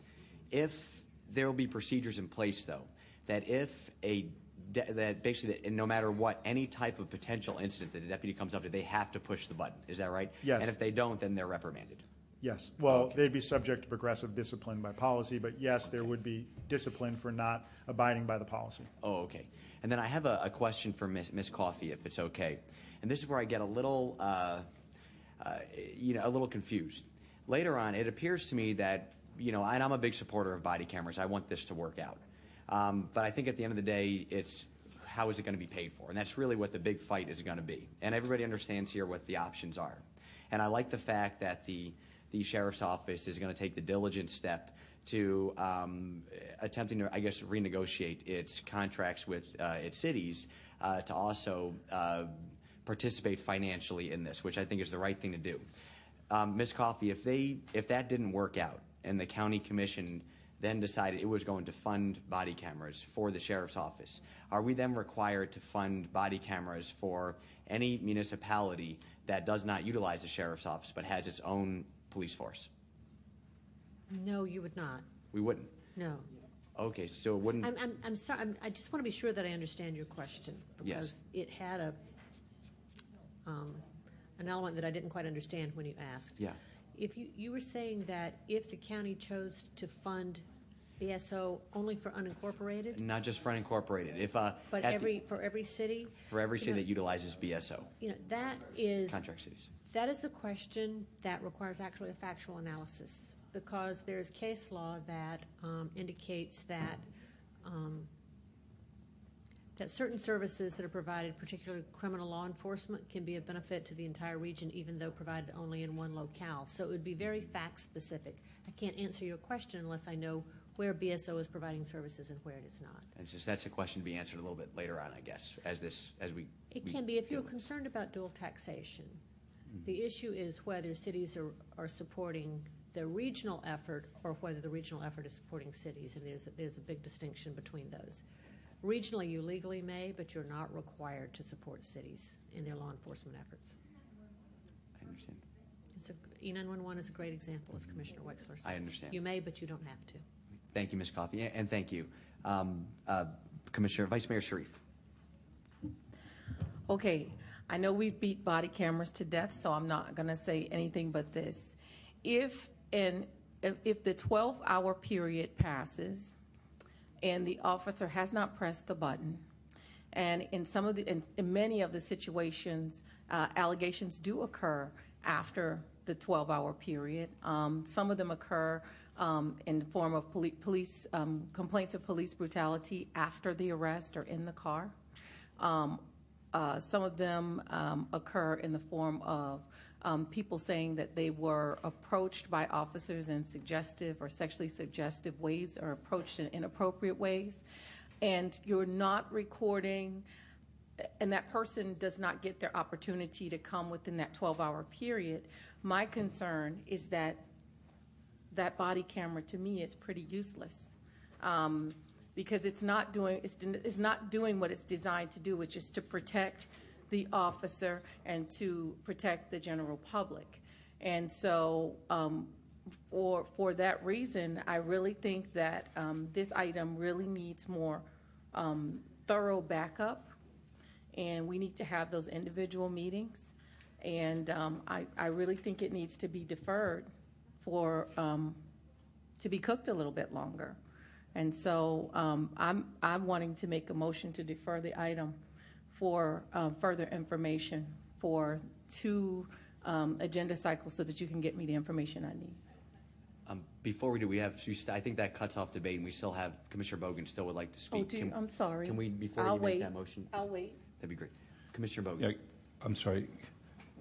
Speaker 1: if there will be procedures in place, though, that if a, de- that basically, that no matter what, any type of potential incident that the deputy comes up to, they have to push the button. Is that right?
Speaker 11: Yes.
Speaker 1: And if they don't, then they're reprimanded.
Speaker 11: Yes, well, they'd be subject to progressive discipline by policy, but yes, there would be discipline for not abiding by the policy.
Speaker 1: Oh, okay. And then I have a, a question for Miss, Miss Coffey, if it's okay. And this is where I get a little, uh, uh, you know, a little confused. Later on, it appears to me that, you know, and I'm a big supporter of body cameras. I want this to work out. Um, but I think at the end of the day, it's how is it going to be paid for? And that's really what the big fight is going to be. And everybody understands here what the options are. And I like the fact that the the sheriff's office is going to take the diligent step to um, attempting to, I guess, renegotiate its contracts with uh, its cities uh, to also uh, participate financially in this, which I think is the right thing to do. Um, Ms. Coffey, if they if that didn't work out and the county commission then decided it was going to fund body cameras for the sheriff's office, are we then required to fund body cameras for any municipality that does not utilize the sheriff's office but has its own police force?
Speaker 7: No, you would not.
Speaker 1: We wouldn't.
Speaker 7: No.
Speaker 1: Okay, so it wouldn't.
Speaker 7: I'm, I'm, I'm sorry, I'm, I just want to be sure that I understand your question.
Speaker 1: Yes.
Speaker 7: Because it had a, um, an element that I didn't quite understand when you asked.
Speaker 1: Yeah.
Speaker 7: If you, you were saying that if the county chose to fund BSO only for unincorporated,
Speaker 1: Not just for unincorporated. If uh,
Speaker 7: but
Speaker 1: at the-
Speaker 7: every, for every city?
Speaker 1: for every city that utilizes BSO
Speaker 7: You know, that is.
Speaker 1: contract cities.
Speaker 7: That is a question that requires actually a factual analysis because there's case law that um, indicates that um, that certain services that are provided, particularly criminal law enforcement, can be of benefit to the entire region, even though provided only in one locale. So it would be very fact specific. I can't answer your question unless I know where BSO is providing services and where it is not.
Speaker 1: It's just that's a question to be answered a little bit later on, I guess, as this as we.
Speaker 7: It
Speaker 1: we
Speaker 7: can be if you're concerned about dual taxation. Mm-hmm. The issue is whether cities are, are supporting the regional effort or whether the regional effort is supporting cities, and there's a, there's a big distinction between those. Regionally, you legally may, but you're not required to support cities in their law enforcement efforts.
Speaker 1: I understand.
Speaker 7: It's a, E E911 is a great example, as mm-hmm. Commissioner Wexler says.
Speaker 1: I understand.
Speaker 7: You may, but you don't have to.
Speaker 1: Thank you, Ms. Coffey, and- thank you, um, uh, Commissioner Vice Mayor Sharief.
Speaker 14: Okay, I know we've beat body cameras to death, so I'm not going to say anything but this. If and
Speaker 3: if, the 12-hour period passes and the officer has not pressed the button, and in some of the, in, in many of the situations, uh, allegations do occur after the 12-hour period. Um, some of them occur um, in the form of poli- police um, complaints of police brutality after the arrest or in the car. Um, uh, some of them um, occur in the form of um, people saying that they were approached by officers in suggestive or sexually suggestive ways or approached in inappropriate ways. And you're not recording, and that person does not get their opportunity to come within that 12 hour period. My concern is that that body camera to me is pretty useless. Um, because it's not doing it's, it's not doing what it's designed to do, which is to protect the officer and to protect the general public. And so, um, for for that reason, I really think that um, this item really needs more um, thorough backup, and we need to have those individual meetings. And um, I, I really think it needs to be deferred for um, to be cooked a little bit longer. And so um, I'm, I'm wanting to make a motion to defer the item for um, further information for two um, agenda cycles so that you can get me the information I need.
Speaker 1: Um, before we do, we have, I think that cuts off debate, and we still have, Commissioner Bogen still would like to speak.
Speaker 3: Oh, do you-
Speaker 1: Can-
Speaker 3: I'm sorry.
Speaker 1: Can we, before
Speaker 3: I'll
Speaker 1: you make
Speaker 3: wait.
Speaker 1: that motion?
Speaker 3: I'll wait.
Speaker 1: That'd be great. Commissioner Bogen.
Speaker 13: Yeah, I'm sorry.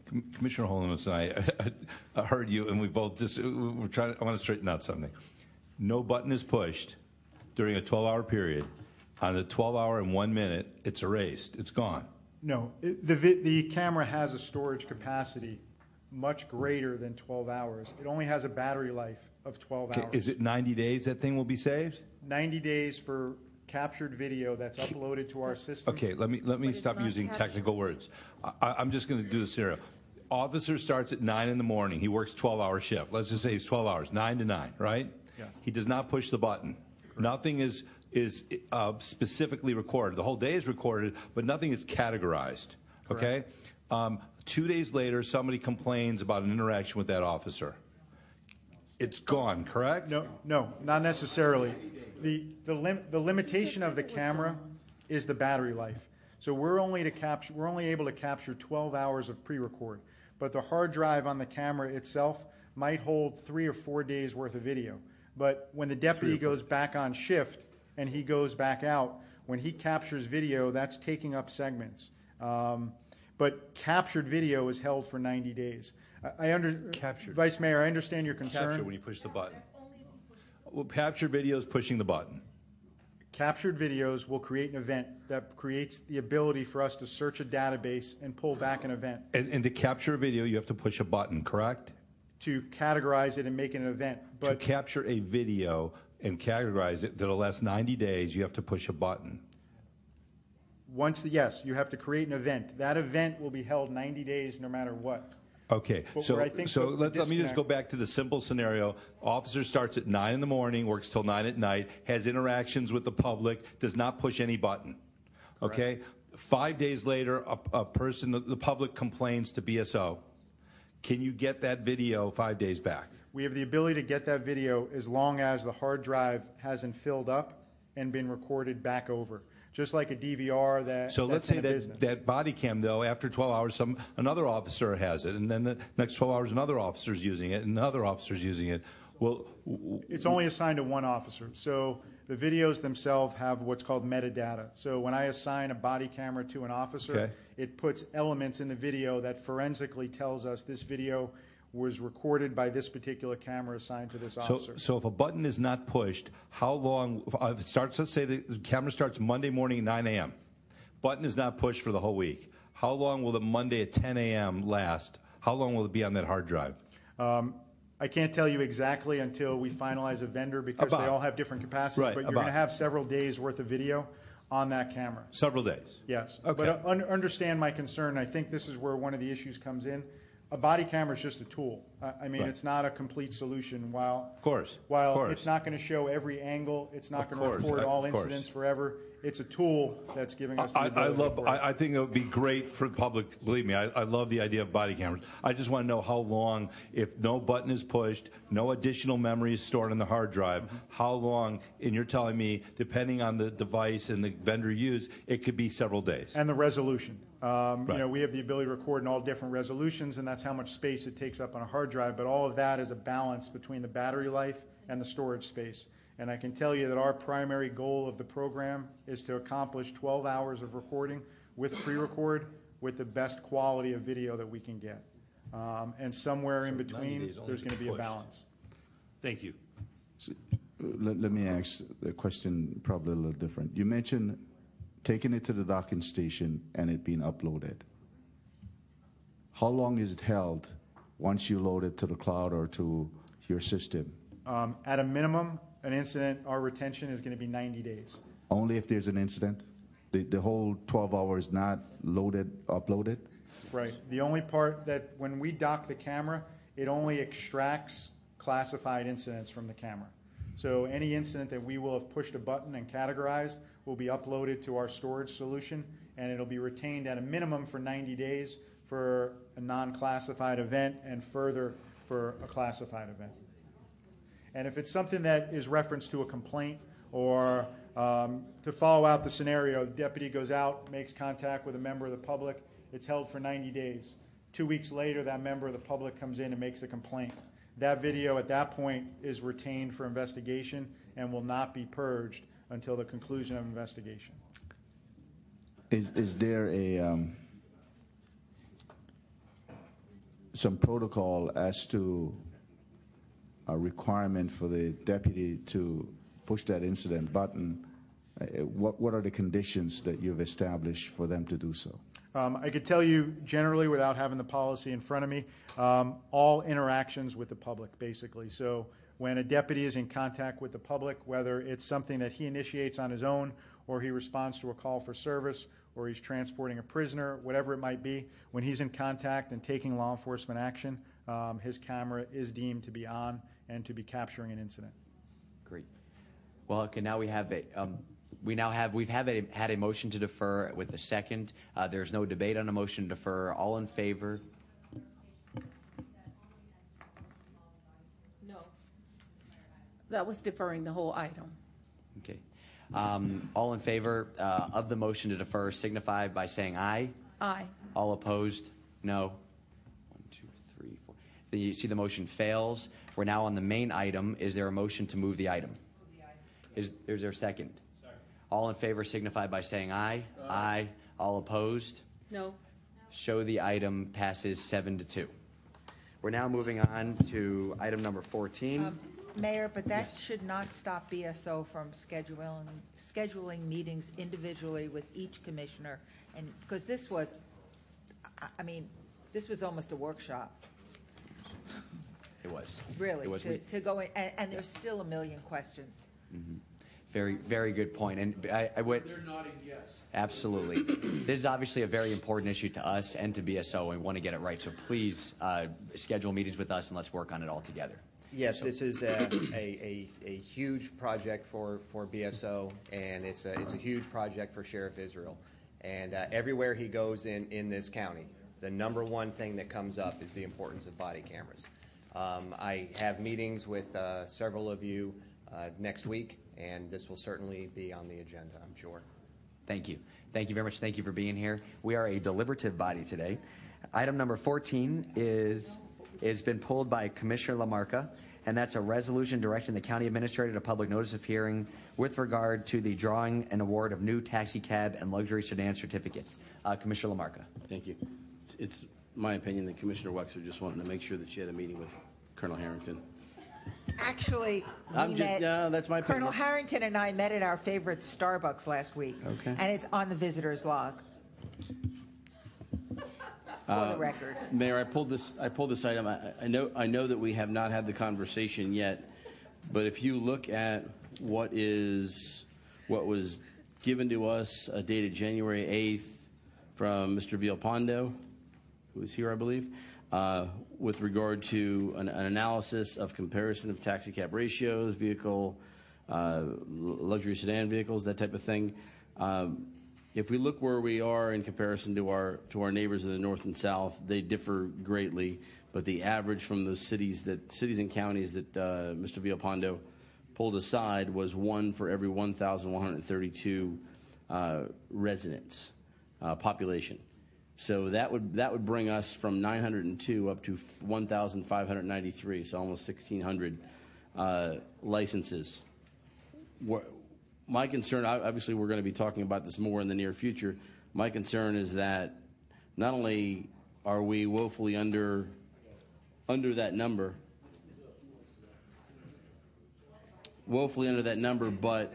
Speaker 13: Com- Commissioner Holness and I, I heard you, and we both just, we're trying, I want to straighten out something. No button is pushed during a 12-hour period. On the 12-hour and one minute, it's erased. It's gone.
Speaker 11: No, it- the, vi- the camera has a storage capacity much greater than 12 hours. It only has a battery life of 12
Speaker 13: Okay,
Speaker 11: hours.
Speaker 13: Is it 90 days that thing will be saved?
Speaker 11: 90 days for captured video that's uploaded to our system.
Speaker 13: Okay, let me, let me stop using technical words. I, I- I'm just going to do the scenario. Officer starts at 9 in the morning. He works 12-hour shift. Let's just say it's 12 hours, 9 to 9, right?
Speaker 11: Yes.
Speaker 13: He does not push the button. Nothing is, is uh, specifically recorded. The whole day is recorded, but nothing is categorized, okay? Um, Two days later, somebody complains about an interaction with that officer. It's gone, correct?
Speaker 11: No, no, not necessarily. The, the, lim- the limitation of the camera is the battery life. So we're only to capture, we're only able to capture 12 hours of pre-record. But the hard drive on the camera itself might hold three or four days worth of video. But when the deputy goes back on shift and he goes back out, when he captures video, that's taking up segments. Um, but captured video is held for 90 days. I, I under,
Speaker 13: Captured.
Speaker 11: Vice Mayor, I understand your concern.
Speaker 13: Capture when you push the button. Well, capture video is pushing the button.
Speaker 11: Captured videos will create an event that creates the ability for us to search a database and pull back an event.
Speaker 13: And, and to capture a video, you have to push a button, correct?
Speaker 11: To categorize it and make it an event. But to
Speaker 13: capture a video and categorize it that'll last 90 days, you have to push a button.
Speaker 11: once, the, yes, you have to create an event. That event will be held 90 days no matter what.
Speaker 13: Okay,
Speaker 11: But
Speaker 13: so,
Speaker 11: where I think
Speaker 13: so
Speaker 11: the
Speaker 13: let, let me just
Speaker 11: disconnect-
Speaker 13: go back to the simple scenario. Officer starts at 9 in the morning, works till 9 at night, has interactions with the public, does not push any button. Okay? Five days later, a, a person, the public complains to BSO. Can you get that video five days back?
Speaker 11: We have the ability to get that video as long as the hard drive hasn't filled up and been recorded back over. Just like a DVR that.
Speaker 13: So let's say that, that body cam, though, after 12 hours, some another officer has it, and then the next 12 hours, another officer's using it, and another officer's using it. Well,
Speaker 11: It's only assigned to one officer. So the videos themselves have what's called metadata. So when I assign a body camera to an officer, it puts elements in the video that forensically tells us this video was recorded by this particular camera assigned to this officer.
Speaker 13: so if a button is not pushed, how long? uh, If it starts, let's say the camera starts Monday morning at 9 a.m. Button is not pushed for the whole week. How long will the Monday at 10 a.m. last? How long will it be on that hard drive?
Speaker 11: Um, I can't tell you exactly until we finalize a vendor because they all have different capacities.
Speaker 13: Right,
Speaker 11: but you're going to have several days worth of video on that camera.
Speaker 13: Several days.
Speaker 11: Yes.
Speaker 13: Okay.
Speaker 11: But uh, un- understand my concern. I think this is where one of the issues comes in. A body camera is just a tool. I, I mean,
Speaker 13: Right.
Speaker 11: it's not a complete solution. While
Speaker 13: Of course,
Speaker 11: while
Speaker 13: of course.
Speaker 11: it's not going to show every angle, it's not
Speaker 13: Of
Speaker 11: going to
Speaker 13: course,
Speaker 11: record all
Speaker 13: course.
Speaker 11: incidents forever. It's a tool that's giving us the
Speaker 13: I, I love. I, I think it would be great for the public. Believe me, I, I love the idea of body cameras. I just want to know how long, if no button is pushed, no additional memory is stored on the hard drive, how long? And you're telling me, depending on the device and the vendor used, it could be several days.
Speaker 11: and the resolution. Um,
Speaker 13: Right.
Speaker 11: You know, we have the ability to record in all different resolutions, and that's how much space it takes up on a hard drive. But all of that is a balance between the battery life and the storage space. And I can tell you that our primary goal of the program is to accomplish 12 hours of recording with pre-record with the best quality of video that we can get. Um, and somewhere in
Speaker 13: 90
Speaker 11: between,
Speaker 13: days only
Speaker 11: there's going to be a
Speaker 13: pushed.
Speaker 11: balance.
Speaker 13: Thank you.
Speaker 6: Let, let me ask the question probably a little different. You mentioned taking it to the docking station and it being uploaded. How long is it held once you load it to the cloud or to your system?
Speaker 11: Um, at a minimum, an incident, our retention is going to be 90 days.
Speaker 6: Only if there's an incident? The, the whole 12 hours not loaded, uploaded?
Speaker 11: Right. The only part that when we dock the camera, it only extracts classified incidents from the camera. So any incident that we will have pushed a button and categorized will be uploaded to our storage solution, and it'll be retained at a minimum for 90 days for a non-classified event and further for a classified event. And if it's something that is referenced to a complaint or um, to follow out the scenario, the deputy goes out, makes contact with a member of the public, it's held for 90 days. Two weeks later, that member of the public comes in and makes a complaint. That video at that point is retained for investigation and will not be purged until the conclusion of investigation.
Speaker 6: Is, is there a, um, some protocol as to a requirement for the deputy to push that incident button? Uh, What, what are the conditions that you've established for them to do so?
Speaker 11: Um, I could tell you generally, without having the policy in front of me, um, all interactions with the public, basically. So when a deputy is in contact with the public, whether it's something that he initiates on his own, or he responds to a call for service, or he's transporting a prisoner, whatever it might be, when he's in contact and taking law enforcement action, um, his camera is deemed to be on and to be capturing an incident.
Speaker 1: Great. Well, okay, now we have a, um, we now have, we've have a, had a motion to defer with a second. Uh, there's no debate on a motion to defer. All in favor?
Speaker 14: No. That was deferring the whole item.
Speaker 1: Okay. Um, all in favor uh, of the motion to defer signify by saying aye.
Speaker 14: Aye.
Speaker 1: All opposed? No. One, two, three, four. Then you see the motion fails. We're now on the main item. Is there a motion to move the item? Is, is there a second? All in favor signify by saying aye. Aye. All opposed?
Speaker 14: No.
Speaker 1: Show the item passes seven to two. We're now moving on to item number 14.
Speaker 4: Um, Mayor, but that should not stop BSO from scheduling, scheduling meetings individually with each commissioner. And, because this was, I- I mean, this was almost a workshop,
Speaker 1: it was.
Speaker 4: really,
Speaker 1: It was.
Speaker 4: to,
Speaker 1: We-
Speaker 4: to go in, and, and there's still a million questions.
Speaker 1: Very, very good point. And I, I would.
Speaker 9: They're nodding yes.
Speaker 1: Absolutely. this is obviously a very important issue to us and to BSO, and we want to get it right. So please uh, schedule meetings with us and let's work on it all together.
Speaker 10: Yes, this is a, a, a, a huge project for, for BSO, and it's a, it's a huge project for Sheriff Israel. And uh, everywhere he goes in, in this county, the number one thing that comes up is the importance of body cameras. Um, I have meetings with uh, several of you uh, next week, and this will certainly be on the agenda, I'm sure.
Speaker 1: Thank you. Thank you very much. Thank you for being here. We are a deliberative body today. Item number 14 is has been pulled by Commissioner LaMarca, and that's a resolution directing the county administrator to public notice of hearing with regard to the drawing and award of new taxi cab and luxury sedan certificates. Uh, Commissioner LaMarca.
Speaker 2: Thank you. It's, it's my opinion that Commissioner Wexler just wanted to make sure that she had a meeting with Colonel Harrington.
Speaker 4: Actually,
Speaker 2: I'm just-
Speaker 4: met,
Speaker 2: no, that's my opinion.
Speaker 4: Colonel Harrington and I met at our favorite Starbucks last week.
Speaker 2: Okay.
Speaker 4: And it's on the visitor's log. For
Speaker 2: Uh,
Speaker 4: the record.
Speaker 2: Mayor, I pulled this. I pulled this item. I, I know. I know that we have not had the conversation yet, but if you look at what is what was given to us, uh, dated January eighth, from Mr. Villalpando, who is here, I believe. uh, with regard to an, an analysis of comparison of taxi cab ratios, vehicle, uh, luxury sedan vehicles, that type of thing. Um, if we look where we are in comparison to our to our neighbors in the north and south, they differ greatly. But the average from those cities that cities and counties that uh, Mr. Villalpando pulled aside was one for every 1,132 uh, residents uh, population. So that would that would bring us from 902 up to 1,593, so almost 1,600 uh, licenses. My concern, obviously, we're going to be talking about this more in the near future. My concern is that not only are we woefully under under that number, woefully under that number, but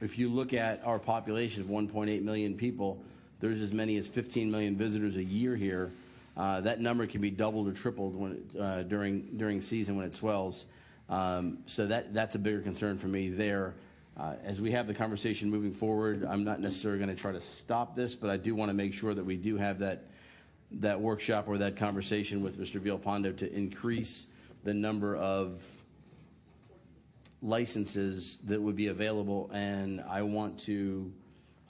Speaker 2: if you look at our population of 1.8 million people, there's as many as 15 million visitors a year here. Uh, that number can be doubled or tripled when uh, during during season when it swells. Um, so that that's a bigger concern for me there. Uh, as we have the conversation moving forward, I'm not necessarily going to try to stop this, but I do want to make sure that we do have that that workshop or that conversation with Mr. Villalpando to increase the number of licenses that would be available. And I want to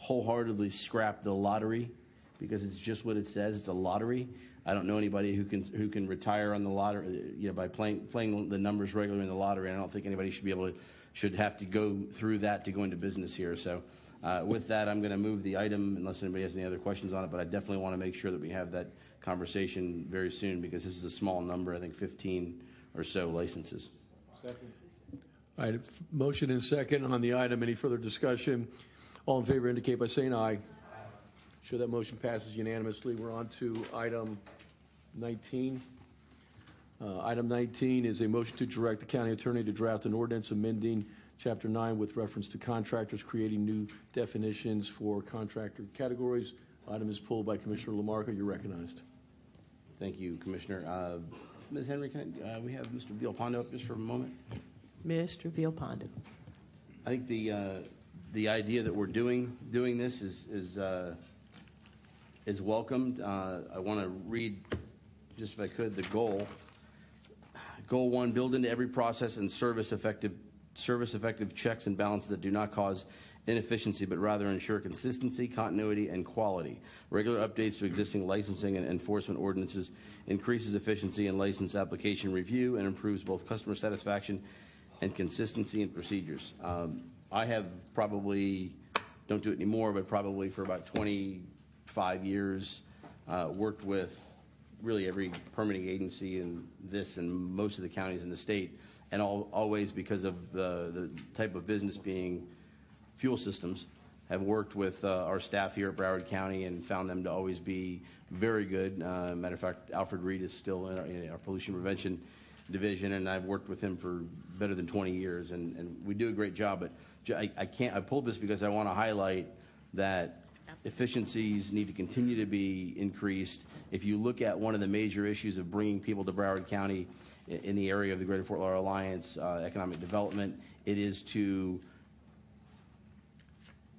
Speaker 2: wholeheartedly scrap the lottery because it's just what it says. It's a lottery. I don't know anybody who can who can retire on the lottery, you know, by playing playing the numbers regularly in the lottery. I don't think anybody should be able to should have to go through that to go into business here. So, uh, with that, I'm going to move the item unless anybody has any other questions on it. But I definitely want to make sure that we have that conversation very soon because this is a small number. I think 15 or so licenses.
Speaker 9: Second. All right, motion and second on the item. Any further discussion? All in favor indicate by saying aye. Sure that motion passes unanimously. We're on to item 19. Uh, item 19 is a motion to direct the county attorney to draft an ordinance amending Chapter 9 with reference to contractors, creating new definitions for contractor categories. Item is pulled by Commissioner LaMarca. You're recognized.
Speaker 2: Thank you, Commissioner. Uh, Ms. Henry, can I, uh, we have Mr. Villalpando up just for a moment?
Speaker 8: Mr. Villalpando.
Speaker 2: I think the uh, the idea that we're doing doing this is is uh, is welcomed. Uh, I want to read, just if I could, the goal. Goal one: build into every process and service effective service effective checks and balances that do not cause inefficiency, but rather ensure consistency, continuity, and quality. Regular updates to existing licensing and enforcement ordinances increases efficiency in license application review and improves both customer satisfaction and consistency in procedures. Um, I have probably, don't do it anymore, but probably for about 25 years, uh, worked with really every permitting agency in this and most of the counties in the state, and all, always because of the, the type of business being fuel systems, have worked with uh, our staff here at Broward County and found them to always be very good. Uh, matter of fact, Alfred Reed is still in our, in our pollution prevention division, and I've worked with him for better than 20 years, and, and we do a great job. But I, I can't. I pulled this because I want to highlight that efficiencies need to continue to be increased. If you look at one of the major issues of bringing people to Broward County in the area of the Greater Fort Lauderdale Alliance, uh, economic development, it is to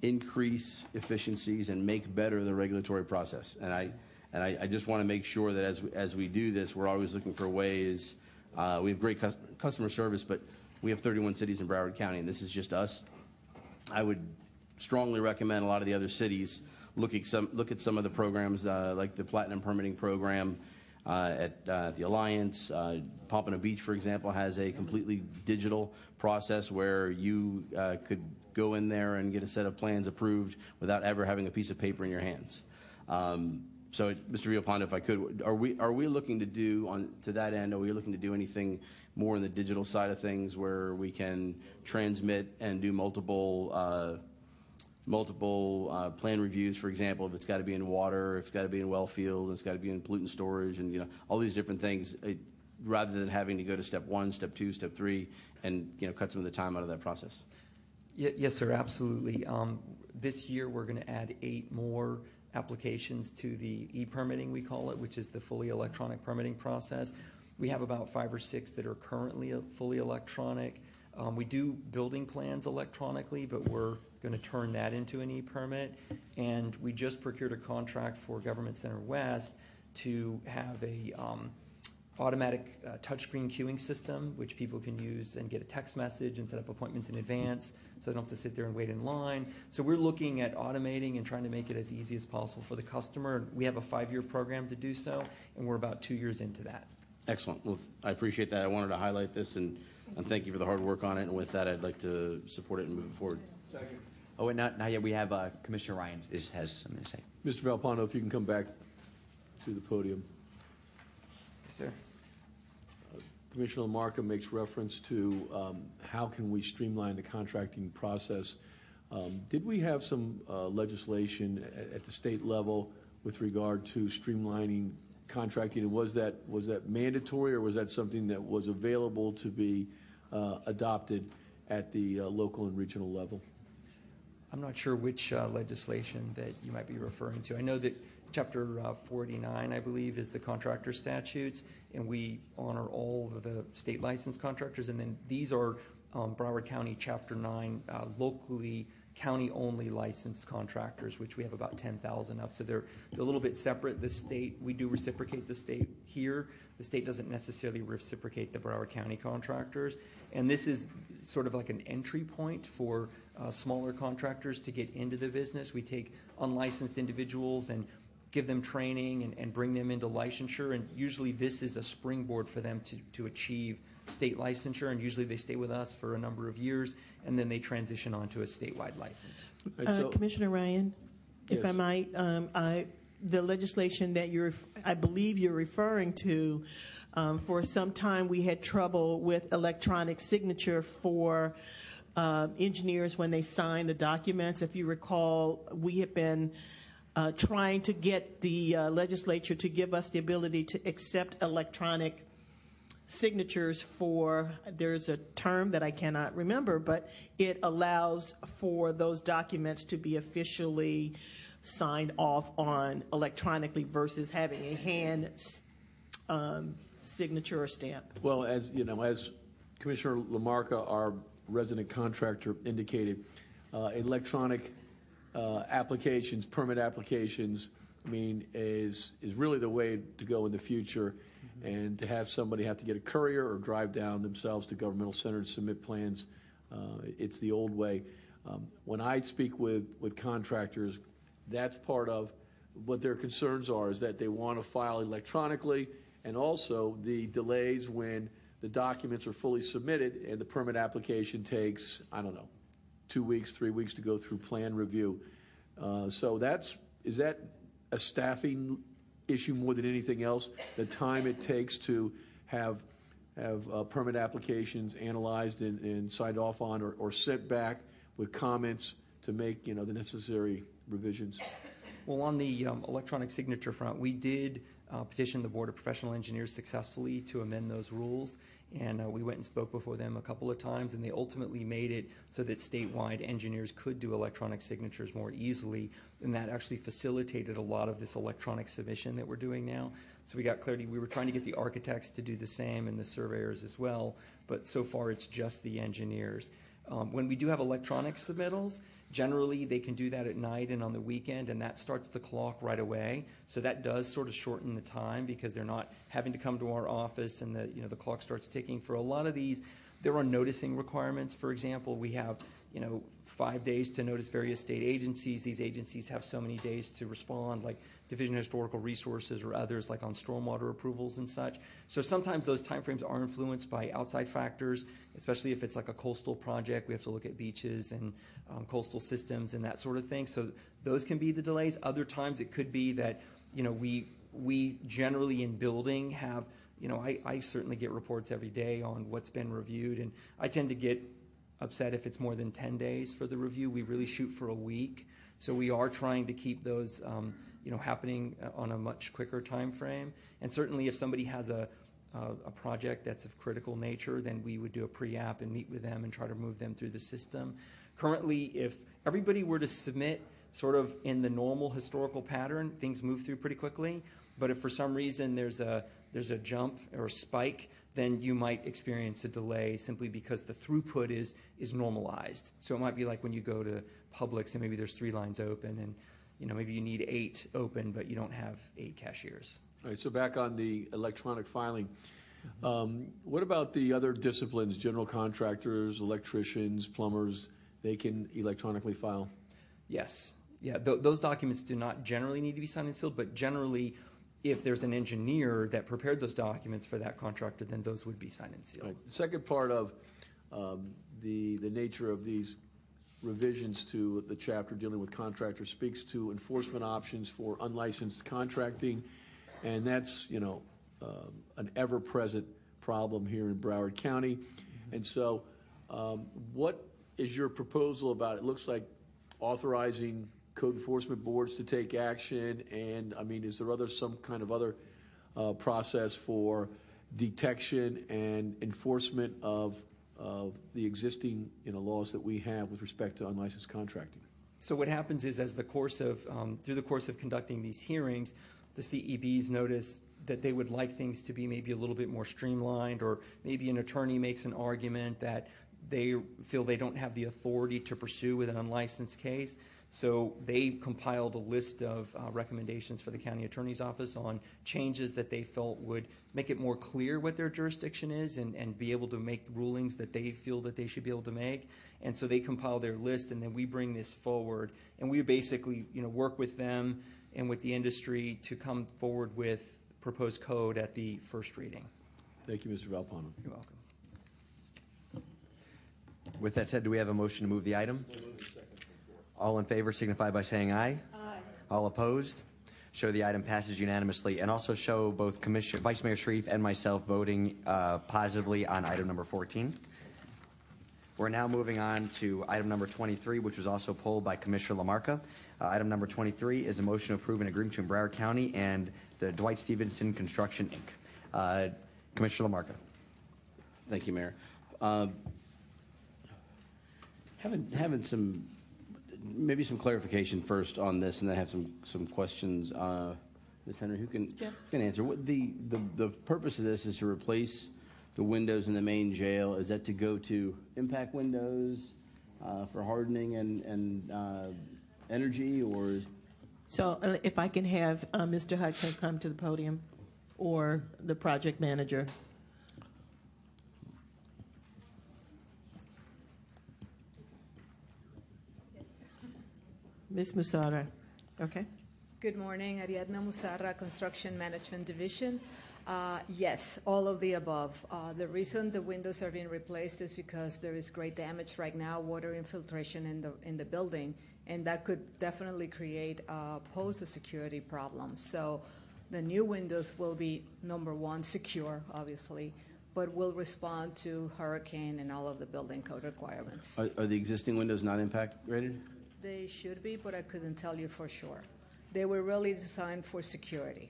Speaker 2: increase efficiencies and make better the regulatory process. And I, and I, I just want to make sure that as we, as we do this, we're always looking for ways we have great cu- customer service, but we have 31 cities in Broward County, and this is just us. I would strongly recommend a lot of the other cities look at some, look at some of the programs uh, like the Platinum Permitting Program uh, at uh, the Alliance. Uh, Pompano Beach, for example, has a completely digital process where you uh, could go in there and get a set of plans approved without ever having a piece of paper in your hands. Um, so, Mr. Villalpando, if I could, are we are we looking to do on to that end? Are we looking to do anything more in the digital side of things where we can transmit and do multiple uh, multiple uh, plan reviews? For example, if it's got to be in water, if it's got to be in well field, it's got to be in pollutant storage, and you know all these different things. Rather than having to go to step one, step two, step three, and you know cut some of the time out of that process.
Speaker 15: Yes, sir, absolutely. Um, this year we're going to add eight more applications to the e-permitting, we call it, which is the fully electronic permitting process. We have about five or six that are currently fully electronic. Um, we do building plans electronically, but we're going to turn that into an e-permit. And we just procured a contract for Government Center West to have a um, automatic uh, touchscreen queuing system, which people can use and get a text message and set up appointments in advance, so they don't have to sit there and wait in line. So we're looking at automating and trying to make it as easy as possible for the customer. We have a five-year program to do so, and we're about two years into that.
Speaker 2: Excellent. Well, I appreciate that. I wanted to highlight this, and, and thank you for the hard work on it. And with that, I'd like to support it and move it forward.
Speaker 9: Second.
Speaker 1: Oh, and not, not yet. We have uh, Commissioner Ryan is, has something to say.
Speaker 9: Mr. Villalpando, if you can come back to the podium.
Speaker 15: Yes, sir.
Speaker 9: Commissioner LaMarca makes reference to um, how can we streamline the contracting process. Um, Did we have some uh, legislation at, at the state level with regard to streamlining contracting? And was that, was that mandatory, or was that something that was available to be uh, adopted at the uh, local and regional level?
Speaker 15: I'm not sure which uh, legislation that you might be referring to. I know that Chapter uh, 49, I believe, is the contractor statutes, and we honor all of the state licensed contractors. And then these are um, Broward County Chapter 9 uh, locally county-only licensed contractors, which we have about 10,000 of. So they're, a little bit separate. The state, we do reciprocate the state here. The state doesn't necessarily reciprocate the Broward County contractors. And this is sort of like an entry point for uh, smaller contractors to get into the business. We take unlicensed individuals and give them training and, and bring them into licensure. And usually this is a springboard for them to, to achieve state licensure. And usually they stay with us for a number of years and then they transition on to a statewide license.
Speaker 8: Uh, Commissioner Ryan, if
Speaker 9: Yes.
Speaker 8: I might, um, I, the legislation that you're, I believe you're referring to, um, for some time we had trouble with electronic signature for uh, engineers when they sign the documents. If you recall, we have been uh, trying to get the uh, legislature to give us the ability to accept electronic signatures for there's a term that I cannot remember, but it allows for those documents to be officially signed off on electronically versus having a hand um, signature or stamp.
Speaker 9: Well, as you know, as Commissioner LaMarca, our resident contractor, indicated, uh, electronic applications, permit applications, I mean, is is really the way to go in the future. And to have somebody have to get a courier or drive down themselves to governmental center and submit plans, uh, it's the old way. Um, when I speak with with contractors, that's part of what their concerns are is that they want to file electronically and also the delays when the documents are fully submitted and the permit application takes, I don't know, two weeks, three weeks to go through plan review. Uh, so that's, is that a staffing issue more than anything else? The time it takes to have, have uh, permit applications analyzed and, and signed off on or, or sent back with comments to make, you know, the necessary revisions?
Speaker 15: Well, on the um, electronic signature front, we did uh, petition the Board of Professional Engineers successfully to amend those rules. And uh, we went and spoke before them a couple of times, and they ultimately made it so that statewide engineers could do electronic signatures more easily. And that actually facilitated a lot of this electronic submission that we're doing now. So we got clarity. We were trying to get the architects to do the same and the surveyors as well, but so far it's just the engineers. Um, when we do have electronic submittals, generally they can do that at night and on the weekend, and that starts the clock right away. So that does sort of shorten the time because they're not having to come to our office, and the you know the clock starts ticking. For a lot of these, there are noticing requirements. For example, we have you know five days to notice various state agencies. These agencies have so many days to respond, like Division of Historical Resources or others, like on stormwater approvals and such. So sometimes those timeframes are influenced by outside factors, especially if it's like a coastal project. We have to look at beaches and um, coastal systems and that sort of thing. So those can be the delays. Other times it could be that you know we we generally in building have you know I, I certainly get reports every day on what's been reviewed, and I tend to get upset if it's more than 10 days for the review. We really shoot for a week. So we are trying to keep those um, you know, happening uh, on a much quicker time frame. And certainly if somebody has a, uh, a project that's of critical nature, then we would do a pre-app and meet with them and try to move them through the system. Currently, if everybody were to submit sort of in the normal historical pattern, things move through pretty quickly. But if for some reason there's a, there's a jump or a spike, then you might experience a delay simply because the throughput is, is normalized. So it might be like when you go to Publix and maybe there's three lines open and you know maybe you need eight open but you don't have eight cashiers.
Speaker 9: All right, so back on the electronic filing. Um, What about the other disciplines, general contractors, electricians, plumbers? They can electronically file?
Speaker 15: Yes. Yeah, th- those documents do not generally need to be signed and sealed, but generally, if there's an engineer that prepared those documents for that contractor, then those would be signed and sealed.
Speaker 9: The second part of um, the, the nature of these revisions to the chapter dealing with contractors speaks to enforcement options for unlicensed contracting, and that's, you know, um, an ever-present problem here in Broward County. And so, um, what is your proposal about, it looks like authorizing code enforcement boards to take action, and, I mean, is there other, some kind of other uh, process for detection and enforcement of, of the existing, you know, laws that we have with respect to unlicensed contracting?
Speaker 15: So what happens is, as the course of um, through the course of conducting these hearings, the CEBs notice that they would like things to be maybe a little bit more streamlined, or maybe an attorney makes an argument that they feel they don't have the authority to pursue with an unlicensed case. So they compiled a list of uh, recommendations for the county attorney's office on changes that they felt would make it more clear what their jurisdiction is and, and be able to make rulings that they feel that they should be able to make. And so they compile their list, and then we bring this forward, and we basically, you know, work with them and with the industry to come forward with proposed code at the first reading.
Speaker 9: Thank you, Mr. Villalpando.
Speaker 15: You're welcome.
Speaker 1: With that said, do we have a motion to move the item? All in favor signify by saying aye.
Speaker 5: Aye.
Speaker 1: All opposed? Show the item passes unanimously, and also show both Commissioner, Vice Mayor Sharief and myself voting uh, positively on item number 14. We're now moving on to item number 23, which was also pulled by Commissioner LaMarca. Uh, item number 23 is a motion to approve an agreement between Broward County and the Dwight Stevenson Construction, Inc. Uh, Commissioner LaMarca.
Speaker 2: Thank you, Mayor. Uh, having having some maybe some clarification first on this, and then I have some some questions. Uh, Ms. Henry, who can
Speaker 3: Yes.
Speaker 2: can answer? What the, the the purpose of this is to replace the windows in the main jail. Is that to go to impact windows uh, for hardening and and uh, energy, or is,
Speaker 8: So if I can have uh, Mr. Hudson come to the podium, or the project manager. Ms. Musara, okay?
Speaker 16: Good morning, Ariadna Musara, Construction Management Division. Uh, Yes, all of the above. Uh, The reason the windows are being replaced is because there is great damage right now, water infiltration in the, in the building, and that could definitely create, uh, pose a security problem. So the new windows will be, number one, secure, obviously, but will respond to hurricane and all of the building code requirements.
Speaker 2: are, are the existing windows not impact rated?
Speaker 16: They should be, but I couldn't tell you for sure. They were really designed for security.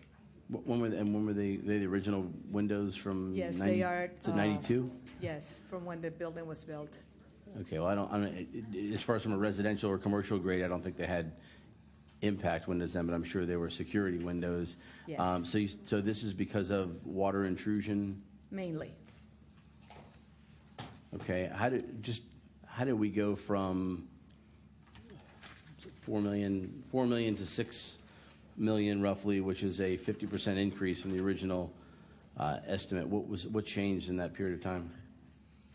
Speaker 2: Wh- When were they, and when were they? They the original windows from?
Speaker 16: Yes,
Speaker 2: 90
Speaker 16: they are.
Speaker 2: To
Speaker 16: uh,
Speaker 2: ninety-two.
Speaker 16: Yes, from when the building was built.
Speaker 2: Okay, well, I don't, I don't, it- it- as far as from a residential or commercial grade, I don't think they had impact windows then, but I'm sure they were security windows.
Speaker 16: Yes.
Speaker 2: Um, So you, so this is because of water intrusion?
Speaker 16: Mainly.
Speaker 2: Okay, how did, just, how did we go from 4 million, 4 million to 6 million roughly, which is a 50% increase from the original uh, estimate? What was, what changed in that period of time?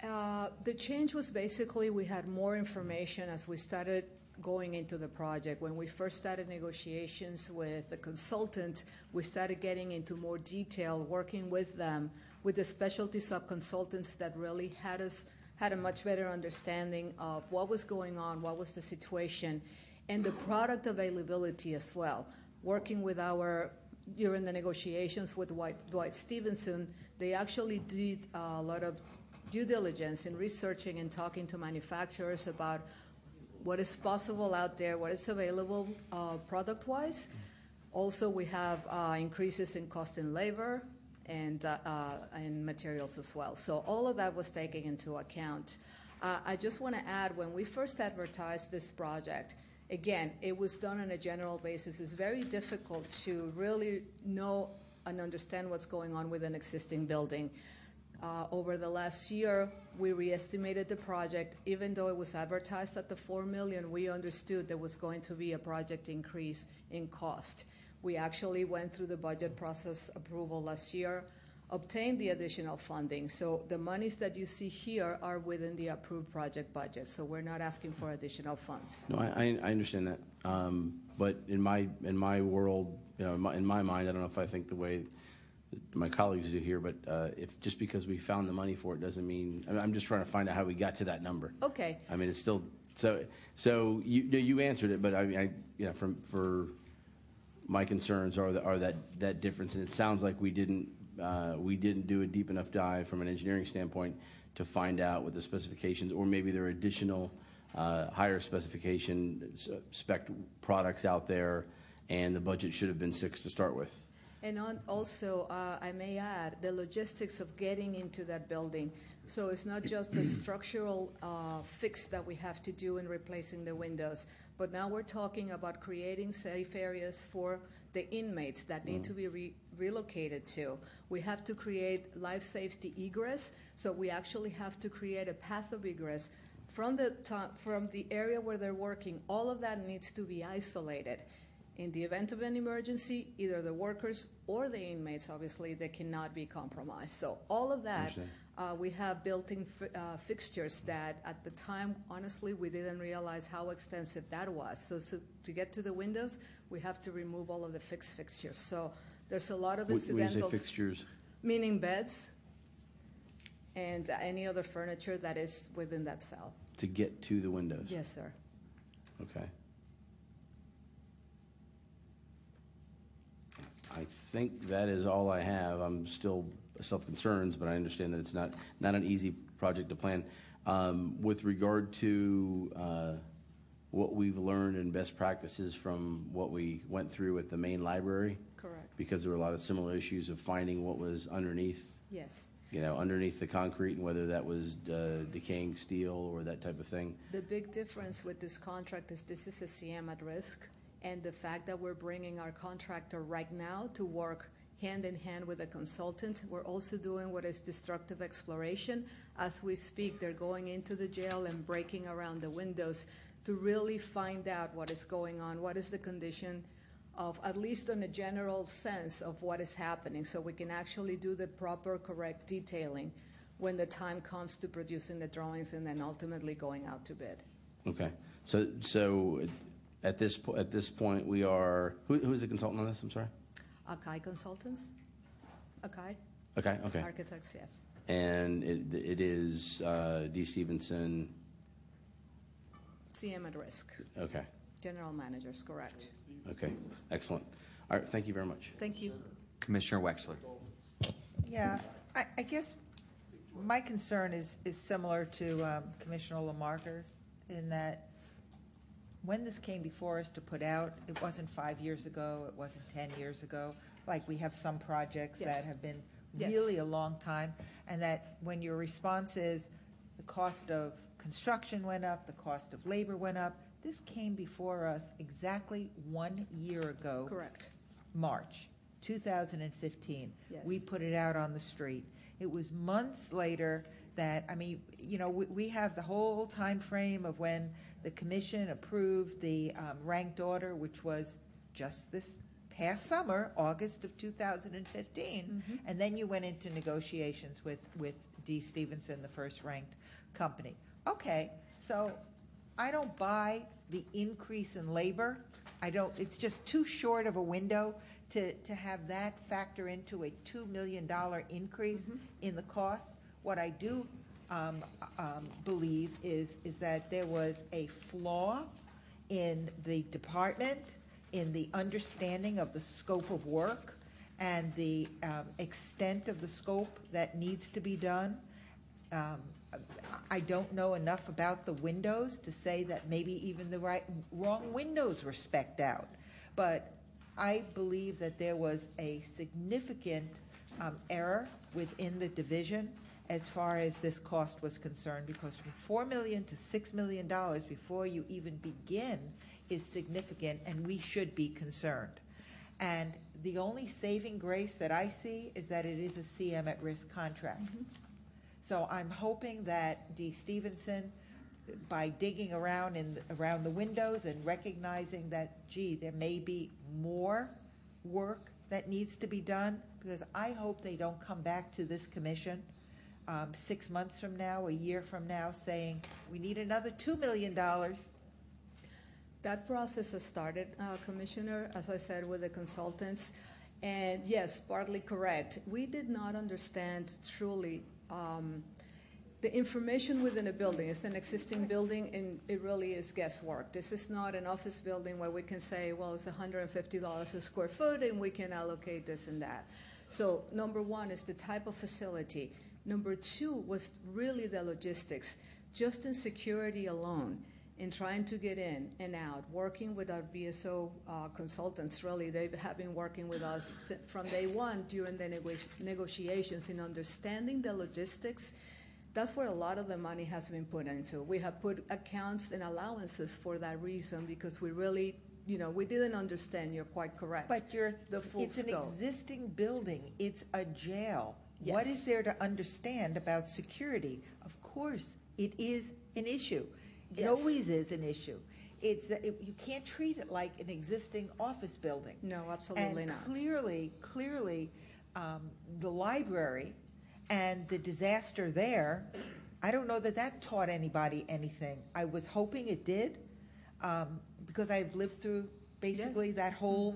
Speaker 16: Uh, The change was basically, we had more information as we started going into the project. When we first started negotiations with the consultant, we started getting into more detail, working with them, with the specialty sub-consultants that really had us, had a much better understanding of what was going on, what was the situation, and the product availability as well. Working with our, during the negotiations with Dwight, Dwight Stevenson, they actually did a lot of due diligence in researching and talking to manufacturers about what is possible out there, what is available uh, product wise. Also, we have uh, increases in cost in labor and, uh, uh, and materials as well. So, all of that was taken into account. Uh, I just want to add when we first advertised this project, again, it was done on a general basis. It's very difficult to really know and understand what's going on with an existing building. Uh, over the last year, we reestimated the project. Even though it was advertised at the four million, we understood there was going to be a project increase in cost. We actually went through the budget process approval last year, obtained the additional funding. So the monies that you see here are within the approved project budget. So we're not asking for additional funds.
Speaker 2: No, I, I I understand that. Um, But in my, in my world, you know, in my, in my mind, I don't know if I think the way my colleagues do here, but uh, if, just because we found the money for it doesn't mean, I mean, I'm just trying to find out how we got to that number.
Speaker 16: Okay.
Speaker 2: I mean, it's still, so, so you, you answered it, but I, I, you know, from, for, my concerns are, the- are that, that difference, and it sounds like we didn't, uh, we didn't do a deep enough dive from an engineering standpoint to find out what the specifications, or maybe there are additional uh, higher specification spec products out there, and the budget should have been six to start with.
Speaker 16: And on, also, uh, I may add, the logistics of getting into that building. So it's not just a structural uh, fix that we have to do in replacing the windows, but now we're talking about creating safe areas for the inmates that need to be re- relocated to. We have to create life safety egress, so we actually have to create a path of egress from the to- from the area where they're working. All of that needs to be isolated. In the event of an emergency, either the workers or the inmates, obviously, they cannot be compromised. So all of that, uh, we have built-in fi- uh, fixtures that, at the time, honestly, we didn't realize how extensive that was. So, so to get to the windows, we have to remove all of the fixed fixtures. So there's a lot of
Speaker 2: Wh- When you say fixtures,
Speaker 16: meaning beds and any other furniture that is within that cell.
Speaker 2: to get to the windows?
Speaker 16: Yes, sir.
Speaker 2: Okay. I think that is all I have. I'm still self-concerns, but I understand that it's not, not an easy project to plan. Um, With regard to uh, what we've learned and best practices from what we went through at the main library. Because there were a lot of similar issues of finding what was underneath,
Speaker 16: Yes.
Speaker 2: you know, underneath the concrete, and whether that was uh, decaying steel or that type of thing.
Speaker 16: The big difference with this contract is this is a CM at risk, and the fact that we're bringing our contractor right now to work hand in hand with a consultant. We're also doing what is destructive exploration. As we speak, they're going into the jail and breaking around the windows to really find out what is going on, what is the condition of, at least in a general sense, of what is happening, so we can actually do the proper, correct detailing when the time comes to producing the drawings and then ultimately going out to bid.
Speaker 2: Okay, so, so at this, po- at this point, we are, who, who is the consultant on this, I'm sorry?
Speaker 16: Akai Consultants? Akai?
Speaker 2: Okay, okay.
Speaker 16: Architects, yes.
Speaker 2: And it, it is uh, D. Stevenson,
Speaker 16: CM at risk.
Speaker 2: okay,
Speaker 16: General managers, correct.
Speaker 2: Okay, excellent. All right, thank you very much.
Speaker 16: Thank you.
Speaker 1: Commissioner Wexler.
Speaker 4: Yeah, I, I guess my concern is, is similar to um, Commissioner LaMarca's in that when this came before us to put out, it wasn't five years ago, it wasn't 10 years ago. Like we have some projects that have been
Speaker 16: Yes.
Speaker 4: really a long time, and that when your response is the cost of construction went up, the cost of labor went up, this came before us exactly one year ago.
Speaker 16: Correct.
Speaker 4: March 2015.
Speaker 16: Yes.
Speaker 4: We put it out on the street. It was months later that, I mean, you know, we, we have the whole time frame of when the commission approved the um, ranked order, which was just this past summer, August of 2015. And then you went into negotiations with, with D. Stevenson, the first ranked company. Okay, so I don't buy the increase in labor. I don't, it's just too short of a window to, to have that factor into a $2 million increase in the cost. What I do um, um, believe is, is that there was a flaw in the department, in the understanding of the scope of work and the um, extent of the scope that needs to be done. Um, I don't know enough about the windows to say that maybe even the right, wrong windows were specked out. But I believe that there was a significant um, error within the division as far as this cost was concerned, because from four million to six million dollars before you even begin is significant, and we should be concerned. And the only saving grace that I see is that it is a CM at risk contract. So I'm hoping that D. Stevenson, by digging around in, around the windows and recognizing that, gee, there may be more work that needs to be done because I hope they don't come back to this commission um, six months from now, a year from now, saying we need another $2 million.
Speaker 16: That process has started, uh, Commissioner, as I said, with the consultants. And yes, partly correct. We did not understand truly um, the information within a building. It's an existing building, and it really is guesswork. This is not an office building where we can say, well, it's $150 a square foot, and we can allocate this and that. So, number one is the type of facility. Number two was really the logistics. Just in security alone, in trying to get in and out, working with our BSO uh, consultants, really, they have been working with us from day one during the nego- negotiations in understanding the logistics. That's where a lot of the money has been put into. We have put accounts and allowances for that reason because we really, you know, we didn't understand. You're quite correct.
Speaker 4: But you're,
Speaker 16: the full
Speaker 4: it's an existing building. It's a jail.
Speaker 16: Yes.
Speaker 4: What is there to understand about security? Of course, it is an issue. It
Speaker 16: Yes.
Speaker 4: always is an issue. It's that it, you can't treat it like an existing office building.
Speaker 16: No, absolutely
Speaker 4: and
Speaker 16: not.
Speaker 4: Clearly, clearly, um, the library and the disaster there. I don't know that that taught anybody anything. I was hoping it did, um, because I've lived through basically that whole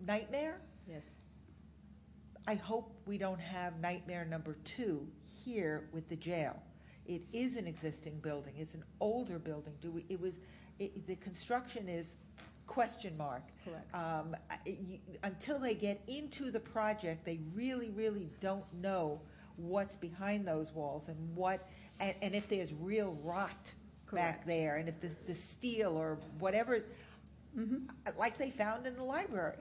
Speaker 4: nightmare.
Speaker 16: Yes.
Speaker 4: I hope we don't have nightmare number two here with the jail. It is an existing building. It's an older building. Do we, it was, it, the construction is question mark.
Speaker 16: Correct.
Speaker 4: Um, I- you- until they get into the project, they really, really don't know what's behind those walls and what, and, and if there's real rot back
Speaker 16: Correct.
Speaker 4: there, and if the, the steel or whatever,
Speaker 16: Mm-hmm.
Speaker 4: like they found in the library.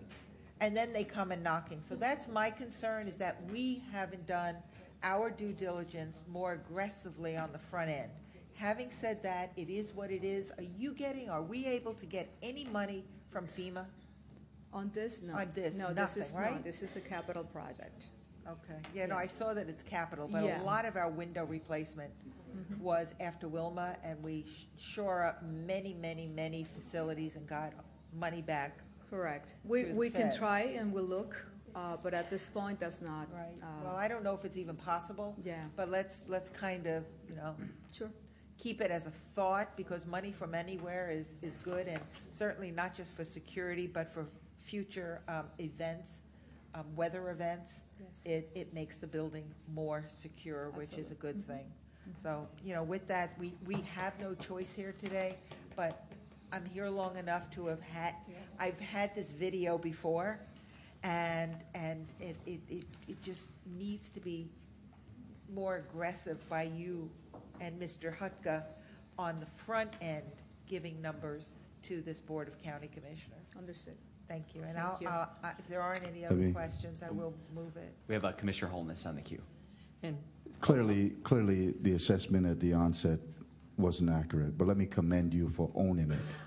Speaker 4: And then they come and knocking. So that's my concern is that we haven't done our due diligence more aggressively on the front end. Having said that, it is what it is. Are you getting, are we able to get any money from FEMA?
Speaker 16: On this, no.
Speaker 4: On this,
Speaker 16: no,
Speaker 4: nothing,
Speaker 16: this is
Speaker 4: right?
Speaker 16: no. This is a capital project.
Speaker 4: Okay. Yeah, no, I
Speaker 16: Yes.
Speaker 4: saw that it's capital, but
Speaker 16: Yeah.
Speaker 4: a lot of our window replacement mm-hmm. was after Wilma, and we sh- shore up many, many, many facilities and got money back.
Speaker 16: Correct. We
Speaker 4: through the
Speaker 16: we can try and we'll look, uh, but at this point, that's not.
Speaker 4: Right.
Speaker 16: Uh,
Speaker 4: Well, I don't know if it's even possible.
Speaker 16: Yeah.
Speaker 4: But let's, let's kind of, you know.
Speaker 16: Sure.
Speaker 4: Keep it as a thought, because money from anywhere is, is good, and certainly not just for security, but for future um, events, um, weather events.
Speaker 16: Yes.
Speaker 4: It, it makes the building more secure, which is a good thing. So, you know, with that, we, we have no choice here today, but I'm here long enough to have had, I've had this video before, and, and it, it, it, it just needs to be more aggressive by you and Mr. Hutka on the front end, giving numbers to this Board of County Commissioners.
Speaker 16: Understood.
Speaker 4: Thank you. And
Speaker 16: Thank
Speaker 4: I'll,
Speaker 16: you.
Speaker 4: uh, I- if there aren't any other
Speaker 6: Let
Speaker 4: questions, I will move it.
Speaker 1: We have uh, Commissioner Holness on the queue.
Speaker 8: And
Speaker 6: Clearly, clearly, the assessment at the onset wasn't accurate, but let me commend you for owning it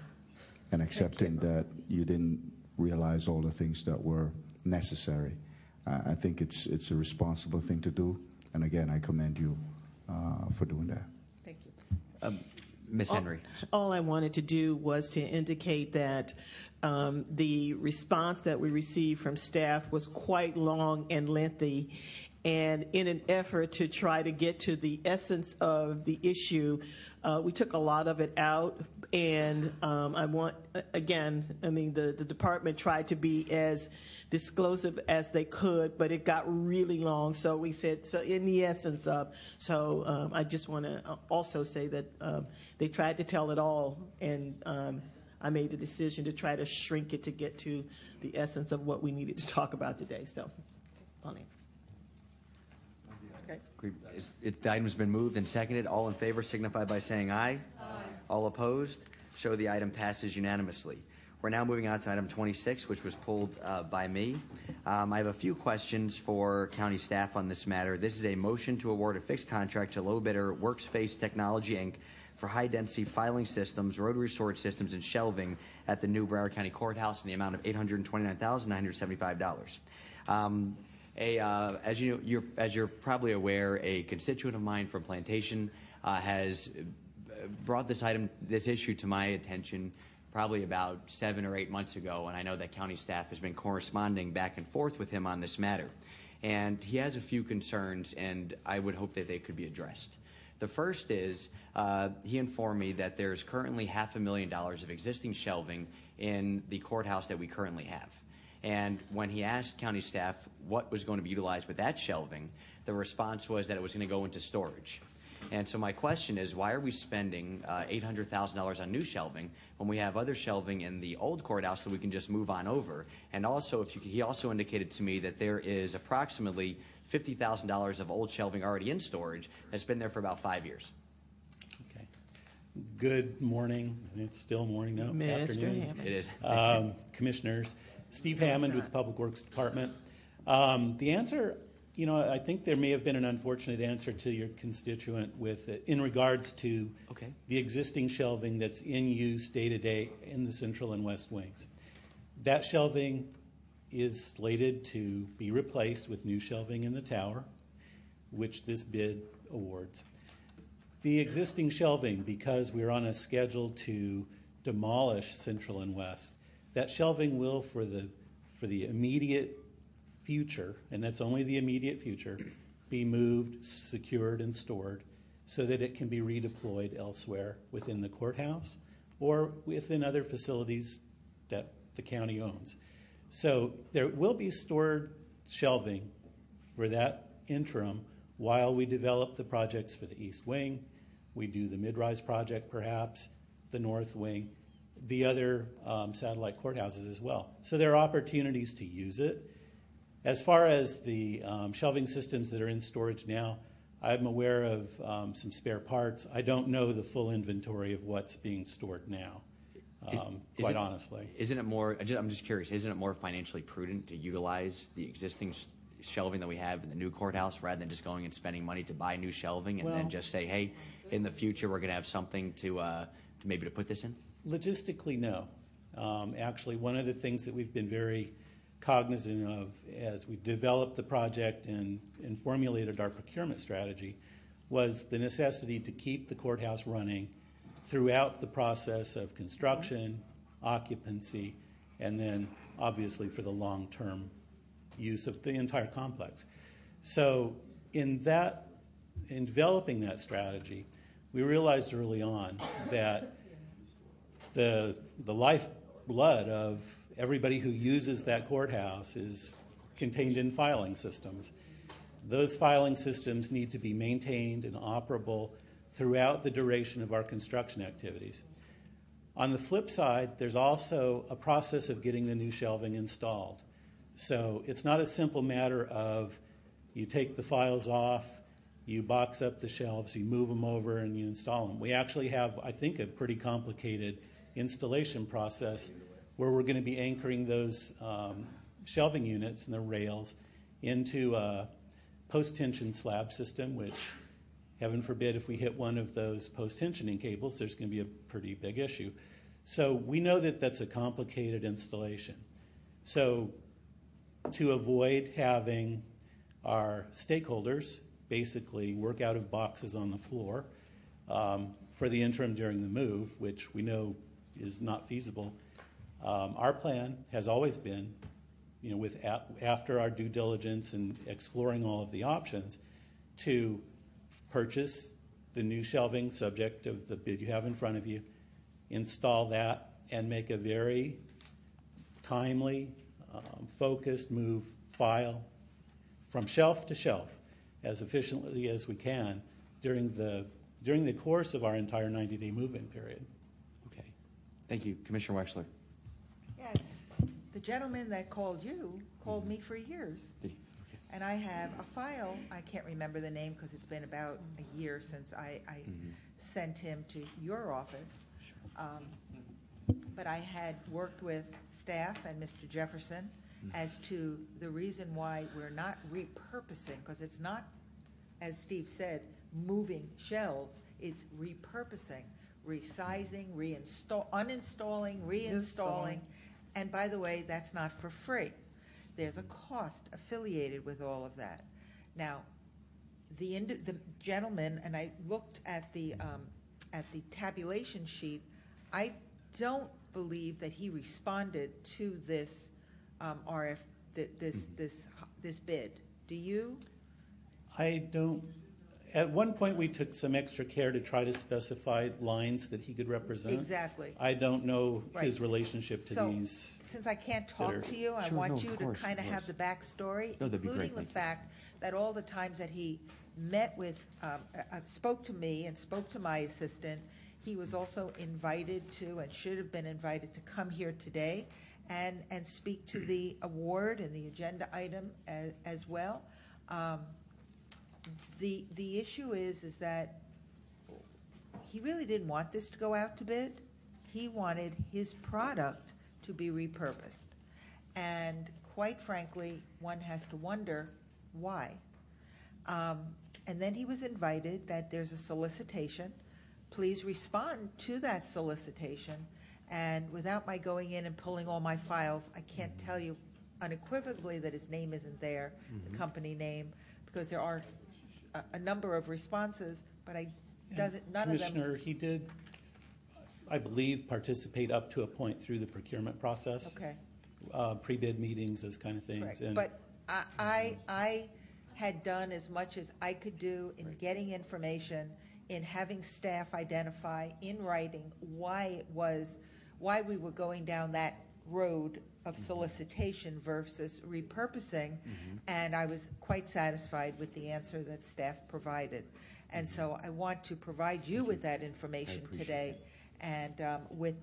Speaker 6: and accepting that you didn't realize all the things that were necessary. Uh, I think it's, it's a responsible thing to do, and again, I commend you uh, for doing that.
Speaker 16: Thank you.
Speaker 1: Um, Ms. Henry.
Speaker 8: All I wanted to do was to indicate that um, the response that we received from staff was quite long and lengthy. And in an effort to try to get to the essence of the issue, uh, we took a lot of it out. And um, I want, again, I mean, the, the department tried to be as disclosive as they could, but it got really long. So we said, so in the essence of, so um, I just want to also say that um, they tried to tell it all, and um, I made the decision to try to shrink it to get to the essence of what we needed to talk about today. So, Bonnie.
Speaker 4: Okay.
Speaker 1: Agreed. Is- it- The item's been moved and seconded. All in favor signify by saying aye. All opposed? Show the item passes unanimously. We're now moving on to item 26, which was pulled uh, by me. Um, I have a few questions for county staff on this matter. This is a motion to award a fixed contract to low bidder Workspace Technology, Inc. for high-density filing systems, rotary storage systems, and shelving at the new Broward County Courthouse in the amount of $829,975. Um, a, uh, as you you're, as you're probably aware, a constituent of mine from Plantation uh, has brought this item, this issue to my attention probably about seven or eight months ago, and I know that county staff has been corresponding back and forth with him on this matter. And he has a few concerns, and I would hope that they could be addressed. The first is uh, he informed me that there's currently half a million dollars of existing shelving in the courthouse that we currently have. And when he asked county staff what was going to be utilized with that shelving, the response was that it was going to go into storage. And so my question is, why are we spending uh, $800,000 on new shelving when we have other shelving in the old courthouse that we can just move on over? And also, if you, he also indicated to me that there is approximately $50,000 of old shelving already in storage that's been there for about five years. Okay.
Speaker 17: Good morning. It's still morning now.
Speaker 8: Mr.
Speaker 17: Afternoon.
Speaker 8: Hammond.
Speaker 1: It is.
Speaker 17: Um, commissioners, Steve Hammond with the Public Works Department. Um, the answer, you know, I think there may have been an unfortunate answer to your constituent with uh, in regards to
Speaker 1: Okay.
Speaker 17: the existing shelving that's in use day to day in the central and west wings. That shelving is slated to be replaced with new shelving in the tower, which this bid awards. The existing shelving, because we're on a schedule to demolish Central and West, that shelving will, for the, for the immediate future, and that's only the immediate future, be moved, secured, and stored so that it can be redeployed elsewhere within the courthouse or within other facilities that the county owns. So there will be stored shelving for that interim while we develop the projects for the East Wing, we do the mid-rise project perhaps, the North Wing, the other um, satellite courthouses as well. So there are opportunities to use it. As far as the um, shelving systems that are in storage now, I'm aware of um, some spare parts. I don't know the full inventory of what's being stored now, um,
Speaker 1: Is
Speaker 17: quite
Speaker 1: it-
Speaker 17: honestly.
Speaker 1: Isn't it more, I'm just curious, isn't it more financially prudent to utilize the existing shelving that we have in the new courthouse rather than just going and spending money to buy new shelving and then just say, hey, in the future, we're going to have something to, uh, to maybe to put this in?
Speaker 17: Logistically, no. Um, actually, one of the things that we've been very cognizant of as we developed the project and, and formulated our procurement strategy was the necessity to keep the courthouse running throughout the process of construction, occupancy, and then obviously for the long term use of the entire complex. So, in that, in developing that strategy, we realized early on that the, the lifeblood of everybody who uses that courthouse is contained in filing systems. Those filing systems need to be maintained and operable throughout the duration of our construction activities. On the flip side, there's also a process of getting the new shelving installed. So it's not a simple matter of you take the files off, you box up the shelves, you move them over, and you install them. We actually have, I think, a pretty complicated installation process where we're going to be anchoring those um, shelving units and the rails into a post tension slab system, which, heaven forbid, if we hit one of those post tensioning cables, there's going to be a pretty big issue. So we know that that's a complicated installation. So to avoid having our stakeholders basically work out of boxes on the floor um, for the interim during the move, which we know is not feasible. Um, our plan has always been, you know, after our due diligence and exploring all of the options, to purchase the new shelving subject of the bid you have in front of you, install that, and make a very timely, um, focused move file from shelf to shelf as efficiently as we can during the during the course of our entire 90-day move-in period.
Speaker 1: Okay. Thank you, Commissioner Wexler.
Speaker 4: Yes, the gentleman that called you called me for years. And I have a file, I can't remember the name because it's been about a year since I, I sent him to your office. Um, But I had worked with staff and Mr. Jefferson as to the reason why we're not repurposing, because it's not, as Steve said, moving shelves, it's repurposing, resizing, reinstall, uninstalling, reinstalling. And by the way, that's not for free. There's a cost affiliated with all of that. Now, the, indi- the gentleman, and I looked at the, um, at the tabulation sheet, I don't believe that he responded to this um, RF, th- this, this, this bid. Do you?
Speaker 17: I don't. At one point, we took some extra care to try to specify lines that he could represent.
Speaker 4: Exactly.
Speaker 17: I don't know his relationship to
Speaker 4: So,
Speaker 17: these.
Speaker 4: Since I can't talk
Speaker 17: bidders.
Speaker 4: to you, I
Speaker 17: Sure,
Speaker 4: want
Speaker 17: of
Speaker 4: you to
Speaker 17: course,
Speaker 4: kind of
Speaker 17: of
Speaker 4: have the backstory,
Speaker 17: No, that'd be great,
Speaker 4: including the
Speaker 17: thank you.
Speaker 4: fact that all the times that he met with, um, uh, uh, spoke to me and spoke to my assistant, he was also invited to and should have been invited to come here today and, and speak to the award and the agenda item as, as well. Um, The, the issue is, is that he really didn't want this to go out to bid. He wanted his product to be repurposed. And quite frankly, one has to wonder why. Um, and then he was invited that there's a solicitation. Please respond to that solicitation. And without my going in and pulling all my files, I can't tell you unequivocally that his name isn't there, the
Speaker 17: Mhm.
Speaker 4: company name, because there are a, a number of responses, but I
Speaker 17: And
Speaker 4: doesn't none of them.
Speaker 17: Commissioner, he did, I believe, participate up to a point through the procurement process.
Speaker 4: Okay.
Speaker 17: Uh, pre-bid meetings, those kind of things.
Speaker 4: Right.
Speaker 17: And
Speaker 4: But I, I, I had done as much as I could do in getting information, in having staff identify in writing why it was, why we were going down that road. Of solicitation versus repurposing. And I was quite satisfied with the answer that staff provided. And so I want to provide you with that information
Speaker 1: appreciate
Speaker 4: today. And um, with,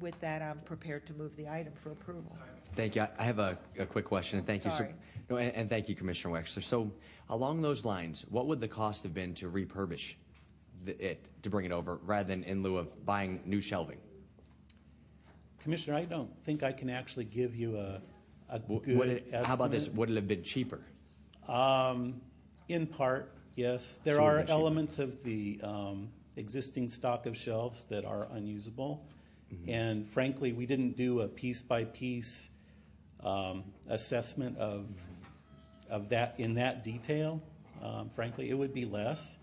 Speaker 4: with that, I'm prepared to move the item for approval.
Speaker 1: Thank you. I- I have a, a quick question, and thank you.
Speaker 4: Sorry.
Speaker 1: no, and, and thank you, Commissioner Wexler. So, along those lines, what would the cost have been to refurbish the, it to bring it over, rather than in lieu of buying new shelving?
Speaker 17: Commissioner, I don't think I can actually give you a, a good
Speaker 1: it,
Speaker 17: estimate.
Speaker 1: how about this? Would it have been cheaper?
Speaker 17: Um, in part, yes. There
Speaker 1: So
Speaker 17: are
Speaker 1: have been cheaper.
Speaker 17: elements of the um, existing stock of shelves that are unusable.
Speaker 1: Mm-hmm.
Speaker 17: And frankly, we didn't do a piece by piece um, assessment of, of that in that detail. Um, frankly, it would be less.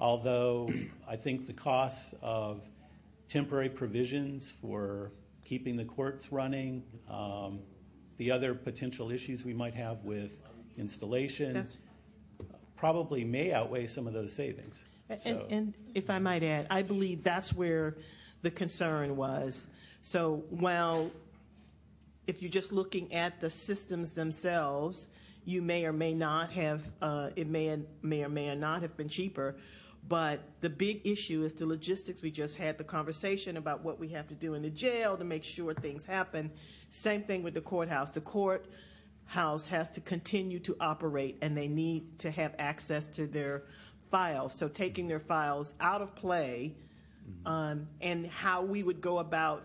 Speaker 17: Although I think the costs of temporary provisions for keeping the courts running, um, the other potential issues we might have with installation,
Speaker 8: That's-
Speaker 17: probably may outweigh some of those savings.
Speaker 8: And,
Speaker 17: So-
Speaker 8: and if I might add, I believe that's where the concern was. So while if you're just looking at the systems themselves, you may or may not have, uh, it may, may or may not have been cheaper. But the big issue is the logistics. We just had the conversation about what we have to do in the jail to make sure things happen. Same thing with the courthouse. The courthouse has to continue to operate, and they need to have access to their files. So taking their files out of play, um, and how we would go about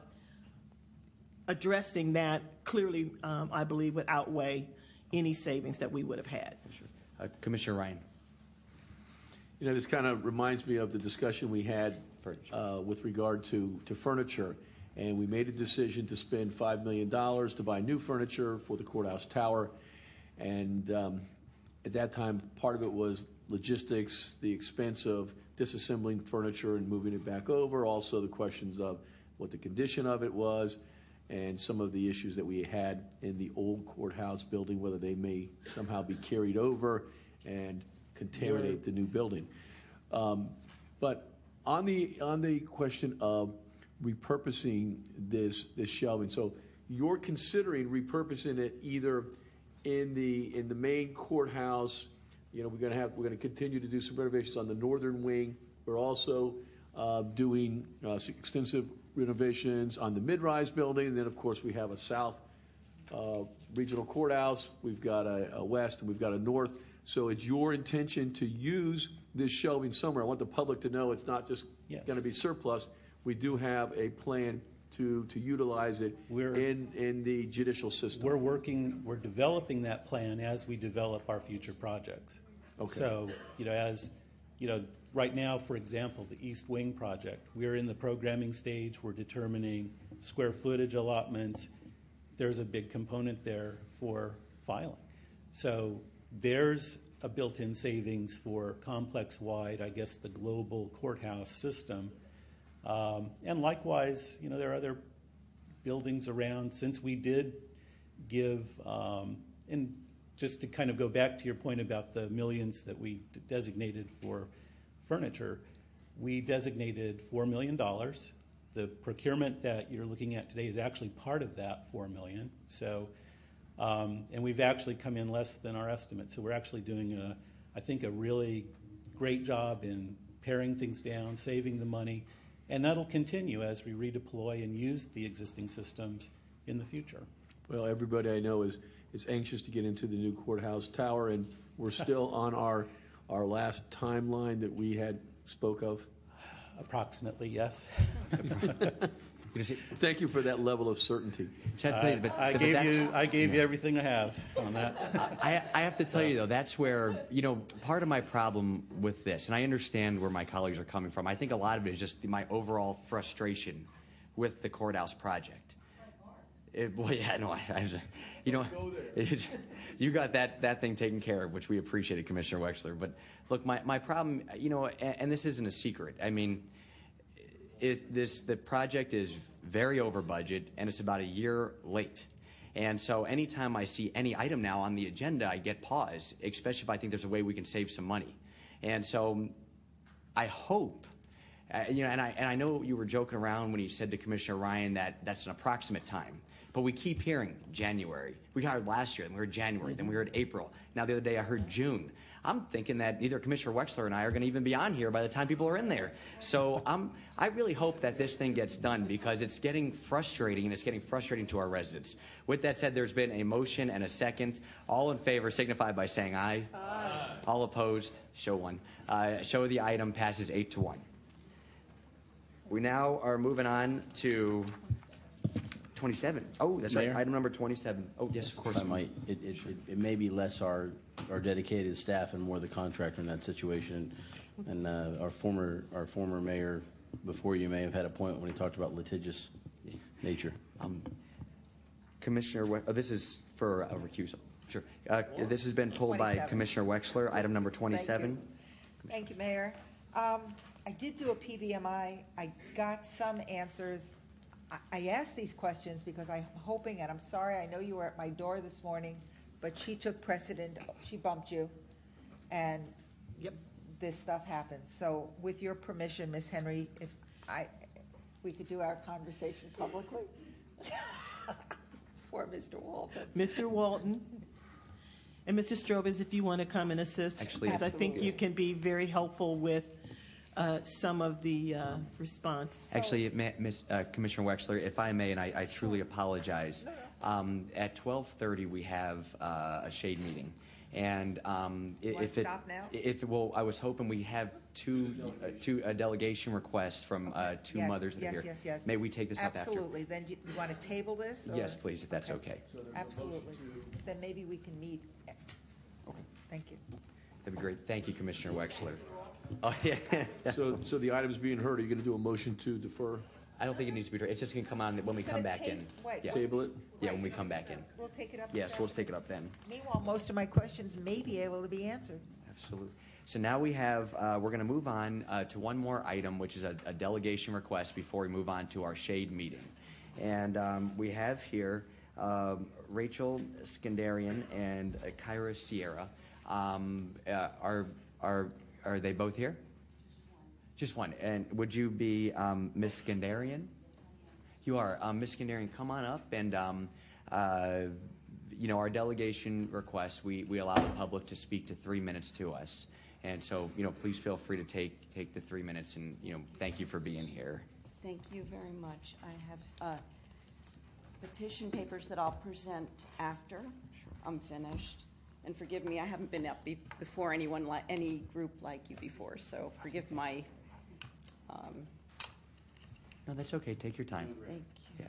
Speaker 8: addressing that clearly, um, I believe, would outweigh any savings that we would have had.
Speaker 1: Uh, Commissioner Ryan.
Speaker 9: You know, this kind of reminds me of the discussion we had uh, with regard to, to furniture. And we made a decision to spend $5 million to buy new furniture for the courthouse tower. And um, at that time, part of it was logistics, the expense of disassembling furniture and moving it back over, also the questions of what the condition of it was, and some of the issues that we had in the old courthouse building, whether they may somehow be carried over and contaminate the new building. Um, But on the, on the question of repurposing this, this shelving, so you're considering repurposing it either in the, in the main courthouse, you know, we're gonna have, we're gonna continue to do some renovations on the northern wing. We're also uh, doing uh, extensive renovations on the mid-rise building, and then, of course, we have a south uh, regional courthouse, we've got a, a west, and we've got a north. So it's your intention to use this shelving somewhere. I want the public to know it's not just
Speaker 17: Yes.
Speaker 9: going to be surplus. We do have a plan to, to utilize it in, in the judicial system.
Speaker 17: We're working, we're developing that plan as we develop our future projects.
Speaker 9: Okay.
Speaker 17: So, you know, as, you know, right now, for example, the East Wing project, we're in the programming stage, we're determining square footage allotments. There's a big component there for filing. So there's a built-in savings for complex-wide, I guess, the global courthouse system. Um, and likewise, you know, there are other buildings around. Since we did give, um, and just to kind of go back to your point about the millions that we designated for furniture, we designated $4 million. The procurement that you're looking at today is actually part of that 4 million. So, Um, and we've actually come in less than our estimate. So we're actually doing, a, I think, a really great job in paring things down, saving the money, and that'll continue as we redeploy and use the existing systems in the future.
Speaker 9: Well, everybody I know is, is anxious to get into the new courthouse tower, and we're still on our, our last timeline that we had spoke of.
Speaker 17: Approximately, yes.
Speaker 9: Thank you for that level of certainty.
Speaker 17: I, I gave you, I gave you everything I have on that.
Speaker 1: I, I have to tell you though, that's where you know part of my problem with this, and I understand where my colleagues are coming from. I think a lot of it is just my overall frustration with the courthouse project. It, well, yeah, no, I, I just, you know, it's, you got that, that thing taken care of, which we appreciated, Commissioner Wexler. But look, my, my problem, you know, and, and this isn't a secret. I mean, it, this the project is very over budget, and it's about a year late. And so, anytime I see any item now on the agenda, I get pause, especially if I think there's a way we can save some money. And so, I hope. Uh, you know, and I, and I know you were joking around when you said to Commissioner Ryan that that's an approximate time. But we keep hearing January. We heard last year, then we heard January, then we heard April. Now the other day I heard June. I'm thinking that neither Commissioner Wexler and I are going to even be on here by the time people are in there. So um, I really hope that this thing gets done because it's getting frustrating and it's getting frustrating to our residents. With that said, there's been a motion and a second. All in favor signify by saying aye. Aye. All opposed, show one. Uh, show the item passes eight to one. We now are moving on to 27. Oh, that's
Speaker 2: Mayor?
Speaker 1: right. Item number 27. Oh, yes, of course.
Speaker 2: If I might, it, it, it, it may be less our, our dedicated staff and more the contractor in that situation. And uh, our former our former mayor before you may have had a point when he talked about litigious nature.
Speaker 1: Um, Commissioner, We- oh, this is for a recusal. Sure. Uh, this has been pulled by
Speaker 4: 27.
Speaker 1: Commissioner Wexler. Item number 27.
Speaker 4: Thank you, Mayor. Um, I did do a PBMI. I got some answers. I, ask these questions because I'm hoping, and I'm sorry, I know you were at my door this morning, but she took precedent. She bumped you, and yep, this stuff happens. So, with your permission, Miss Henry, if I, we could do our conversation publicly. For Mr. Walton.
Speaker 8: Mr. Walton. And Mr. Strobis, if you want to come and assist,
Speaker 1: Actually-
Speaker 8: because I think
Speaker 1: Absolutely.
Speaker 8: you can be very helpful with uh, some of the uh, response.
Speaker 1: Actually, it may- Miss, uh, Commissioner Wexler, if I may, and I, I truly apologize. Um, at 12:30, we have uh, a shade meeting, and um, i-
Speaker 4: Wanna
Speaker 1: if it,
Speaker 4: stop now?
Speaker 1: if well, I was hoping we have two, uh, two a delegation requests from uh, two
Speaker 4: Yes,
Speaker 1: mothers that are
Speaker 4: yes,
Speaker 1: here.
Speaker 4: Yes, yes,
Speaker 1: May we take this up after?
Speaker 4: Absolutely. Then you, you want to table this? or-
Speaker 1: Yes, please, if that's okay.
Speaker 4: Absolutely. Then maybe we can meet. Okay, thank you.
Speaker 1: That'd be great. Thank you, Commissioner Wexler. Oh yeah.
Speaker 9: So, so the item's being heard. Are you going to do a motion to defer?
Speaker 1: I don't think it needs to be. It's just going to come on when we
Speaker 4: Gonna
Speaker 1: come back
Speaker 4: take-
Speaker 1: in.
Speaker 4: wait,
Speaker 1: Yeah.
Speaker 9: Table it?
Speaker 1: Yeah, when we come back in.
Speaker 4: We'll take it up.
Speaker 1: Yes,
Speaker 4: this
Speaker 1: we'll
Speaker 4: afternoon.
Speaker 1: take it up then.
Speaker 4: Meanwhile, most of my questions may be able to be answered.
Speaker 1: Absolutely. So now we have, uh, we're going to move on uh, to one more item, which is a, a delegation request before we move on to our shade meeting. And um, we have here um, Rachel Skandarian and uh, Kyra Sierra. Um, uh, are, are, are they both here? Just one. And would you be um, Miss Skandarian? You are. Um, Ms. Skandarian, come on up. And, um, uh, you know, our delegation requests, we, we allow the public to speak to three minutes to us. And so, you know, please feel free to take, take the three minutes and, you know, thank you for being here.
Speaker 18: Thank you very much. I have uh, petition papers that I'll present after I'm finished. And forgive me, I haven't been up be- before anyone, li- any group like you before, so forgive my, um,
Speaker 1: No, that's okay. Take your time.
Speaker 18: thank you.
Speaker 1: Yeah.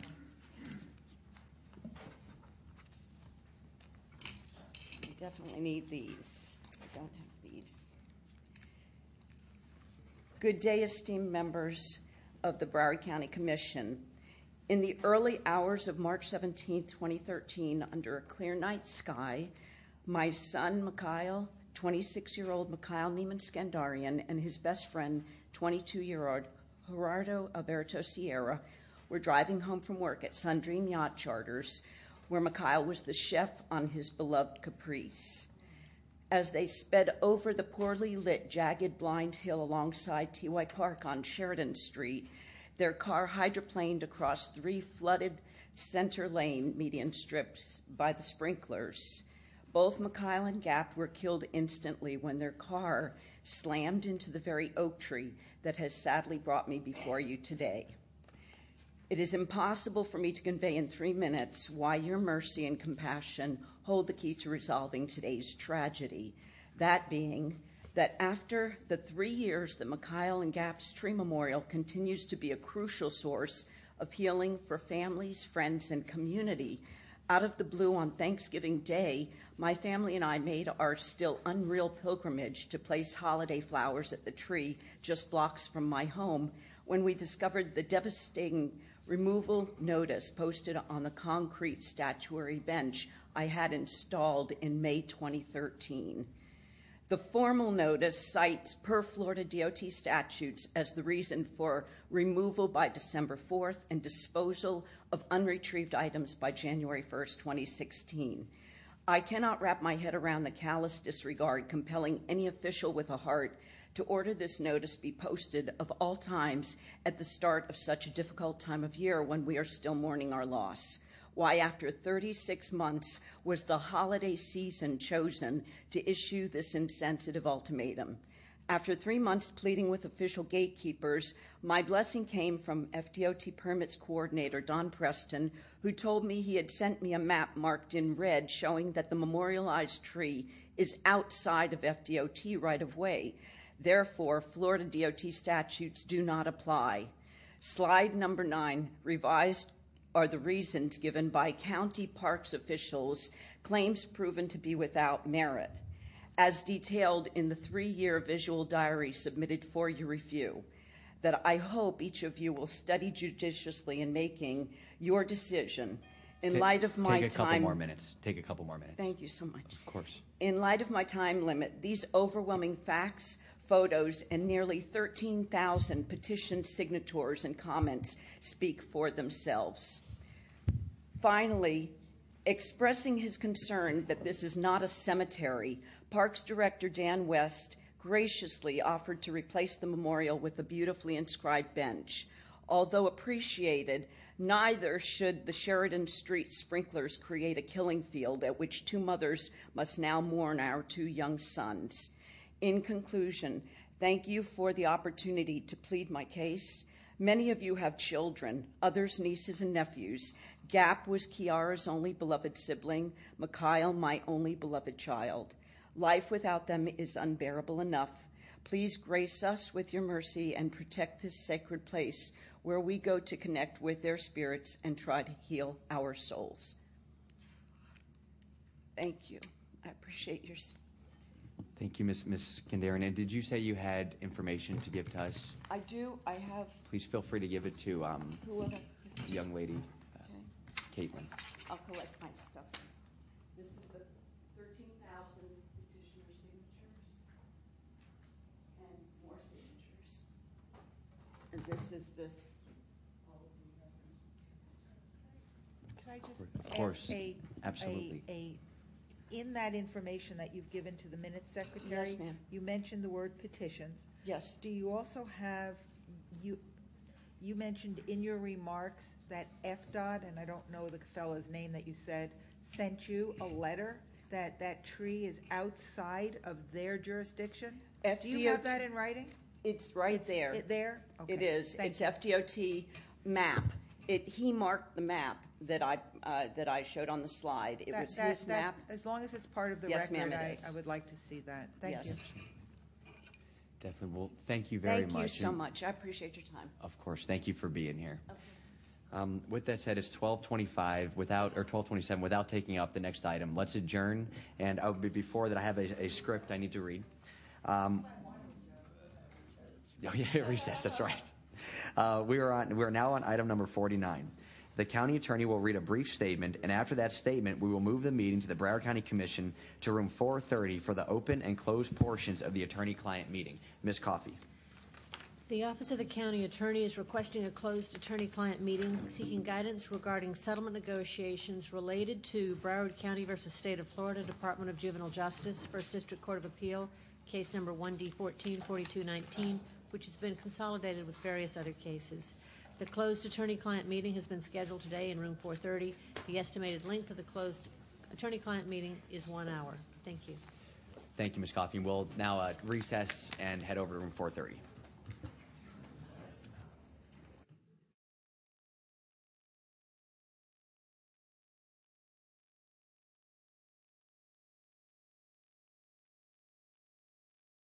Speaker 18: I definitely need these. I don't have these. Good day, esteemed members of the Broward County Commission. In the early hours of March 17, 2013, under a clear night sky, my son, Mikhail, 26 year old Mikhail Neiman Skandarian, and his best friend, 22 year old Gerardo Alberto Sierra, were driving home from work at Sundream Yacht Charters, where Mikhail was the chef on his beloved Caprice. As they sped over the poorly lit, jagged, blind hill alongside TY Park on Sheridan Street, their car hydroplaned across three flooded center lane median strips by the sprinklers. Both Mikhail and Gap were killed instantly when their car slammed into the very oak tree that has sadly brought me before you today. It is impossible for me to convey in three minutes why your mercy and compassion hold the key to resolving today's tragedy. That being that after the three years that Mikhail and Gap's Tree Memorial continues to be a crucial source of healing for families, friends, and community, out of the blue on Thanksgiving Day, my family and I made our still unreal pilgrimage to place holiday flowers at the tree just blocks from my home when we discovered the devastating removal notice posted on the concrete statuary bench I had installed in May 2013. The formal notice cites per Florida DOT statutes as the reason for removal by December 4th and disposal of unretrieved items by January 1st, 2016. I cannot wrap my head around the callous disregard compelling any official with a heart to order this notice be posted of all times at the start of such a difficult time of year when we are still mourning our loss. Why, after 36 months, was the holiday season chosen to issue this insensitive ultimatum? After three months pleading with official gatekeepers, my blessing came from FDOT permits coordinator Don Preston, who told me he had sent me a map marked in red showing that the memorialized tree is outside of FDOT right of way. Therefore, Florida DOT statutes do not apply. Slide number nine, revised are the reasons given by county parks officials, claims proven to be without merit, as detailed in the three year visual diary submitted for your review. That I hope each of you will study judiciously in making your decision. In
Speaker 1: Ta-
Speaker 18: light of my time...
Speaker 1: take a couple more minutes. Take a couple more minutes.
Speaker 18: Thank you so much.
Speaker 1: Of course.
Speaker 18: In light of my time limit, these overwhelming facts, photos, and nearly 13,000 petition signatories and comments speak for themselves. Finally, expressing his concern that this is not a cemetery, Parks Director Dan West graciously offered to replace the memorial with a beautifully inscribed bench. Although appreciated, neither should the Sheridan Street sprinklers create a killing field at which two mothers must now mourn our two young sons. In conclusion, thank you for the opportunity to plead my case. Many of you have children, others nieces and nephews. Gap was Kiara's only beloved sibling, Mikhail my only beloved child. Life without them is unbearable enough. Please grace us with your mercy and protect this sacred place where we go to connect with their spirits and try to heal our souls. Thank you. I appreciate your. S-
Speaker 1: Thank you, Ms. Ms. Kandarian. And did you say you had information to give to us?
Speaker 18: I do. I have.
Speaker 1: Please feel free to give it to um,
Speaker 18: Who
Speaker 1: the young lady, uh, Caitlin.
Speaker 18: I'll collect my stuff. This is the 13,000 petitioner signatures and more signatures. And this is this.
Speaker 4: Could I just
Speaker 1: Of course.
Speaker 4: ask a,
Speaker 1: Absolutely.
Speaker 4: a, a, in that information that you've given to the minutes secretary?
Speaker 18: Yes, ma'am.
Speaker 4: You mentioned the word petitions.
Speaker 18: Yes.
Speaker 4: Do you also have, you, you mentioned in your remarks that FDOT, and I don't know the fellow's name that you said, sent you a letter that that tree is outside of their jurisdiction? Do you have
Speaker 18: FDOT
Speaker 4: that in writing?
Speaker 18: It's right there.
Speaker 4: it there?
Speaker 18: It
Speaker 4: Okay.
Speaker 18: is.
Speaker 4: Thank
Speaker 18: It's FDOT map. It, he marked the map that I, that I showed on the slide. It
Speaker 4: That-
Speaker 18: was his map.
Speaker 4: As long as it's part of the
Speaker 18: Yes, ma'am,
Speaker 4: record, I, would like to see that. Thank you.
Speaker 18: Yes.
Speaker 1: Definitely. Well, thank you very much.
Speaker 18: Thank you so much. I appreciate your time.
Speaker 1: Of course. Thank you for being here. Um, with that said, it's 12:25 without or 12:27 without taking up the next item. Let's adjourn. And oh, before that, I have a, a script I need to read. Um, oh yeah, recess. That's right. Uh, we are on. We are now on item number 49. The county attorney will read a brief statement, and after that statement, we will move the meeting to the Broward County Commission to room 430 for the open and closed portions of the attorney-client meeting. Ms. Coffey.
Speaker 7: The Office of the County Attorney is requesting a closed attorney-client meeting seeking guidance regarding settlement negotiations related to Broward County versus State of Florida Department of Juvenile Justice, First District Court of Appeal, case number 1D144219, which has been consolidated with various other cases. The closed attorney-client meeting has been scheduled today in room 430. The estimated length of the closed attorney-client meeting is one hour. Thank you.
Speaker 1: Thank you, Ms. Coffey. We'll now uh, recess and head over to room 430.